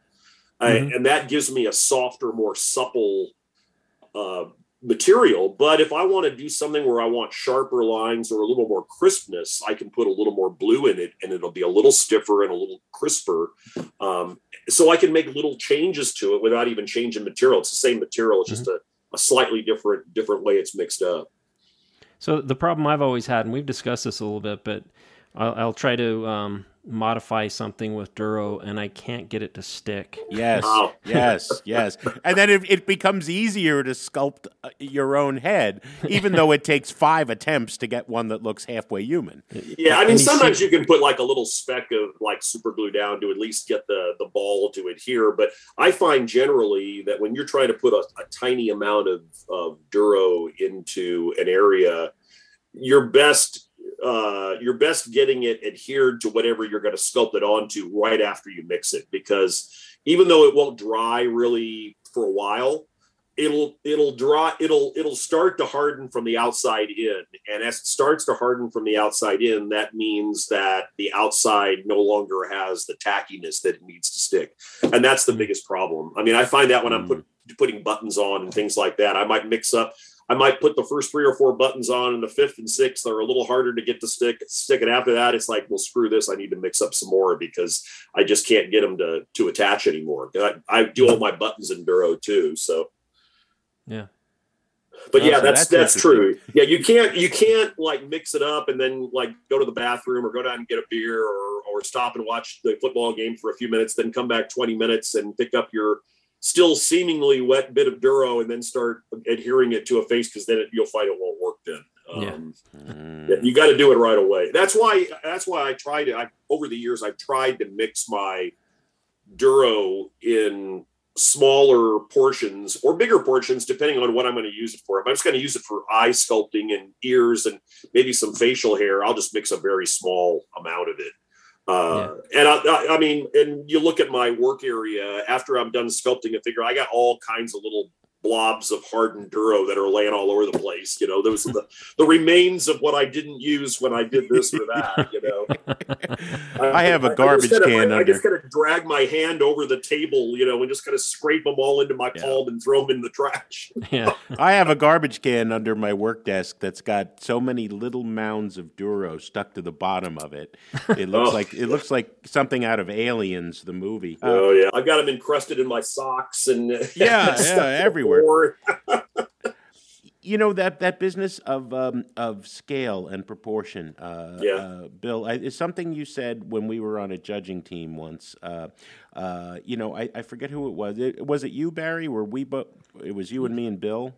Mm-hmm. I, and that gives me a softer, more supple uh, material. But if I want to do something where I want sharper lines or a little more crispness, I can put a little more blue in it and it'll be a little stiffer and a little crisper. Um, so I can make little changes to it without even changing material. It's the same material, it's just mm-hmm. a, a slightly different different way it's mixed up. So the problem I've always had, and we've discussed this a little bit, but I'll, I'll try to um, modify something with Duro and I can't get it to stick. Yes, oh. yes, yes. And then it, it, becomes easier to sculpt uh, your own head, even though it takes five attempts to get one that looks halfway human. Yeah, I mean, sometimes you can put like a little speck of like super glue down to at least get the, the ball to adhere. But I find generally that when you're trying to put a, a tiny amount of, of Duro into an area, your best uh, you're best getting it adhered to whatever you're going to sculpt it onto right after you mix it because even though it won't dry really for a while it'll it'll dry it'll it'll start to harden from the outside in. And as it starts to harden from the outside in that means that the outside no longer has the tackiness that it needs to stick. And that's the biggest problem. I mean i find that when i'm put, mm. putting buttons on and things like that i might mix up I might put the first three or four buttons on, and the fifth and sixth are a little harder to get to stick. Stick, and after that, it's like, well, screw this. I need to mix up some more because I just can't get them to to attach anymore. I, I do all my buttons in Duro too, so yeah. But oh, yeah, so that's that's, that's true. Yeah, you can't you can't like mix it up and then like go to the bathroom or go down and get a beer or or stop and watch the football game for a few minutes, then come back twenty minutes and pick up your still seemingly wet bit of duro and then start adhering it to a face because then it, you'll find it won't work then. Um, yeah. you got to do it right away. That's why. That's why I tried it. I, over the years, I've tried to mix my duro in smaller portions or bigger portions, depending on what I'm going to use it for. If I'm just going to use it for eye sculpting and ears and maybe some facial hair, I'll just mix a very small amount of it. Uh, yeah. And I, I, mean, and you look at my work area after I'm done sculpting a figure, I got all kinds of little blobs of hardened duro that are laying all over the place. You know, those are the, the remains of what I didn't use when I did this or that. You know, I, have a garbage I can. I, under. I just kind of drag my hand over the table, you know, and just kind of scrape them all into my yeah. palm and throw them in the trash. yeah, I have a garbage can under my work desk that's got so many little mounds of duro stuck to the bottom of it. It looks oh. like it looks like something out of Aliens, the movie. Oh uh, yeah, I've got them encrusted in my socks and yeah, yeah, everywhere everywhere. you know that that business of um, of scale and proportion. Uh, yeah, uh, Bill, I, is something you said when we were on a judging team once. Uh, uh you know, I, I forget who it was. It, was it you, Barry? Were we? But it was you and me and Bill.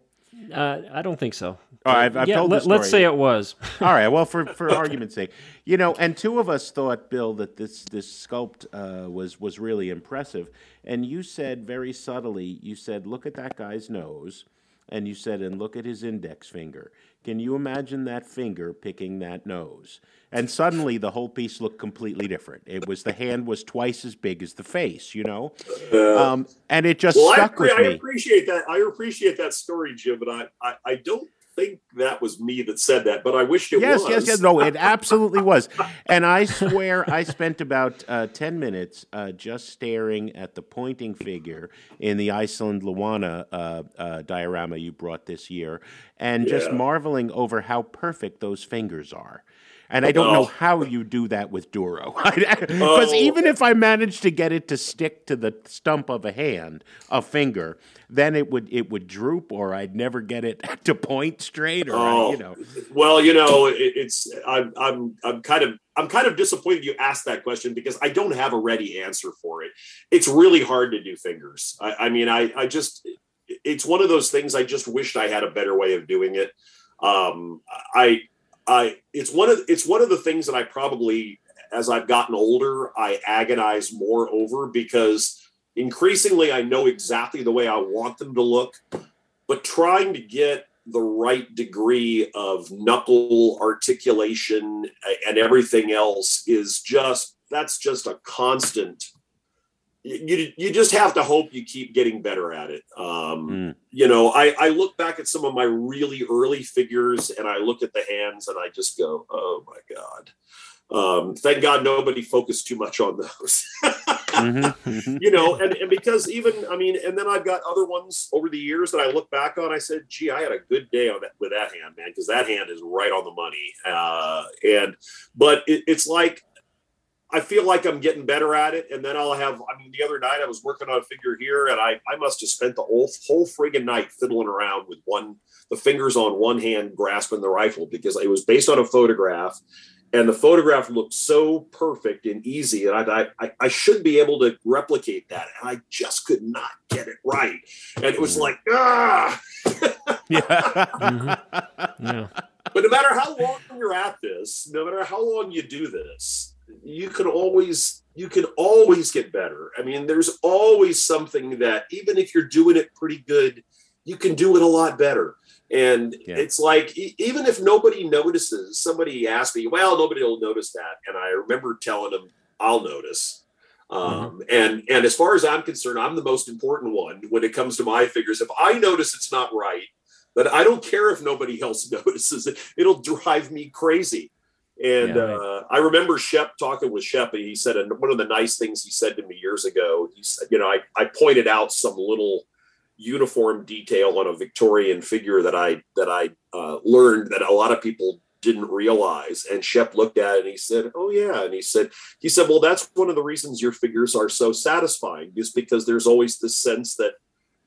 Uh, I don't think so. Oh, I've, I've yeah, told let, us say it was. All right. Well, for, for argument's sake, you know, and two of us thought, Bill, that this this sculpt uh, was was really impressive, and you said very subtly, you said, "Look at that guy's nose," and you said, "And look at his index finger." Can you imagine that finger picking that nose? And suddenly the whole piece looked completely different. It was the hand was twice as big as the face, you know, uh, um, and it just well, stuck I, with I me. I appreciate that. I appreciate that story, Jim, but I, I, I don't think that was me that said that, but I wish it yes, was. Yes, yes, yes. No, it absolutely was. And I swear I spent about uh, 10 minutes uh, just staring at the pointing figure in the Isandlwana uh, uh diorama you brought this year and yeah. just marveling over how perfect those fingers are. And I don't oh. know how you do that with Duro. Because oh. even if I managed to get it to stick to the stump of a hand, a finger, then it would it would droop, or I'd never get it to point straight, or oh. you know. Well, you know, it, it's I'm I'm I'm kind of I'm kind of disappointed you asked that question because I don't have a ready answer for it. It's really hard to do fingers. I, I mean, I I just it's one of those things. I just wished I had a better way of doing it. Um, I I it's one of it's one of the things that I probably as I've gotten older I agonize more over because increasingly I know exactly the way I want them to look, but trying to get the right degree of knuckle articulation and everything else is just that's just a constant you you just have to hope you keep getting better at it. Um, mm. You know, I, I look back at some of my really early figures and I look at the hands and I just go, oh my god. Um, thank God nobody focused too much on those. mm-hmm, mm-hmm. You know, and, and because even I mean, and then I've got other ones over the years that I look back on. I said, "Gee, I had a good day on that with that hand, man," because that hand is right on the money. Uh, and but it, it's like I feel like I'm getting better at it. And then I'll have, I mean, the other night I was working on a figure here and I, I must have spent the whole, whole friggin' night fiddling around with one, the fingers on one hand grasping the rifle because it was based on a photograph. and the photograph looked so perfect and easy and I, I i should be able to replicate that and i just could not get it right and it was like ah yeah. Mm-hmm. yeah. but no matter how long you're at this no matter how long you do this you can always you can always get better i mean there's always something that even if you're doing it pretty good you can do it a lot better and Yeah. it's like even if nobody notices, somebody asked me, "Well, nobody will notice that," and I remember telling them, "I'll notice." Um, and and as far as I'm concerned, I'm the most important one when it comes to my figures. If I notice it's not right, but I don't care if nobody else notices it. It'll drive me crazy. And Yeah. uh, I remember Shep talking with Shep, and he said, and one of the nice things he said to me years ago, he said, you know, I, I pointed out some little uniform detail on a Victorian figure that I that I uh, learned that a lot of people didn't realize. And Shep looked at it and he said, "Oh yeah," and he said he said, "Well, that's one of the reasons your figures are so satisfying, is because there's always this sense that."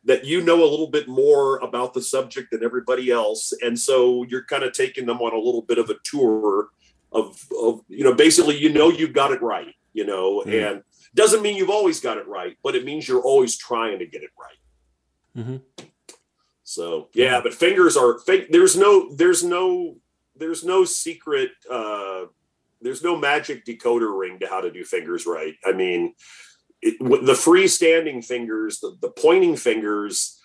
That you know a little bit more about the subject than everybody else, and so you're kind of taking them on a little bit of a tour of, of you know, basically, you know, you've got it right, you know, Mm. and doesn't mean you've always got it right, but it means you're always trying to get it right. hmm So yeah, but fingers are. There's no, there's no, there's no secret. uh There's no magic decoder ring to how to do fingers right. I mean, it, the freestanding fingers, the, the pointing fingers,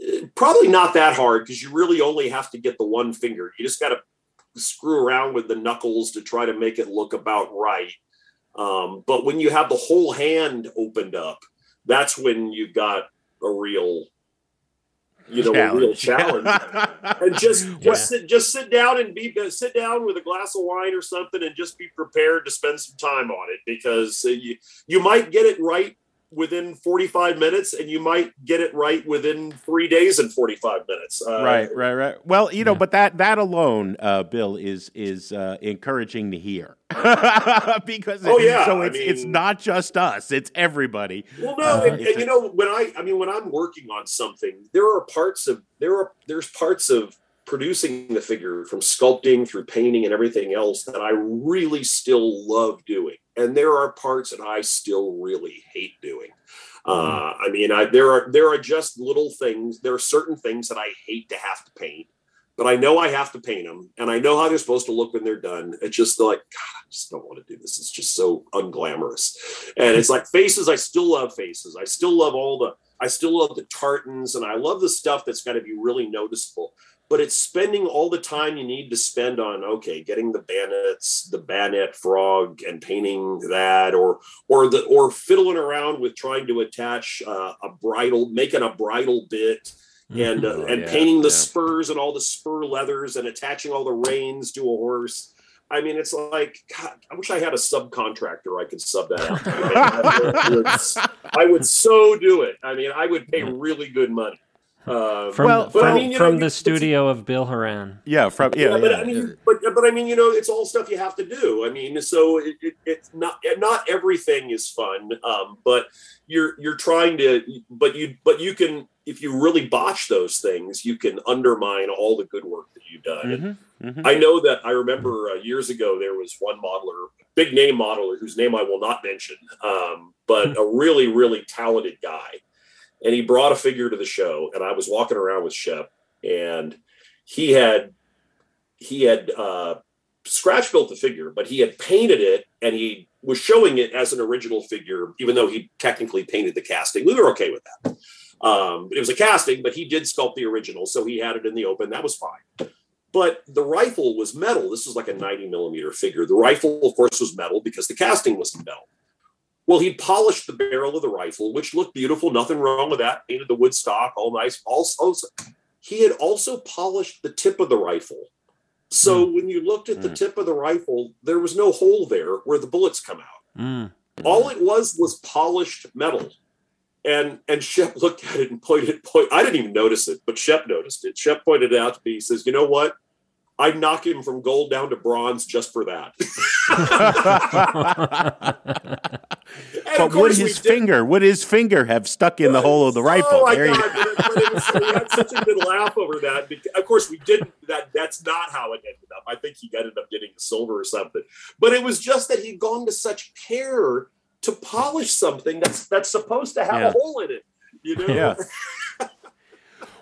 eh, probably not that hard because you really only have to get the one finger. You just got to screw around with the knuckles to try to make it look about right. Um, but when you have the whole hand opened up, that's when you've got a real, you know, a real challenge. and just Yeah. just sit just sit down and be sit down with a glass of wine or something and just be prepared to spend some time on it because you you might get it right within 45 minutes and you might get it right within three days and 45 minutes uh, right, right, right. Well, you know, Yeah. but that that alone, uh, Bill, is is uh, encouraging to hear because Oh, yeah, so I it's it's not just us; it's everybody. Well, no, Uh, and, and you know when I, I mean, when I'm working on something, there are parts of there are there's parts of producing the figure from sculpting through painting and everything else that I really still love doing, and there are parts that I still really hate doing. Uh, I mean, I, there are there are just little things. There are certain things that I hate to have to paint, but I know I have to paint them, and I know how they're supposed to look when they're done. It's just like God, I just don't want to do this. It's just so unglamorous. And it's like faces. I still love faces. I still love all the. I still love the tartans, and I love the stuff that's got to be really noticeable. But it's spending all the time you need to spend on okay, getting the bannets, the bayonet frog, and painting that, or or the or fiddling around with trying to attach uh, a bridle, making a bridle bit and uh, Oh, and yeah, painting the yeah. spurs and all the spur leathers and attaching all the reins to a horse. I mean, it's like God. I wish I had a subcontractor I could sub that out. to. I would, I would so do it. I mean, I would pay really good money. Uh, From, Well, from, I mean, you know, from the studio of Bill Horan. Yeah, from yeah, yeah, but yeah, I mean, but but I mean, you know, it's all stuff you have to do. I mean, so it, it, it's not not everything is fun, um, but you're you're trying to, but you but you can if you really botch those things, you can undermine all the good work that you've done. And Mhm, mhm. I know that I remember uh, years ago there was one modeler, big name modeler, whose name I will not mention, um, but a really really talented guy, and he brought a figure to the show, and I was walking around with Shep, and he had he had uh, scratch built the figure, but he had painted it, and he was showing it as an original figure, even though he technically painted the casting. We were okay with that. Um, it was a casting, but he did sculpt the original, so he had it in the open. That was fine but the rifle was metal. This was like a 90 millimeter figure. The rifle, of course, was metal because the casting was metal. Well, he'd polished the barrel of the rifle, which looked beautiful. Nothing wrong with that. Painted the wood stock, all nice. Also, he had also polished the tip of the rifle. So when you looked at the Mm. tip of the rifle, there was no hole there where the bullets come out. Mm. All it was was polished metal. And and Shep looked at it and pointed. Point, I didn't even notice it, but Shep noticed it. Shep pointed it out to me. He says, "You know what? I'd knock him from gold down to bronze just for that." But would his did- finger would his finger have stuck in the hole of the oh, rifle? Oh my There God! But, it- but was, we had such a good laugh over that. Because, of course, we didn't. That That's not how it ended up. I think he ended up getting silver or something. But it was just that he'd gone to such care to polish something that's that's supposed to have Yeah. a hole in it. You know? Yeah.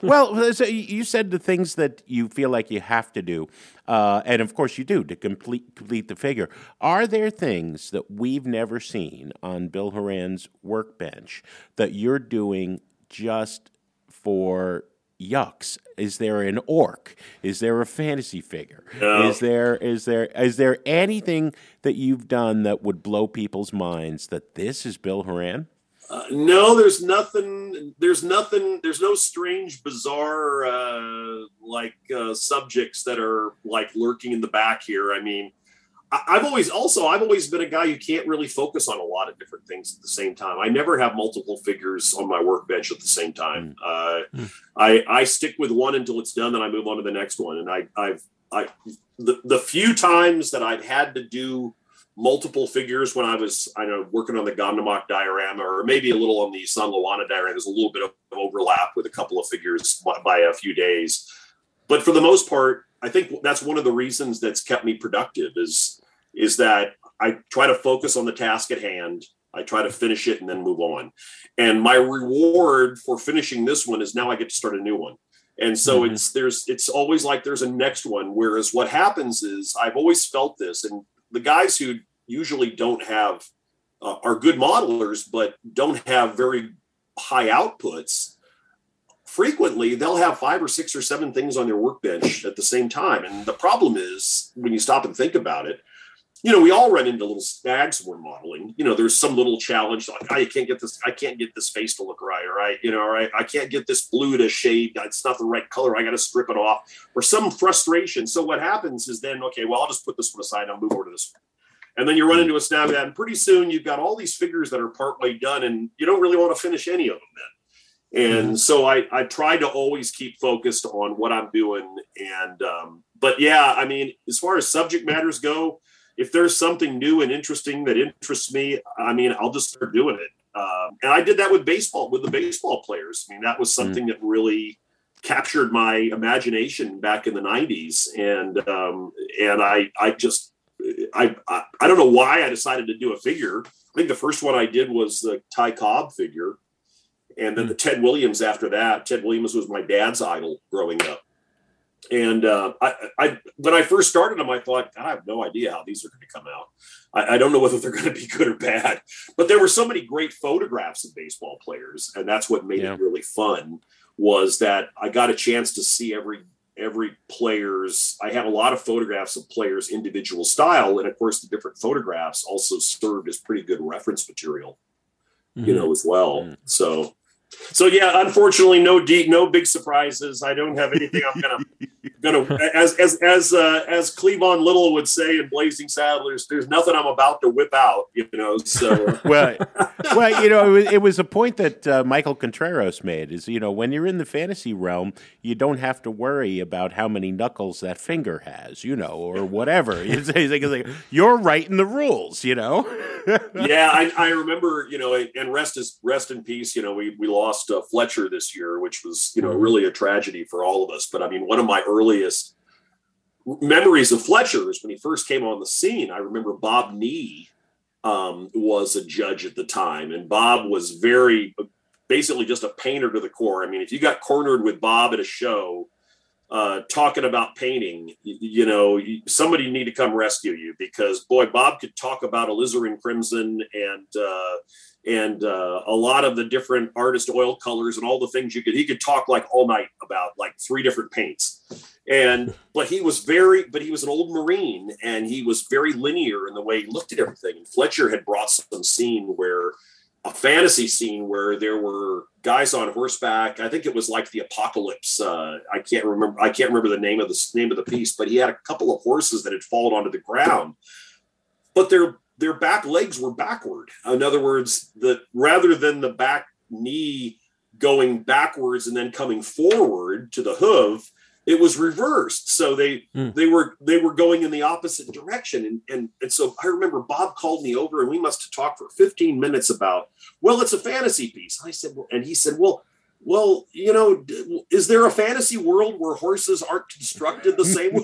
well, so you said the things that you feel like you have to do, uh, and of course you do to complete complete the figure. Are there things that we've never seen on Bill Horan's workbench that you're doing just for yucks? Is there an orc? Is there a fantasy figure? No. Is there is there is there anything that you've done that would blow people's minds that this is Bill Horan? Uh, no, there's nothing. There's nothing. There's no strange, bizarre, uh, like uh, subjects that are like lurking in the back here. I mean, I, I've always also I've always been a guy who can't really focus on a lot of different things at the same time. I never have multiple figures on my workbench at the same time. Uh, Mm. I I stick with one until it's done, then I move on to the next one. And I I've I the the few times that I've had to do multiple figures when I was I know working on the Gandamak diorama or maybe a little on the Isandlwana diorama. There's a little bit of overlap with a couple of figures by- a few days, but for the most part, I think that's one of the reasons that's kept me productive is is that I try to focus on the task at hand. I try to finish it and then move on. And my reward for finishing this one is now I get to start a new one. And so Mhm. it's there's it's always like there's a next one. Whereas what happens is I've always felt this, and the guys who usually don't have uh, are good modelers, but don't have very high outputs. Frequently, they'll have five or six or seven things on their workbench at the same time. And the problem is when you stop and think about it, you know, we all run into little snags we're modeling. You know, there's some little challenge like, I can't get this, I can't get this face to look right, or I, you know, or I, I can't get this blue to shade. It's not the right color. I got to strip it off, or some frustration. So what happens is then, okay, well, I'll just put this one aside. I'll move over to this one. And then you run into a snag and pretty soon you've got all these figures that are partway done, and you don't really want to finish any of them then. And so I, I try to always keep focused on what I'm doing. And, um, but yeah, I mean, as far as subject matters go, if there's something new and interesting that interests me, I mean, I'll just start doing it. Um, and I did that with baseball, with the baseball players. I mean, that was something that really captured my imagination back in the 90s. And, um, and I, I just, I, I, I don't know why I decided to do a figure. I think the first one I did was the Ty Cobb figure. And then the Ted Williams after that. Ted Williams was my dad's idol growing up. And uh, I, I, when I first started them, I thought, I have no idea how these are going to come out. I, I don't know whether they're going to be good or bad. But there were so many great photographs of baseball players, and that's what made Yeah. it really fun. Was that I got a chance to see every every player's. I have a lot of photographs of players' individual style, and of course, the different photographs also served as pretty good reference material you know, as well. Mm. So, so yeah, unfortunately, no deep, no big surprises. I don't have anything I'm gonna, gonna as as as uh, as Cleavon Little would say in Blazing Saddles. There's nothing I'm about to whip out, you know. So well, well, you know, it was, it was a point that uh, Michael Contreras made. Is you know, when you're in the fantasy realm, you don't have to worry about how many knuckles that finger has, you know, or whatever. He's like, like, you're writing the rules, you know. yeah, I, I remember, you know, and rest is rest in peace. You know, we we lost uh, Fletcher this year, which was you know really a tragedy for all of us. But I mean, one of my earliest memories of Fletcher is when he first came on the scene. I remember Bob Nee um, was a judge at the time, and Bob was very basically just a painter to the core. I mean, if you got cornered with Bob at a show. Uh, talking about painting, you, know, somebody need to come rescue you because boy, Bob could talk about alizarin crimson and uh, and uh, a lot of the different artist oil colors and all the things you could. He could talk like all night about like three different paints, and but he was very, but he was an old marine and he was very linear in the way he looked at everything. And Fletcher had brought some scene where a fantasy scene where there were guys on horseback. I think it was like the apocalypse. Uh, I can't remember. I can't remember the name of the name of the piece, but he had a couple of horses that had fallen onto the ground, but their their back legs were backward. In other words, the rather than the back knee going backwards and then coming forward to the hoof, it was reversed. So they Hmm. they were they were going in the opposite direction. And, and and so I remember Bob called me over and we must have talked for 15 minutes about, well, it's a fantasy piece. I said, well, and he said, well, Well, you know, is there a fantasy world where horses aren't constructed the same way?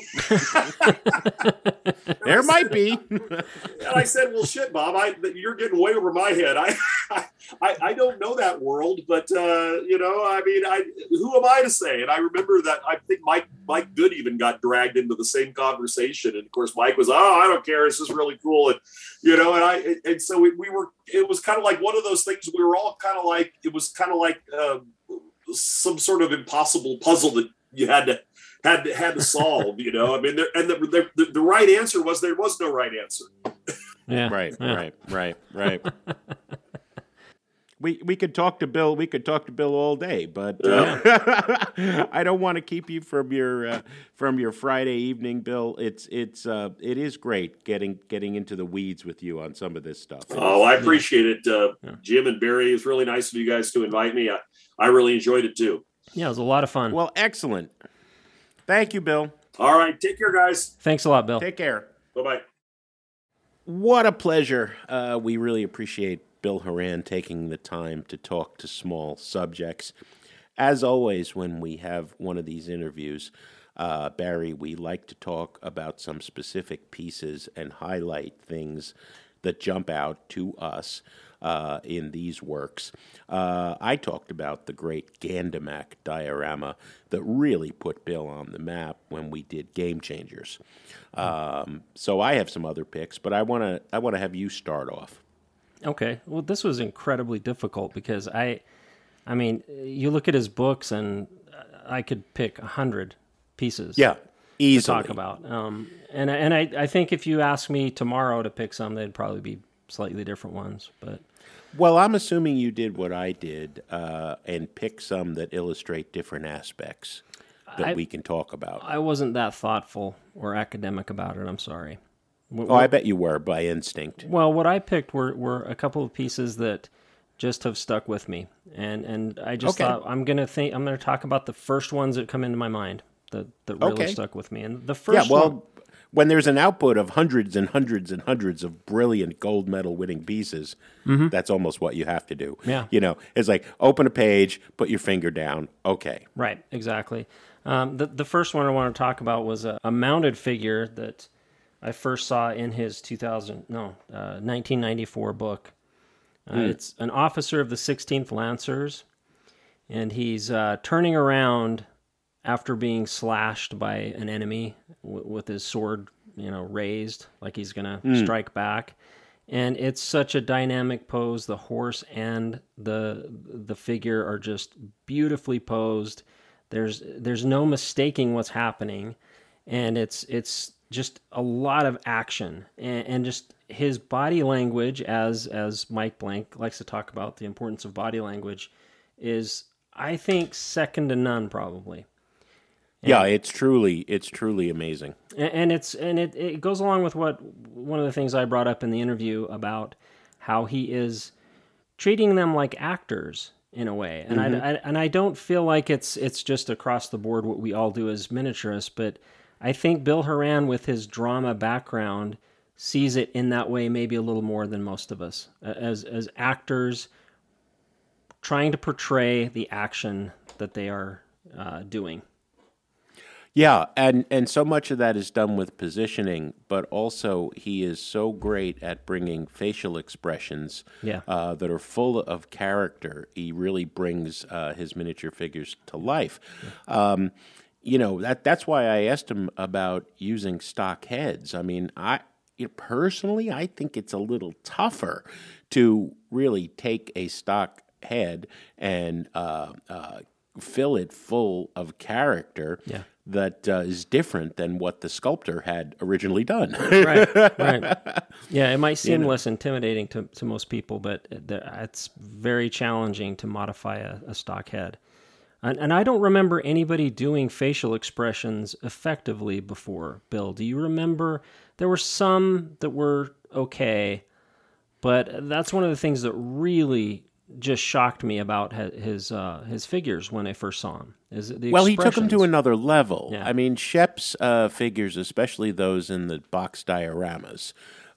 there might be. and I said, "Well, shit, Bob, I, you're getting way over my head. I, I, I don't know that world, but uh, you know, I mean, I who am I to say?" And I remember that I think Mike Mike Good even got dragged into the same conversation, and of course, Mike was, "Oh, I don't care. This is really cool," and you know, and I and so we, we were. It was kind of like one of those things. We were all kind of like it was kind of like. Uh, some sort of impossible puzzle that you had to had to, had to solve. You know, I mean, there, and the, the, the right answer was there was no right answer. Yeah. Right. Yeah. Right. Right. Right. we we could talk to Bill. We could talk to Bill all day, but uh, I don't want to keep you from your uh, from your Friday evening, Bill. It's it's uh, it is great getting getting into the weeds with you on some of this stuff. Oh, I appreciate it, uh, yeah. Jim and Barry. It's really nice of you guys to invite me. I, I really enjoyed it too. Yeah, it was a lot of fun. Well, excellent. Thank you, Bill. All right, take care, guys. Thanks a lot, Bill. Take care. Bye bye. What a pleasure. Uh, we really appreciate Bill Horan taking the time to talk to small subjects. As always, when we have one of these interviews, uh, Barry, we like to talk about some specific pieces and highlight things that jump out to us uh, in these works. Uh, I talked about the great Gandamak diorama that really put Bill on the map when we did Game Changers. Um, so I have some other picks, but I want to I want to have you start off. Okay. Well, this was incredibly difficult because I, I mean, you look at his books and I could pick a hundred pieces. Yeah, easily. to talk about. Um, and and I, I think if you ask me tomorrow to pick some, they'd probably be slightly different ones. But well, I'm assuming you did what I did uh, and pick some that illustrate different aspects that I, we can talk about. I wasn't that thoughtful or academic about it. I'm sorry. What, oh, I bet you were by instinct. Well, what I picked were, were a couple of pieces that just have stuck with me, and and I just okay. thought I'm gonna think I'm gonna talk about the first ones that come into my mind that that really okay. stuck with me. And the first yeah, well, one, when there's an output of hundreds and hundreds and hundreds of brilliant gold medal winning pieces, mm-hmm. that's almost what you have to do. Yeah. You know, it's like open a page, put your finger down. Okay. Right. Exactly. Um, the the first one I want to talk about was a, a, mounted figure that I first saw in his 2000 no uh, 1994 book. Uh, mm. It's an officer of the 16th Lancers, and he's uh, turning around after being slashed by an enemy w- with his sword, you know, raised like he's gonna mm. strike back. And it's such a dynamic pose. The horse and the the figure are just beautifully posed. There's there's no mistaking what's happening, and it's it's just a lot of action and, and just his body language, as as Mike Blank likes to talk about the importance of body language, is I think second to none probably. And, yeah, it's truly it's truly amazing. And it's and it, it goes along with what one of the things I brought up in the interview about how he is treating them like actors in a way. And mm-hmm. I, I, and I don't feel like it's it's just across the board what we all do as miniaturists, but I think Bill Horan with his drama background sees it in that way maybe a little more than most of us as as actors trying to portray the action that they are uh, doing. Yeah, and and so much of that is done with positioning, but also he is so great at bringing facial expressions yeah. uh, that are full of character. He really brings uh, his miniature figures to life. Um, you know that that's why I asked him about using stock heads. I mean, I you know, personally I think it's a little tougher to really take a stock head and uh, uh fill it full of character. Yeah that uh, is different than what the sculptor had originally done. right, right. Yeah, it might seem you know. less intimidating to, to most people, but it's very challenging to modify a, a stock head. And, and, I don't remember anybody doing facial expressions effectively before, Bill. Do you remember? There were some that were okay, but that's one of the things that really just shocked me about his uh, his figures when I first saw him. Is the well, he took them to another level. Yeah. I mean, Shep's uh, figures, especially those in the box dioramas,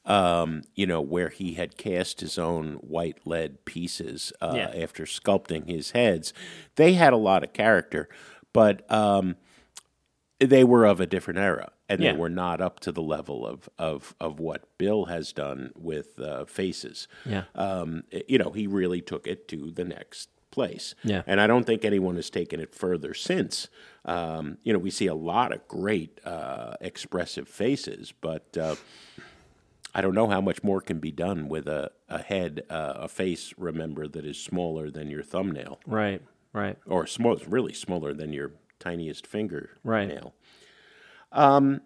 um, you know, where he had cast his own white lead pieces uh, Yeah. after sculpting his heads. They had a lot of character, but um, they were of a different era. And Yeah. they were not up to the level of, of, of what Bill has done with uh, faces. Yeah. Um, you know, he really took it to the next place. Yeah. And I don't think anyone has taken it further since. Um, you know, we see a lot of great uh, expressive faces, but uh, I don't know how much more can be done with a, a head, uh, a face, remember, that is smaller than your thumbnail, Right. Right. or small, really smaller than your tiniest finger Right. nail. Um,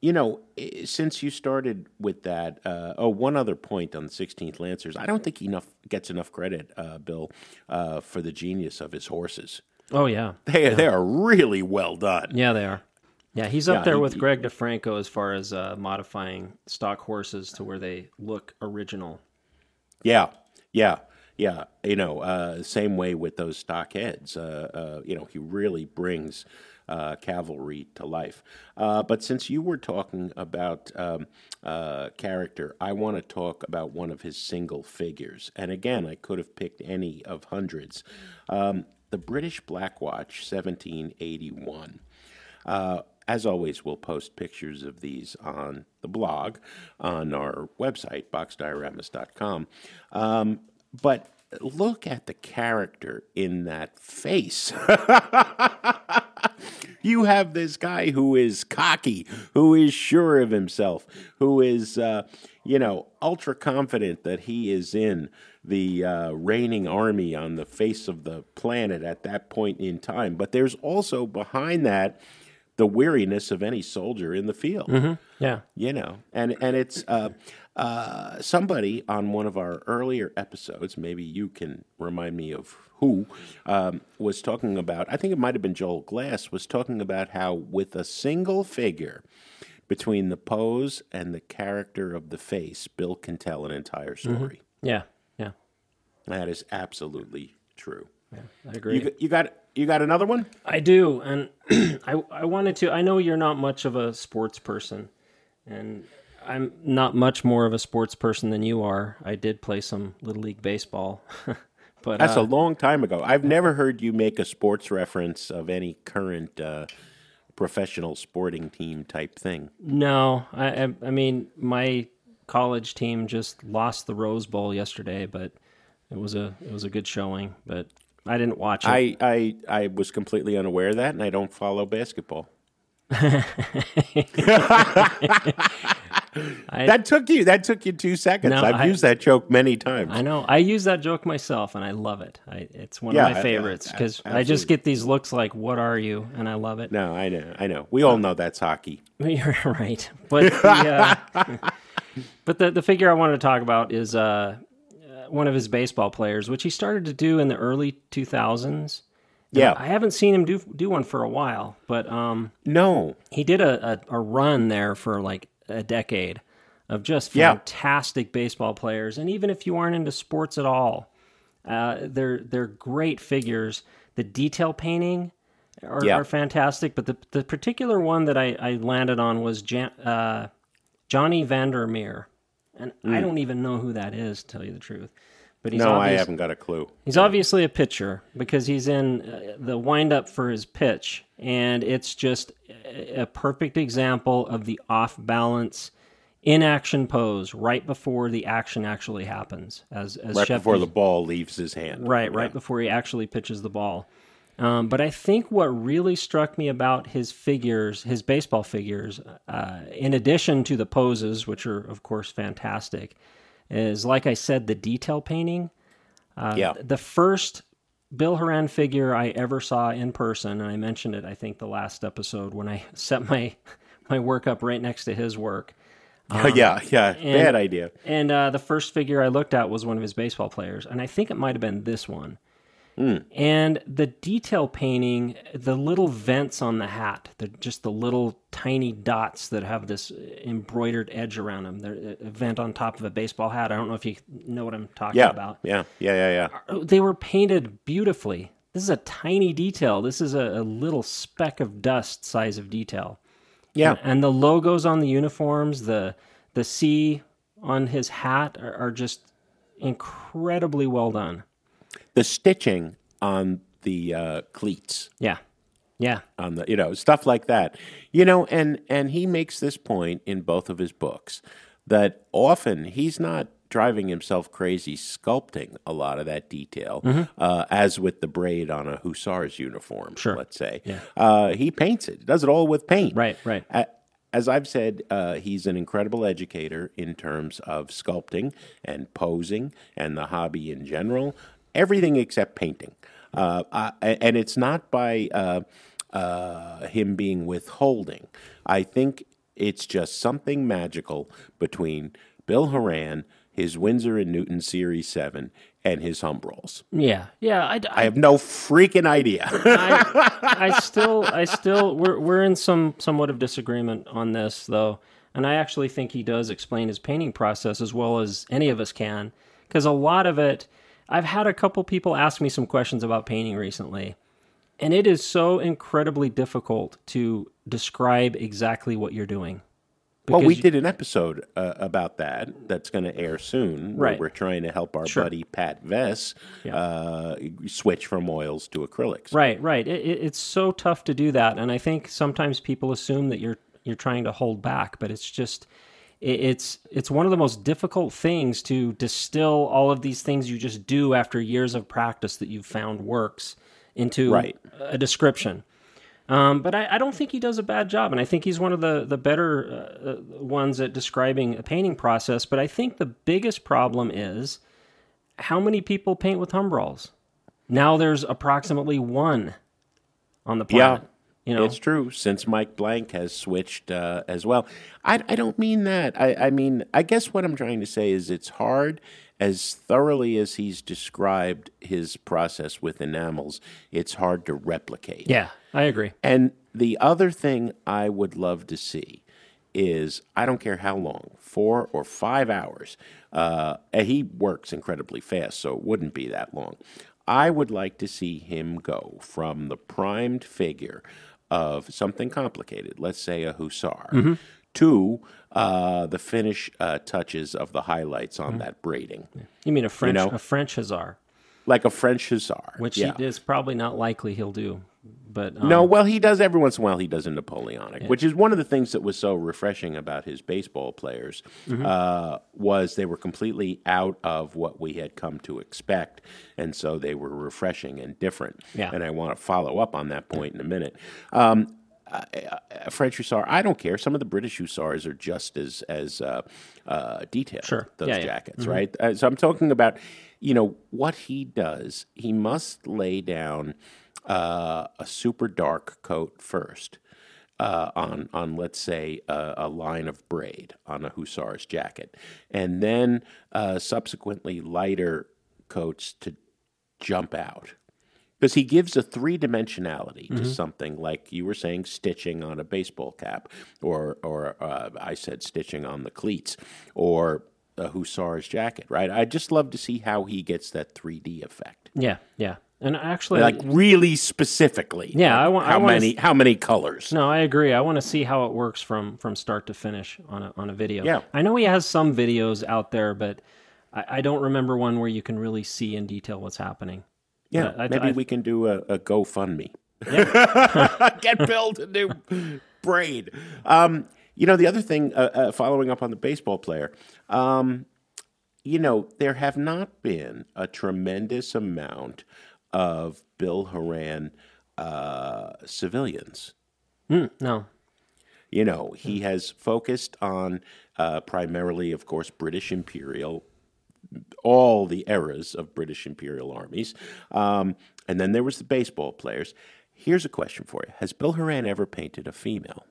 you know, since you started with that, uh, oh, one other point on the 16th Lancers. I don't think enough gets enough credit, uh, Bill, uh, for the genius of his horses. Oh yeah. They they are really well done. Yeah, they are. Yeah, he's up Yeah, there he- with Greg DeFranco as far as uh, modifying stock horses to where they look original. Yeah, yeah, yeah. You know, uh, same way with those stock heads. Uh, uh, you know, he really brings uh, cavalry to life. Uh, but since you were talking about um, uh, character, I want to talk about one of his single figures. And again, I could have picked any of hundreds. Um, the British Black Watch, 1781. Uh, as always, we'll post pictures of these on the blog on our website, boxdioramas.com. Um, but look at the character in that face. you have this guy who is cocky, who is sure of himself, who is, uh, you know, ultra confident that he is in the uh, reigning army on the face of the planet at that point in time. But there's also behind that the weariness of any soldier in the field Yeah. you know and and it's uh, uh, somebody on one of our earlier episodes maybe you can remind me of who um, was talking about i think it might have been joel glass was talking about how with a single figure between the pose and the character of the face bill can tell an entire story Yeah. Yeah. that is absolutely true I agree. you, you got you got another one I do, and I I wanted to. I know you're not much of a sports person, and I'm not much more of a sports person than you are. I did play some little league baseball, but That's uh, a long time ago. I've never heard you make a sports reference of any current uh, professional sporting team type thing. no. I, I I mean my college team just lost the Rose Bowl yesterday, but it was a it was a good showing. But I didn't watch it. I, I I was completely unaware of that, and I don't follow basketball. that took you. That took you two seconds. No, I've I- used that joke many times. I know. I use that joke myself, and I love it. I, it's one Yeah, of my favorites because I just get these looks like, "What are you?" and I love it. no, I know. I know. We all know that's hockey. You're right, but the, uh, but the the figure I wanted to talk about is uh, one of his baseball players, which he started to do in the early 2000s. Yeah. I haven't seen him do do one for a while, but um, No. he did a, a, a run there for like a decade of just Yeah. fantastic baseball players. And even if you aren't into sports at all, uh, they're they're great figures. The detail painting are, Yeah. are fantastic. But the the particular one that I, I landed on was Jan, uh, Johnny Vander Meer, and I don't even know who that is, to tell you the truth. But he's Hmm. No, I haven't got a clue. He's obviously a pitcher because he's in uh, the windup for his pitch, and it's just a a perfect example of the off balance in action pose right before the action actually happens. As as Right Shep before the ball leaves his hand. Right, right before he actually pitches the ball. Um, but I think what really struck me about his figures, his baseball figures, uh, in addition to the poses, which are of course fantastic, is like I said, the detail painting. Uh, Yeah. The first Bill Horan figure I ever saw in person, and I mentioned it, I think, the last episode when I set my my work up right next to his work. yeah, yeah. Bad idea. And uh, the first figure I looked at was one of his baseball players, and I think it might have been this one. Mm. And the detail painting, the little vents on the hat, they're just the little tiny dots that have this embroidered edge around them. They're uh, a vent on top of a baseball hat. I don't know if you know what I'm talking Yeah, about. yeah, yeah, yeah, yeah. Uh, they were painted beautifully. This is a tiny detail. This is a, a little speck of dust size of detail. Yeah. And the logos on the uniforms, the the C on his hat are, are just incredibly well done. The stitching on the uh, cleats Yeah. Yeah. on the you know stuff like that you know and and he makes this point in both of his books that often he's not driving himself crazy sculpting a lot of that detail uh, as with the braid on a hussar's uniform Sure. let's say uh, he paints it does it all with paint Right, right. As I've said, uh, he's an incredible educator in terms of sculpting and posing and the hobby in general. Everything except painting, uh, I, and it's not by uh, uh, him being withholding. I think it's just something magical between Bill Horan, his Winsor and Newton Series Seven, and his Humbrols. Yeah. Yeah. I, I have no freaking idea. I, I still, I still, we're we're in some somewhat of disagreement on this though, and I actually think he does explain his painting process as well as any of us can, because a lot of it, I've had a couple people ask me some questions about painting recently, and it is so incredibly difficult to describe exactly what you're doing. Well, we did an episode uh, about that that's going to air soon. where Right. We're trying to help our Sure. buddy Pat Vess uh, switch from oils to acrylics. Right, right. It, it, it's so tough to do that, and I think sometimes people assume that you're you're trying to hold back, but it's just it's it's one of the most difficult things to distill all of these things you just do after years of practice that you've found works into Right. a description. Um, but I, I don't think he does a bad job, and I think he's one of the the better uh, uh, ones at describing a painting process. But I think the biggest problem is how many people paint with Humbrols. Now there's approximately one on the planet. You know, It's true, since Mike Blank has switched uh, as well. I, I don't mean that. I, I mean, I guess what I'm trying to say is it's hard, as thoroughly as he's described his process with enamels, it's hard to replicate. yeah, I agree. And the other thing I would love to see is I don't care how long, four or five hours. Uh, and he works incredibly fast, so it wouldn't be that long. I would like to see him go from the primed figure of something complicated, let's say a hussar, to uh, the finish uh, touches of the highlights on that braiding, You mean a French know? a French hussar, like a French hussar. which yeah. he is probably not likely he'll do. But um, No, well, he does every once in a while. He does a Napoleonic, which is one of the things that was so refreshing about his baseball players Mm-hmm. uh, was they were completely out of what we had come to expect, and so they were refreshing and different. Yeah. And I want to follow up on that point in a minute. Um, uh, uh, French hussar, I don't care. Some of the British hussars are just as as uh, uh, detailed. Sure. those Yeah, yeah. jackets, right? Uh, so I'm talking about, you know, what he does. He must lay down uh, a super dark coat first uh, on on let's say a, a line of braid on a hussar's jacket, and then uh, subsequently lighter coats to jump out. Because he gives a three dimensionality to something like you were saying, stitching on a baseball cap, or or uh, I said stitching on the cleats, or a hussar's jacket. Right? I just love to see how he gets that three D effect yeah, yeah, and actually, like really specifically. Yeah, like I want- I how wanna many how many colors? No, I agree. I want to see how it works from from start to finish on a on a video. Yeah. I know he has some videos out there, but I, I don't remember one where you can really see in detail what's happening. Yeah, I- I- maybe I- we can do a, a GoFundMe. Get Bill to do braid. Um, you know, the other thing, uh, uh, following up on the baseball player, um, you know, there have not been a tremendous amount of Bill Horan uh, civilians. No, You know, he has focused on uh, primarily, of course, British Imperial, all the eras of British Imperial armies. Um, and then there was the baseball players. Here's a question for you Has Bill Horan ever painted a female?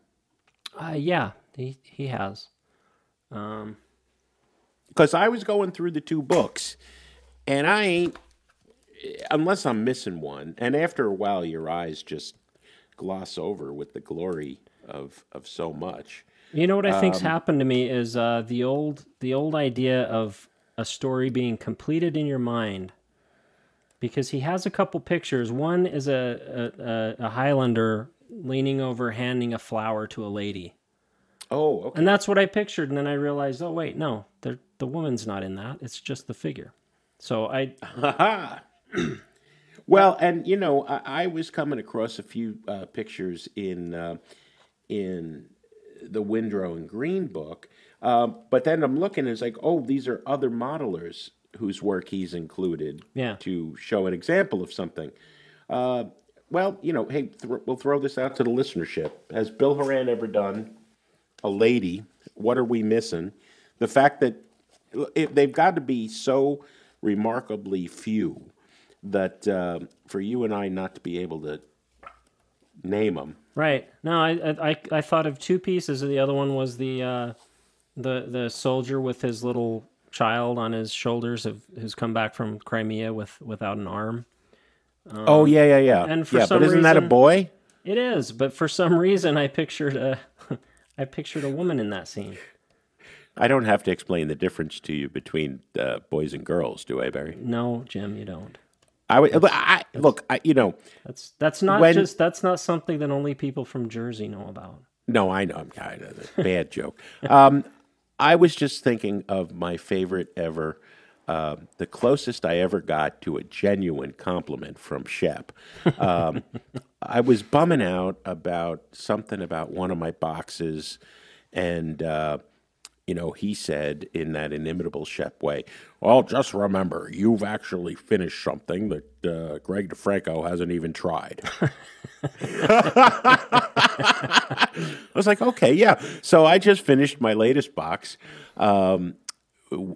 uh, yeah, he he has. Um, Because I was going through the two books, and I ain't, unless I'm missing one, and after a while, your eyes just gloss over with the glory of, of so much. You know what I Um, think's happened to me is uh, the old the old idea of a story being completed in your mind. Because he has a couple pictures. One is a, a, a, Highlander leaning over, handing a flower to a lady. Oh, okay. And that's what I pictured. And then I realized, oh, wait, no, the, the woman's not in that. It's just the figure. So I. well, and you know, I, I was coming across a few uh, pictures in uh, in the Windrow and Greene book, um, but then I'm looking, and it's like, oh, these are other modelers whose work he's included Yeah. to show an example of something. Uh, well, you know, hey, th- we'll throw this out to the listenership. Has Bill Horan ever done a lady? What are we missing? The fact that it, they've got to be so remarkably few that uh, for you and I not to be able to name them. right. No, I, I, I, thought of two pieces. The other one was the, uh, the, the soldier with his little child on his shoulders of, who's come back from Crimea with, without an arm. oh yeah, yeah, yeah. and for yeah, some but isn't that a boy? It is, but for some reason I pictured a, I pictured a woman in that scene. I don't have to explain the difference to you between uh, boys and girls, do I, Barry? No, Jim, you don't. I would I, look. I, you know, That's that's not When- just that's not something that only people from Jersey know about. No, I know. I'm kind of a bad joke. Um, I was just thinking of my favorite ever. Uh, the closest I ever got to a genuine compliment from Shep. Um, I was bumming out about something about one of my boxes, and uh, you know, he said in that inimitable Shep way, "Well, just remember, you've actually finished something that uh, Greg DeFranco hasn't even tried." I was like, okay, yeah. So I just finished my latest box, um,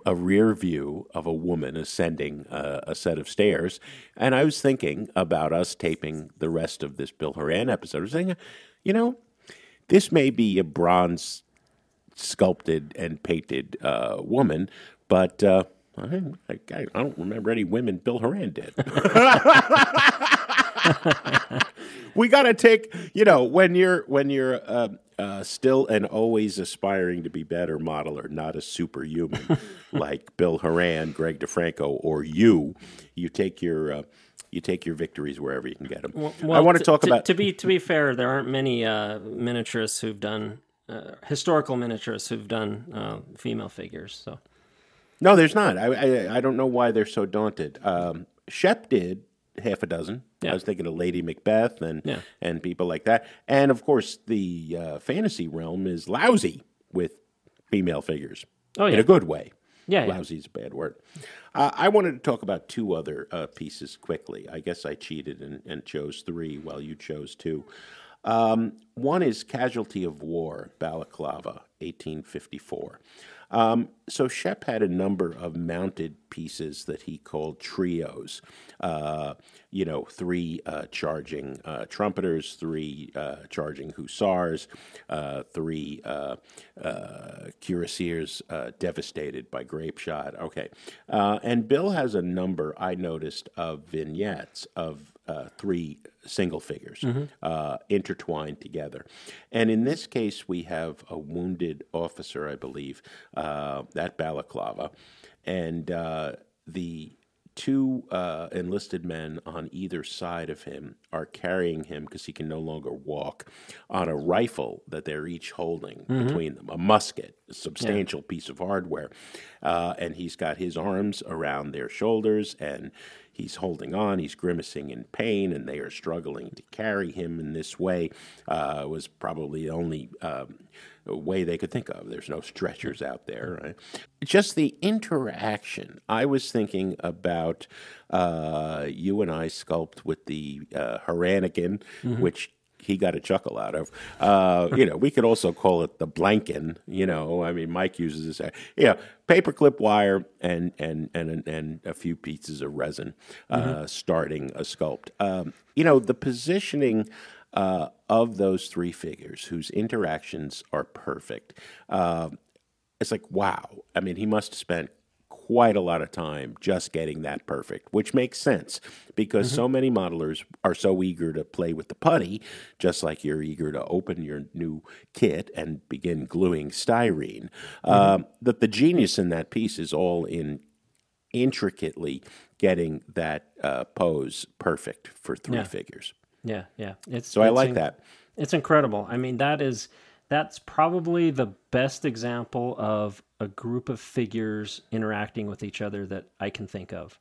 a rear view of a woman ascending uh, a set of stairs, and I was thinking about us taping the rest of this Bill Horan episode. I was thinking, you know, this may be a bronze sculpted and painted uh, woman, but. Uh, I, I, I don't remember any women Bill Horan did. we got to take you know when you're when you're uh, uh, still and always aspiring to be better modeler not a superhuman like bill horan greg defranco or you you take your uh, you take your victories wherever you can get them i want to talk t- about to be to be fair, there aren't many uh, miniaturists who've done uh, historical miniaturists who've done uh, female figures. So no there's not i i, I don't know why they're so daunted um, shep did half a dozen Yeah. I was thinking of Lady Macbeth and Yeah. and people like that, and of course the uh, fantasy realm is lousy with female figures. Oh, in a good way. Yeah, yeah. lousy is a bad word. Uh, I wanted to talk about two other uh, pieces quickly. I guess I cheated and, and chose three while you chose two. Um, one is Casualty of War, Balaclava, 1854. Um, so Shep had a number of mounted pieces that he called trios. Uh, you know, three uh, charging uh, trumpeters, three uh, charging hussars, uh, three uh, cuirassiers devastated by grape shot. Okay, and Bill has a number I noticed of vignettes of uh, three single figures uh, intertwined together. And in this case, we have a wounded officer, I believe, uh, that balaclava, and uh, the two uh, enlisted men on either side of him are carrying him because he can no longer walk on a rifle that they're each holding between them, a musket, a substantial piece of hardware. Uh, and he's got his arms around their shoulders and he's holding on, he's grimacing in pain, and they are struggling to carry him in this way. Uh, was probably the only um, way they could think of. There's no stretchers out there. Right? Just the interaction. I was thinking about uh, you and I sculpt with the uh, Haranigan, which he got a chuckle out of. Uh, you know, we could also call it the blankin. You know, I mean, Mike uses this. Yeah, paperclip wire and and and and a few pieces of resin, uh, starting a sculpt. Um, you know, the positioning. Uh, of those three figures whose interactions are perfect, uh, it's like wow. I mean, he must have spent quite a lot of time just getting that perfect, which makes sense because so many modelers are so eager to play with the putty, just like you're eager to open your new kit and begin gluing styrene, um, that the genius in that piece is all in intricately getting that uh, pose perfect for three Yeah. figures. yeah, yeah. It's So I like in- that. It's incredible. I mean, that is that's probably the best example of a group of figures interacting with each other that I can think of.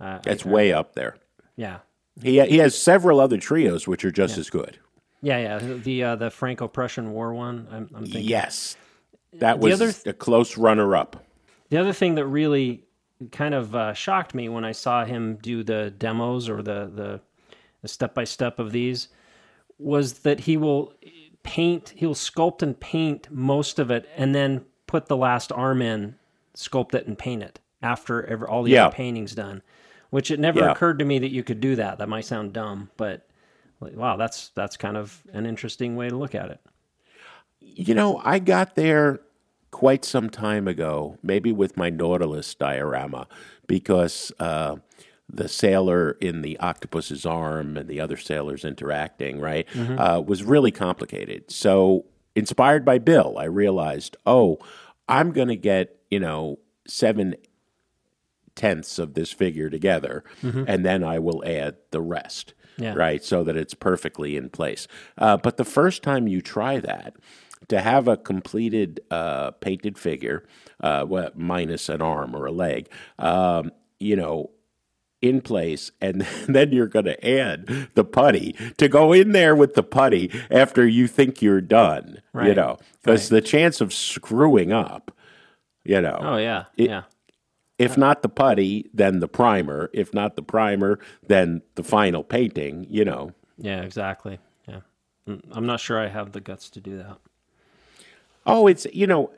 Uh, That's way up there. Yeah. He he has several other trios which are just yeah. as good. Yeah, yeah. The uh, the Franco-Prussian War one. I'm, I'm thinking. Yes, that was other th- a close runner-up. The other thing that really kind of uh, shocked me when I saw him do the demos or the the, the step-by-step of these was that he will paint, he'll sculpt and paint most of it, and then put the last arm in, sculpt it, and paint it after every, all the yeah. other painting's done. Which it never yeah. occurred to me that you could do that. That might sound dumb, but wow, that's that's kind of an interesting way to look at it. You know, I got there quite some time ago, maybe with my Nautilus diorama, because uh, the sailor in the octopus's arm and the other sailors interacting, right, mm-hmm. uh, was really complicated. So, inspired by Bill, I realized, oh, I'm going to get, you know, seven tenths of this figure together, mm-hmm. and then I will add the rest. Yeah. Right, so that it's perfectly in place. Uh, but the first time you try that, to have a completed uh, painted figure, uh, well, minus an arm or a leg, um, you know, in place, and then you're going to add the putty to go in there with the putty after you think you're done. Right. You know, because right. the chance of screwing up, you know. Oh yeah, it, yeah. If not the putty, then the primer. If not the primer, then the final painting. You know. Yeah, exactly. Yeah, mm, I'm not sure I have the guts to do that. Oh, it's you know,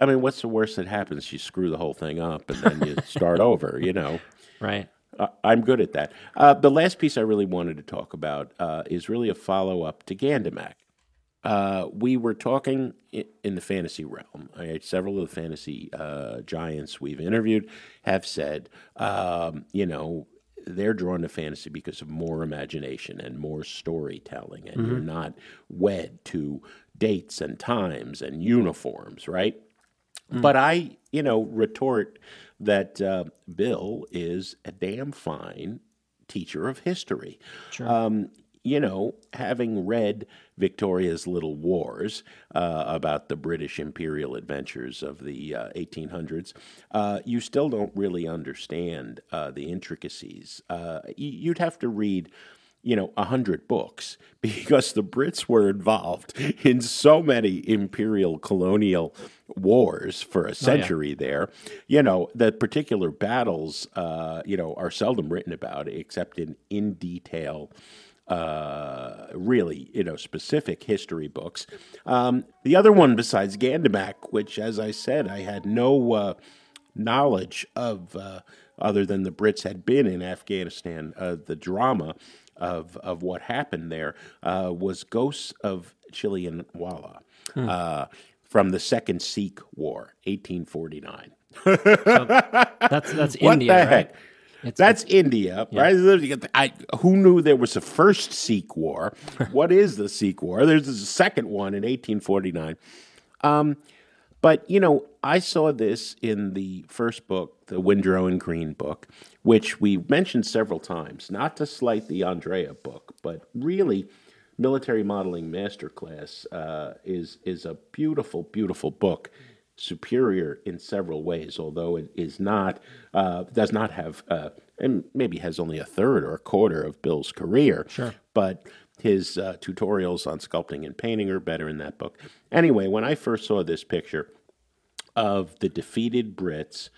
I mean, what's the worst that happens? You screw the whole thing up, and then you start over. You know. Right. Uh, I'm good at that. Uh, the last piece I really wanted to talk about uh, is really a follow up to Gandamak. Uh, we were talking in the fantasy realm. Several of the fantasy uh, giants we've interviewed have said, um, you know, they're drawn to fantasy because of more imagination and more storytelling, and mm-hmm. you're not wed to dates and times and uniforms, right? Mm. But I, you know, retort that uh, Bill is a damn fine teacher of history. Sure. Um, you know, having read Victoria's Little Wars uh, about the British imperial adventures of the uh, 1800s, uh, you still don't really understand uh, the intricacies. Uh, you'd have to read you know, a hundred books because the Brits were involved in so many imperial colonial wars for a century oh, yeah. there. You know, the particular battles, uh, you know, are seldom written about except in in detail. Uh, really, you know, specific history books. Um, the other one besides Gandamak, which, as I said, I had no uh, knowledge of, uh, other than the Brits had been in Afghanistan, uh, the drama of of what happened there uh, was Ghosts of Chillianwala hmm. uh, from the Second Sikh War, 1849. so that's that's India, right? Heck? It's, That's it's, India, yeah. right? I, who knew there was a first Sikh war? what is the Sikh war? There's a second one in 1849. Um, but, you know, I saw this in the first book, the Windrow and Greene book, which we mentioned several times, not to slight the Andrea book, but really, Military Modeling Masterclass uh, is, is a beautiful, beautiful book, superior in several ways, although it is not, uh, does not have, uh, and maybe has only a third or a quarter of Bill's career. Sure. But his uh, tutorials on sculpting and painting are better in that book. Anyway, when I first saw this picture of the defeated Brits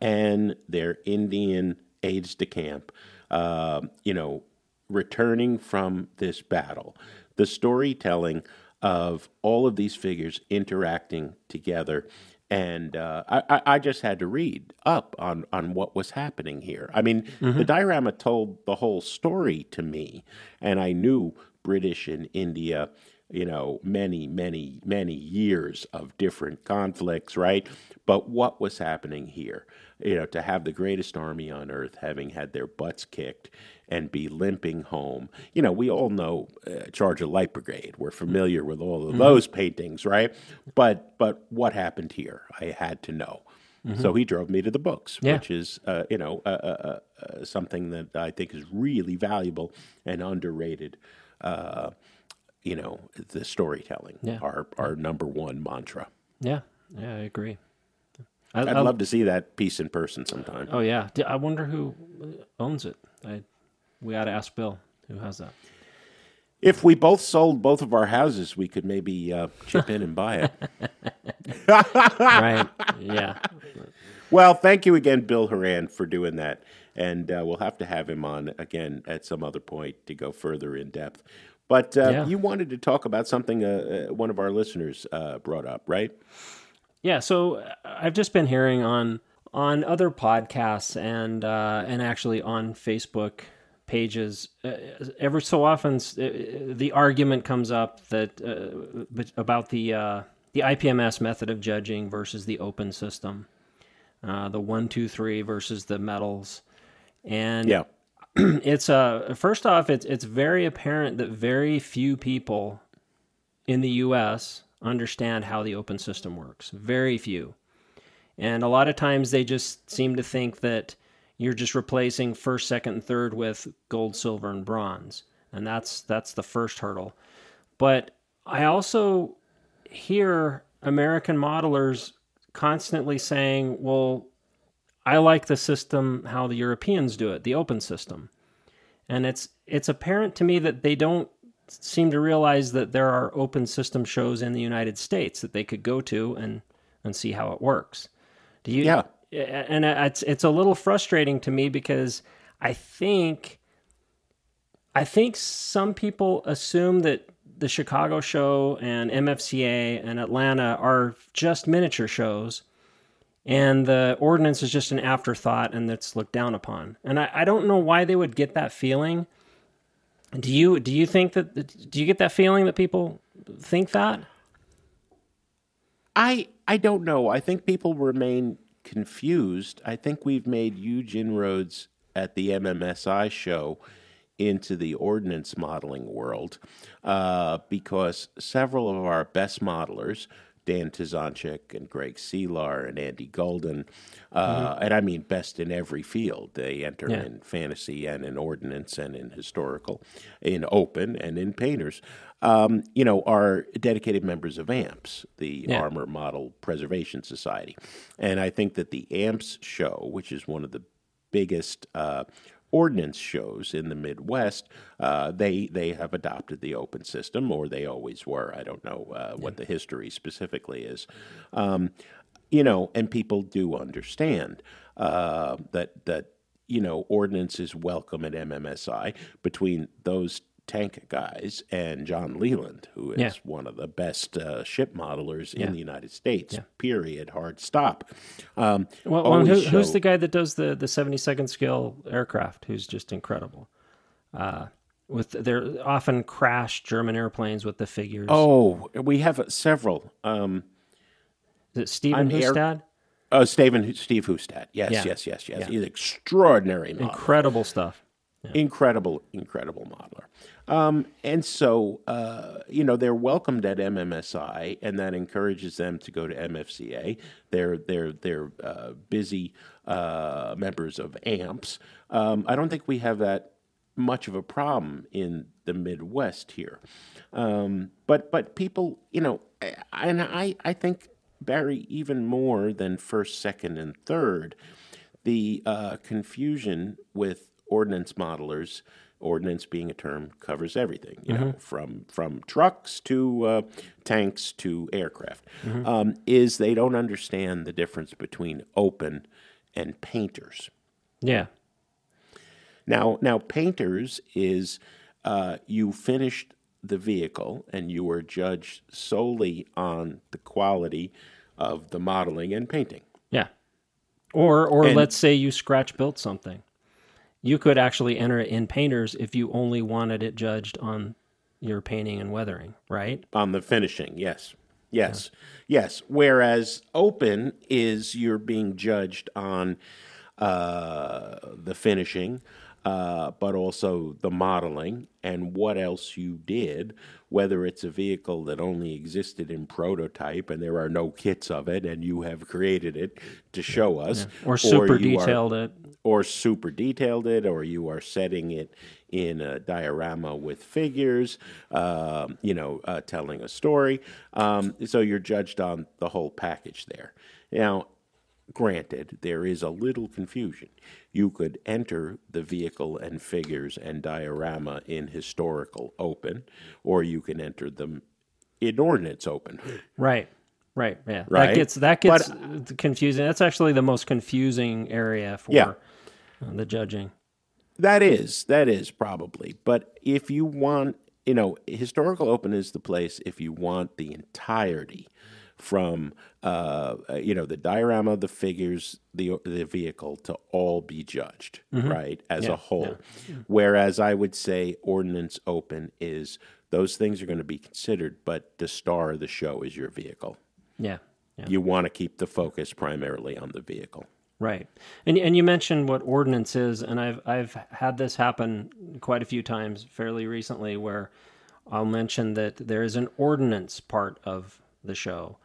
and their Indian aides de camp, uh, you know, returning from this battle, the storytelling of all of these figures interacting together and uh, I, I just had to read up on, on what was happening here. I mean, mm-hmm. the diorama told the whole story to me, and I knew British and India, you know, many, many, many years of different conflicts, right? But what was happening here? You know, to have the greatest army on earth having had their butts kicked and be limping home. You know, we all know uh, Charge of Light Brigade. We're familiar with all of mm-hmm. those paintings, right? But but what happened here? I had to know. Mm-hmm. So he drove me to the books, yeah. which is uh, you know uh, uh, uh something that I think is really valuable and underrated. You know, the storytelling. Yeah. Our our number one mantra. Yeah, yeah, I agree. I, I'd I- love to see that piece in person sometime. Oh yeah, I wonder who owns it. I we ought to ask Bill who has that. If we both sold both of our houses, we could maybe uh, chip in and buy it. right? Yeah. Well, thank you again, Bill Horan, for doing that. And uh, we'll have to have him on again at some other point to go further in depth. But uh, Yeah. you wanted to talk about something uh, uh, one of our listeners uh, brought up, right? Yeah, so uh, I've just been hearing on on other podcasts and uh, and actually on Facebook pages. Uh, ever so often, uh, the argument comes up that uh, about the uh, the IPMS method of judging versus the open system, uh, the one, two, three versus the medals, and Yeah. it's uh first off it's it's very apparent that very few people in the US understand how the open system works. Very few. And a lot of times they just seem to think that you're just replacing first, second, and third with gold, silver, and bronze. And that's that's the first hurdle. But I also hear American modelers constantly saying, well, I like the system how the Europeans do it, the open system. And it's it's apparent to me that they don't seem to realize that there are open system shows in the United States that they could go to and and see how it works. Do you Yeah. and it's it's a little frustrating to me because I think I think some people assume that the Chicago show and MFCA and Atlanta are just miniature shows and the ordinance is just an afterthought and that's looked down upon. And I, I don't know why they would get that feeling. Do you do you think that do you get that feeling that people think that? I I don't know. I think people remain confused. I think we've made huge inroads at the MMSI show into the ordnance modeling world uh, because several of our best modelers, Dan Tizanchik and Greg Seelar and Andy Golden, uh, and I mean best in every field. They enter Yeah. in fantasy and in ordnance and in historical, in open and in painters. Um, you know, are dedicated members of AMPS, the Yeah. Armor Model Preservation Society, and I think that the AMPS show, which is one of the biggest uh, ordnance shows in the Midwest, uh, they they have adopted the open system, or they always were. I don't know uh, what the history specifically is. Um, you know, and people do understand uh, that that you know ordnance is welcome at MMSI between those tank guys and John Leland, who is Yeah. one of the best uh, ship modelers Yeah. in the United States. Period. Hard stop. Um, Well, well, who, always who's the guy that does the the seventy second scale aircraft? Who's just incredible. Uh, with they're often crash German airplanes with the figures. Oh, we have several. Um, is it Stephen I'm air- oh, Stephen Steve Hustad. Yes, Yeah. yes, yes, yes. Yeah. He's extraordinary modeler. Incredible stuff. incredible, incredible modeler. Um, and so, uh, you know, they're welcomed at MMSI, and that encourages them to go to MFCA. They're they're they're uh, busy uh, members of AMPS. Um, I don't think we have that much of a problem in the Midwest here, um, but but people, you know, and I I think Barry even more than first, second, and third the uh, confusion with ordnance modelers, ordnance being a term covers everything, you know, from from trucks to uh, tanks to aircraft, um, is they don't understand the difference between open and painters. Yeah. Now, now painters is uh, you finished the vehicle and you were judged solely on the quality of the modeling and painting. Yeah. Or or And- let's say you scratch built something. You could actually enter it in painters if you only wanted it judged on your painting and weathering, right? on the finishing yes. Yes. Yes. Whereas open is you're being judged on uh, the finishing uh, but also the modeling and what else you did, whether it's a vehicle that only existed in prototype and there are no kits of it and you have created it to show us, Or super are- detailed it. or super detailed it, or you are setting it in a diorama with figures, um, you know, uh, telling a story. Um, so you're judged on the whole package there. Now, granted, there is a little confusion. You could enter the vehicle and figures and diorama in historical open, or you can enter them in ordnance open. Right. Right. Yeah. Right. That gets that gets But- confusing. That's actually the most confusing area for Yeah. uh, the judging. That is, that is probably. But if you want, you know, historical open is the place if you want the entirety from, uh, you know, the diorama, the figures, the the vehicle to all be judged, right, as a whole. Whereas I would say ordnance open is those things are going to be considered, but the star of the show is your vehicle. Yeah. Yeah. You want to keep the focus primarily on the vehicle. Right. And and you mentioned what ordinance is, and I've I've had this happen quite a few times fairly recently where I'll mention that there is an ordinance part of the show,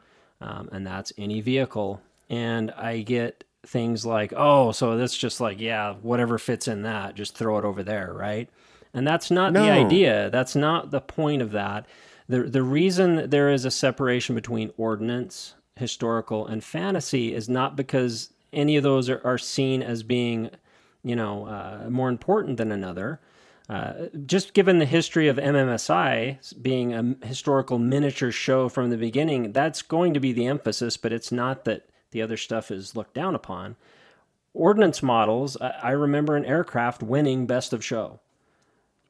um, and that's any vehicle, and I get things like, oh, so that's just like yeah, whatever fits in that, just throw it over there, right? And that's not the idea. That's not the point of that. The the reason there is a separation between ordinance, historical, and fantasy is not because any of those are, are seen as being, you know, uh, more important than another. Uh, just given the history of MMSI being a historical miniature show from the beginning, that's going to be the emphasis, but it's not that the other stuff is looked down upon. Ordnance models, I, I remember an aircraft winning best of show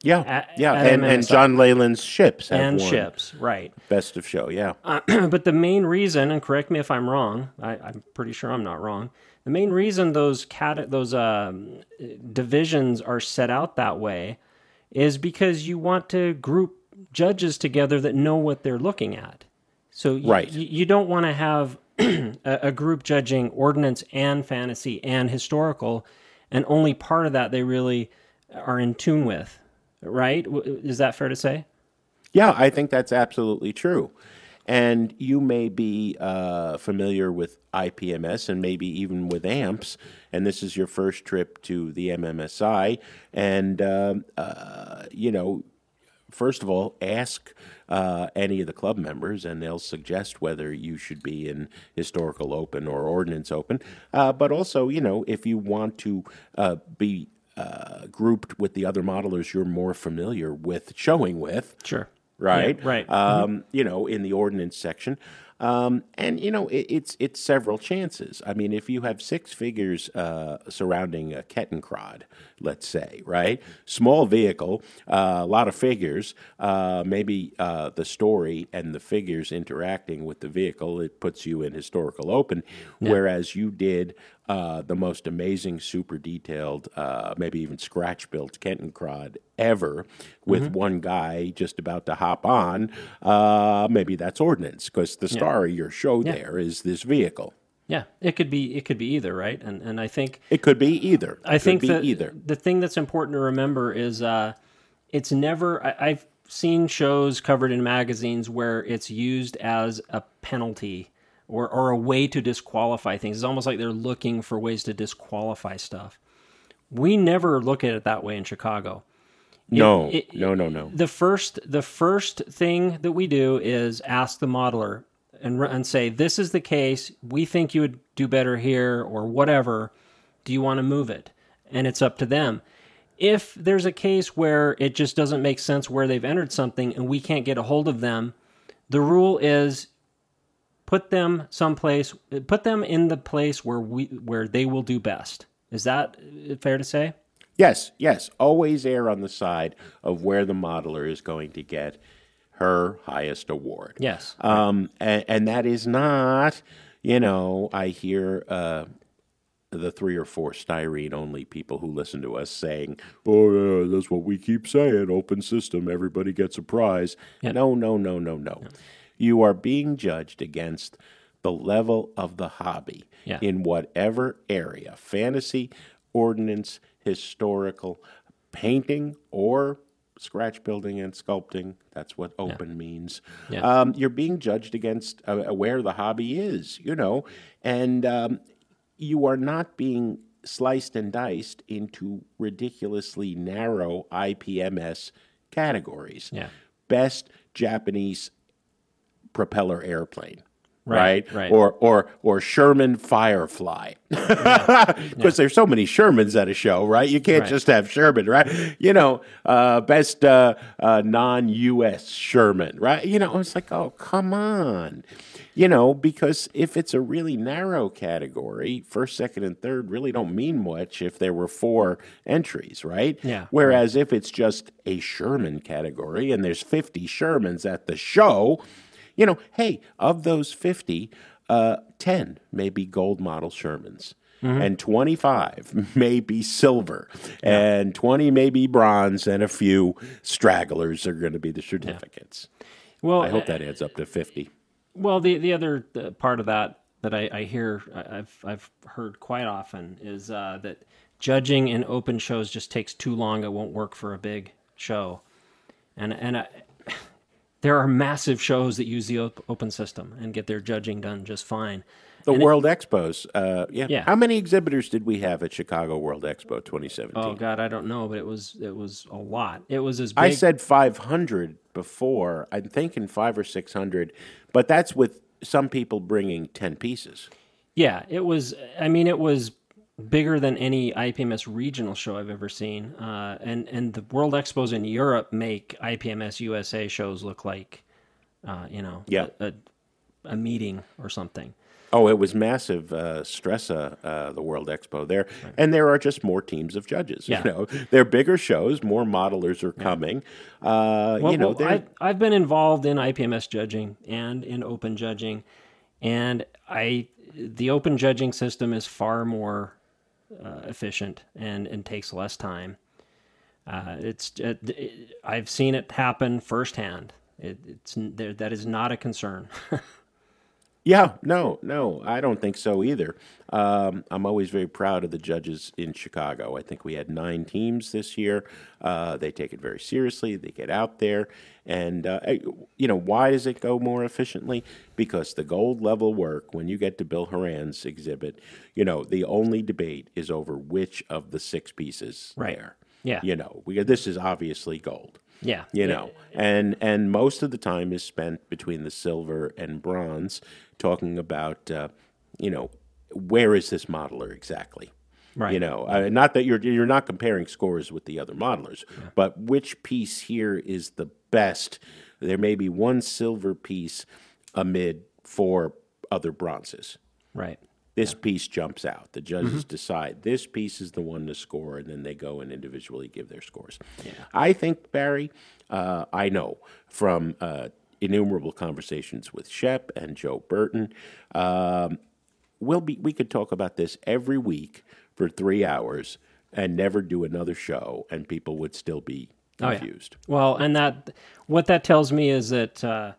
Yeah, At- yeah, at and, and John Leyland's ships have and won ships, right? best of show. Yeah, but the main reason, and correct me if I'm wrong, I, I'm pretty sure I'm not wrong. The main reason those cat those um, divisions are set out that way is because you want to group judges together that know what they're looking at. So y- Right. you don't want to have a group judging ordinance and fantasy and historical, and only part of that they really are in tune with. Right? Is that fair to say? yeah, I think that's absolutely true. And you may be uh, familiar with IPMS and maybe even with AMPS, and this is your first trip to the MMSI, and um, uh, you know first of all, ask uh, any of the club members, and they'll suggest whether you should be in historical open or ordinance open. Uh, but also, you know, if you want to uh, be uh, grouped with the other modelers you're more familiar with showing with, Sure. Right? Yeah, right. Um, You know, in the ordinance section. Um, and you know it, it's it's several chances. I mean, if you have six figures uh, surrounding a Kettenkrad, let's say, right, small vehicle, uh, a lot of figures, uh, maybe uh, the story and the figures interacting with the vehicle, it puts you in historical open. Whereas you did uh, the most amazing, super detailed, uh, maybe even scratch built Kettenkrad ever with one guy just about to hop on, uh, maybe that's ordnance because the star of your show there is this vehicle. Yeah, it could be it could be either, right? And and I think It could be either. I Could think that either. the thing that's important to remember is uh, it's never. I, I've seen shows covered in magazines where it's used as a penalty or or a way to disqualify things. It's almost like they're looking for ways to disqualify stuff. We never look at it that way in Chicago. No, it- no, no, no. The first the first thing that we do is ask the modeler and and say this is the case. We think you would do better here or whatever. Do you want to move it? And it's up to them. If there's a case where it just doesn't make sense where they've entered something and we can't get a hold of them, the rule is put them someplace put them in the place where we where they will do best. Is that fair to say? Yes, yes. Always err on the side of where the modeler is going to get her highest award. Yes. Um, and, and that is not, you know, I hear uh, the three or four styrene only people who listen to us saying, oh, yeah, that's what we keep saying open system, everybody gets a prize. No, no, no, no, no. You are being judged against the level of the hobby Yeah. in whatever area fantasy, ordinance, historical, painting or scratch building and sculpting. That's what open means. Yeah. Um, you're being judged against uh, where the hobby is, you know, and um, you are not being sliced and diced into ridiculously narrow IPMS categories. Yeah. Best Japanese propeller airplane. Right, Right, right. or or or Sherman Firefly, because there's so many Shermans at a show, right? You can't Right. just have Sherman, right? You know, uh, best uh, uh, non-U.S. Sherman, right? You know, it's like, oh, come on, you know, because if it's a really narrow category, first, second, and third really don't mean much if there were four entries, right? Yeah, Whereas if it's just a Sherman category and there's 50 Shermans at the show, you know, hey, of those 50, uh, 10 may be gold model Shermans. And 25 may be silver, and 20 may be bronze, and a few stragglers are going to be the certificates. Well, I hope that adds up to 50. Well, the the other uh, part of that that I, I hear I've I've heard quite often is uh, that judging in open shows just takes too long. It won't work for a big show, and and I, there are massive shows that use the op- open system and get their judging done just fine. The World Expos, uh, yeah. Yeah. How many exhibitors did we have at Chicago World Expo 2017? Oh God, I don't know, but it was it was a lot. It was as big. I said 500 before. I'm thinking five or 600, but that's with some people bringing 10 pieces. Yeah, it was. I mean, it was bigger than any IPMS regional show I've ever seen. Uh, and and the World Expos in Europe make IPMS USA shows look like, uh, you know, Yeah. a, a, a meeting or something. Oh, it was massive uh, Stresa, uh, the World Expo there, and there are just more teams of judges. Yeah. You know, they're bigger shows, more modelers are coming. Uh, Well, you know, well, I've, I've been involved in IPMS judging and in open judging, and I the open judging system is far more uh, efficient and and takes less time. Uh, it's it, it- I've seen it happen firsthand. It, it's there, that is not a concern. Yeah, no, no, I don't think so either. Um, I'm always very proud of the judges in Chicago. I think we had nine teams this year. Uh, they take it very seriously. They get out there, and uh, you know why does it go more efficiently? Because the gold level work, when you get to Bill Horan's exhibit, you know the only debate is over which of the six pieces Right. there. Yeah. you know, we, this is obviously gold yeah, you know and and most of the time is spent between the silver and bronze talking about uh, you know where is this modeler exactly? Right. you know uh, not that you're you're not comparing scores with the other modelers but which piece here is the best? There may be one silver piece amid four other bronzes. Right. This piece jumps out. The judges Mm-hmm. decide this piece is the one to score, and then they go and individually give their scores. I think, Barry, uh, I know from uh, innumerable conversations with Shep and Joe Berton, um, we'll be, we could talk about this every week for three hours and never do another show, and people would still be Oh, yeah. confused. Well, and that what that tells me is that uh,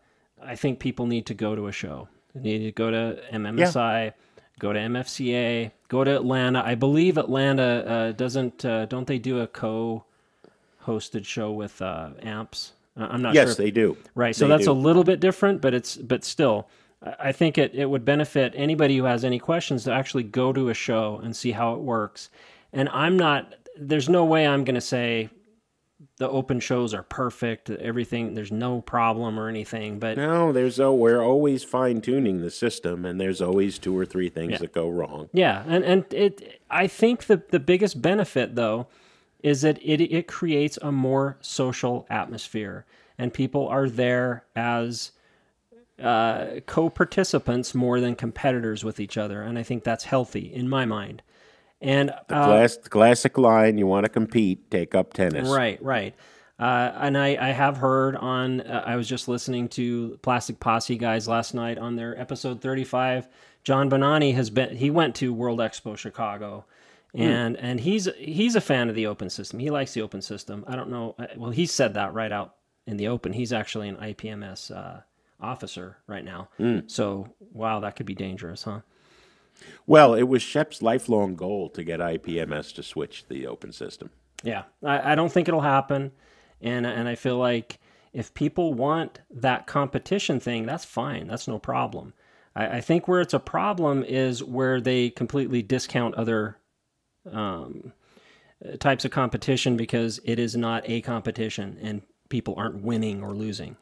I think people need to go to a show. They need to go to MMSI, go to MFCA, go to Atlanta. I believe Atlanta uh, doesn't. Uh, don't they do a co-hosted show with uh, Amps? I'm not sure. Yes, if- they do. Right. So They that's do. a little bit different, but it's but still, I I think it, it would benefit anybody who has any questions to actually go to a show and see how it works. And I'm not. There's no way I'm going to say the open shows are perfect. Everything. There's no problem or anything. But No, there's a, we're always fine tuning the system, and there's always two or three things that go wrong. Yeah, and and it. I think the the biggest benefit though is that it it creates a more social atmosphere, and people are there as uh, co-participants more than competitors with each other, and I think that's healthy in my mind. And uh, Class, the classic line: "You want to compete, take up tennis." Right, right. Uh, and I, I have heard on, uh, I was just listening to Plastic Posse guys last night on their episode 35. John Bonani has been, he went to World Expo Chicago. And and he's he's a fan of the open system. He likes the open system. I don't know. uh, Well, he said that right out in the open. He's actually an IPMS uh, officer right now. So wow, that could be dangerous, huh? Well, it was Shep's lifelong goal to get IPMS to switch the open system. Yeah, I, I don't think it'll happen, and and I feel like if people want that competition thing, that's fine. That's no problem. I, I think where it's a problem is where they completely discount other um, types of competition because it is not a competition and people aren't winning or losing.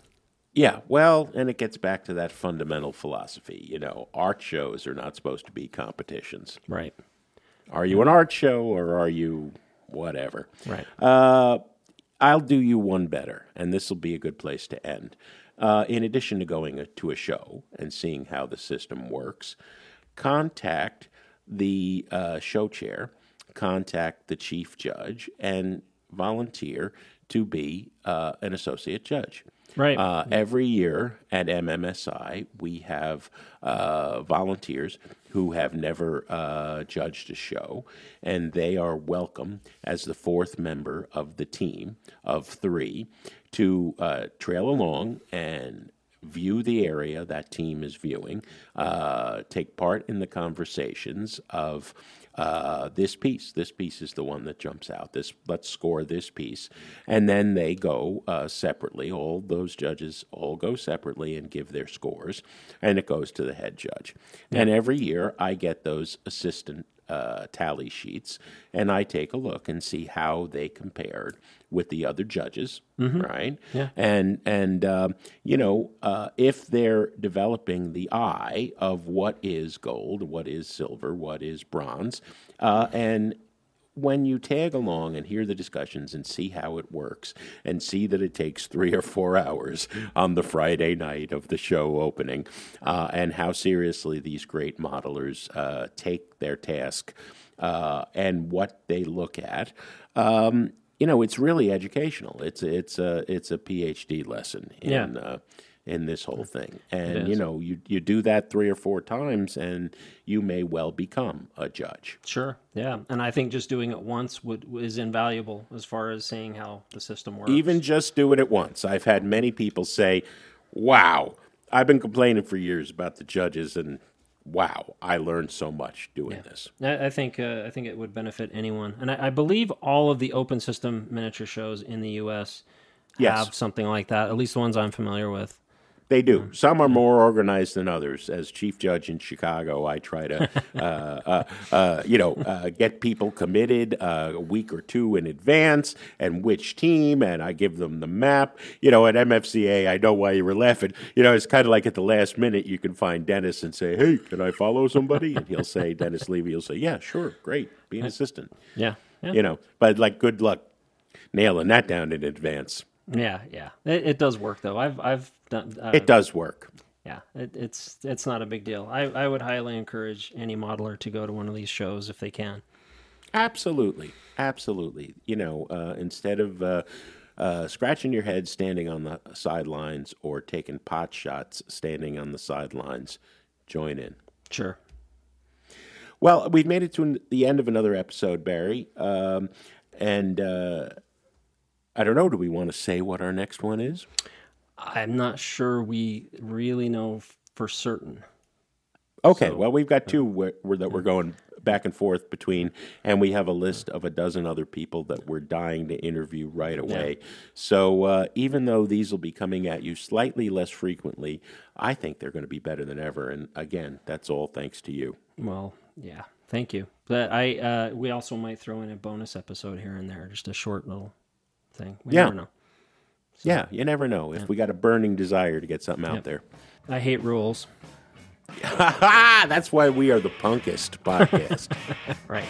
Yeah, well, and it gets back to that fundamental philosophy. You know, art shows are not supposed to be competitions. Right. Are you an art show or are you whatever? Right. Uh, I'll do you one better, and this will be a good place to end. Uh, in addition to going to a show and seeing how the system works, contact the uh, show chair, contact the chief judge, and volunteer to be uh, an associate judge. Right. Uh, every year at MMSI, we have uh, volunteers who have never uh, judged a show, and they are welcome as the fourth member of the team of three to uh, trail along and view the area that team is viewing, uh, take part in the conversations of uh, this piece. This piece is the one that jumps out. This let's score this piece, and then they go uh, separately. All those judges all go separately and give their scores, and it goes to the head judge. And every year, I get those assistant uh, tally sheets, and I take a look and see how they compared with the other judges, right? Yeah. And and um, you know uh, if they're developing the eye of what is gold, what is silver, what is bronze, uh, and when you tag along and hear the discussions and see how it works and see that it takes three or four hours on the Friday night of the show opening uh, and how seriously these great modelers uh, take their task uh, and what they look at, um, you know, it's really educational. It's it's a it's a PhD lesson in Yeah. In this whole thing, and you know, you you do that three or four times, and you may well become a judge. Sure. Yeah. And I think just doing it once would is invaluable as far as seeing how the system works. Even just doing it once. I've had many people say, "Wow, I've been complaining for years about the judges, and wow, I learned so much doing this." I, I think uh, I think it would benefit anyone, and I, I believe all of the open system miniature shows in the U.S. Yes. have something like that. At least the ones I'm familiar with. They do. Some are more organized than others. As chief judge in Chicago, I try to, uh, uh, uh, you know, uh, get people committed uh, a week or two in advance, and which team, and I give them the map. You know, at MFCA, I know why you were laughing. You know, it's kind of like at the last minute, you can find Dennis and say, "Hey, can I follow somebody?" And he'll say, "Dennis Levy." He'll say, "Yeah, sure, great, be an assistant." Yeah. Yeah. You know, but like, good luck nailing that down in advance. Yeah. Yeah. It, it does work though. I've I've done. Uh, It does work. yeah. It, it's it's not a big deal. I I would highly encourage any modeler to go to one of these shows if they can. Absolutely, absolutely. You know, uh, instead of uh, uh, scratching your head standing on the sidelines or taking pot shots standing on the sidelines, join in. Sure. Well, we've made it to the end of another episode, Barry, um, and uh, I don't know. Do we want to say what our next one is? I'm not sure we really know f- for certain. Okay, So- well, we've got two where, where that we're going back and forth between, and we have a list of a dozen other people that we're dying to interview right away. So uh, even though these will be coming at you slightly less frequently, I think they're going to be better than ever. And again, that's all thanks to you. Well, yeah. Thank you. But I uh, we also might throw in a bonus episode here and there, just a short little thing. We Yeah. never know. Yeah, you never know if we got a burning desire to get something out there. I hate rules. that's why we are the punkest podcast. Right.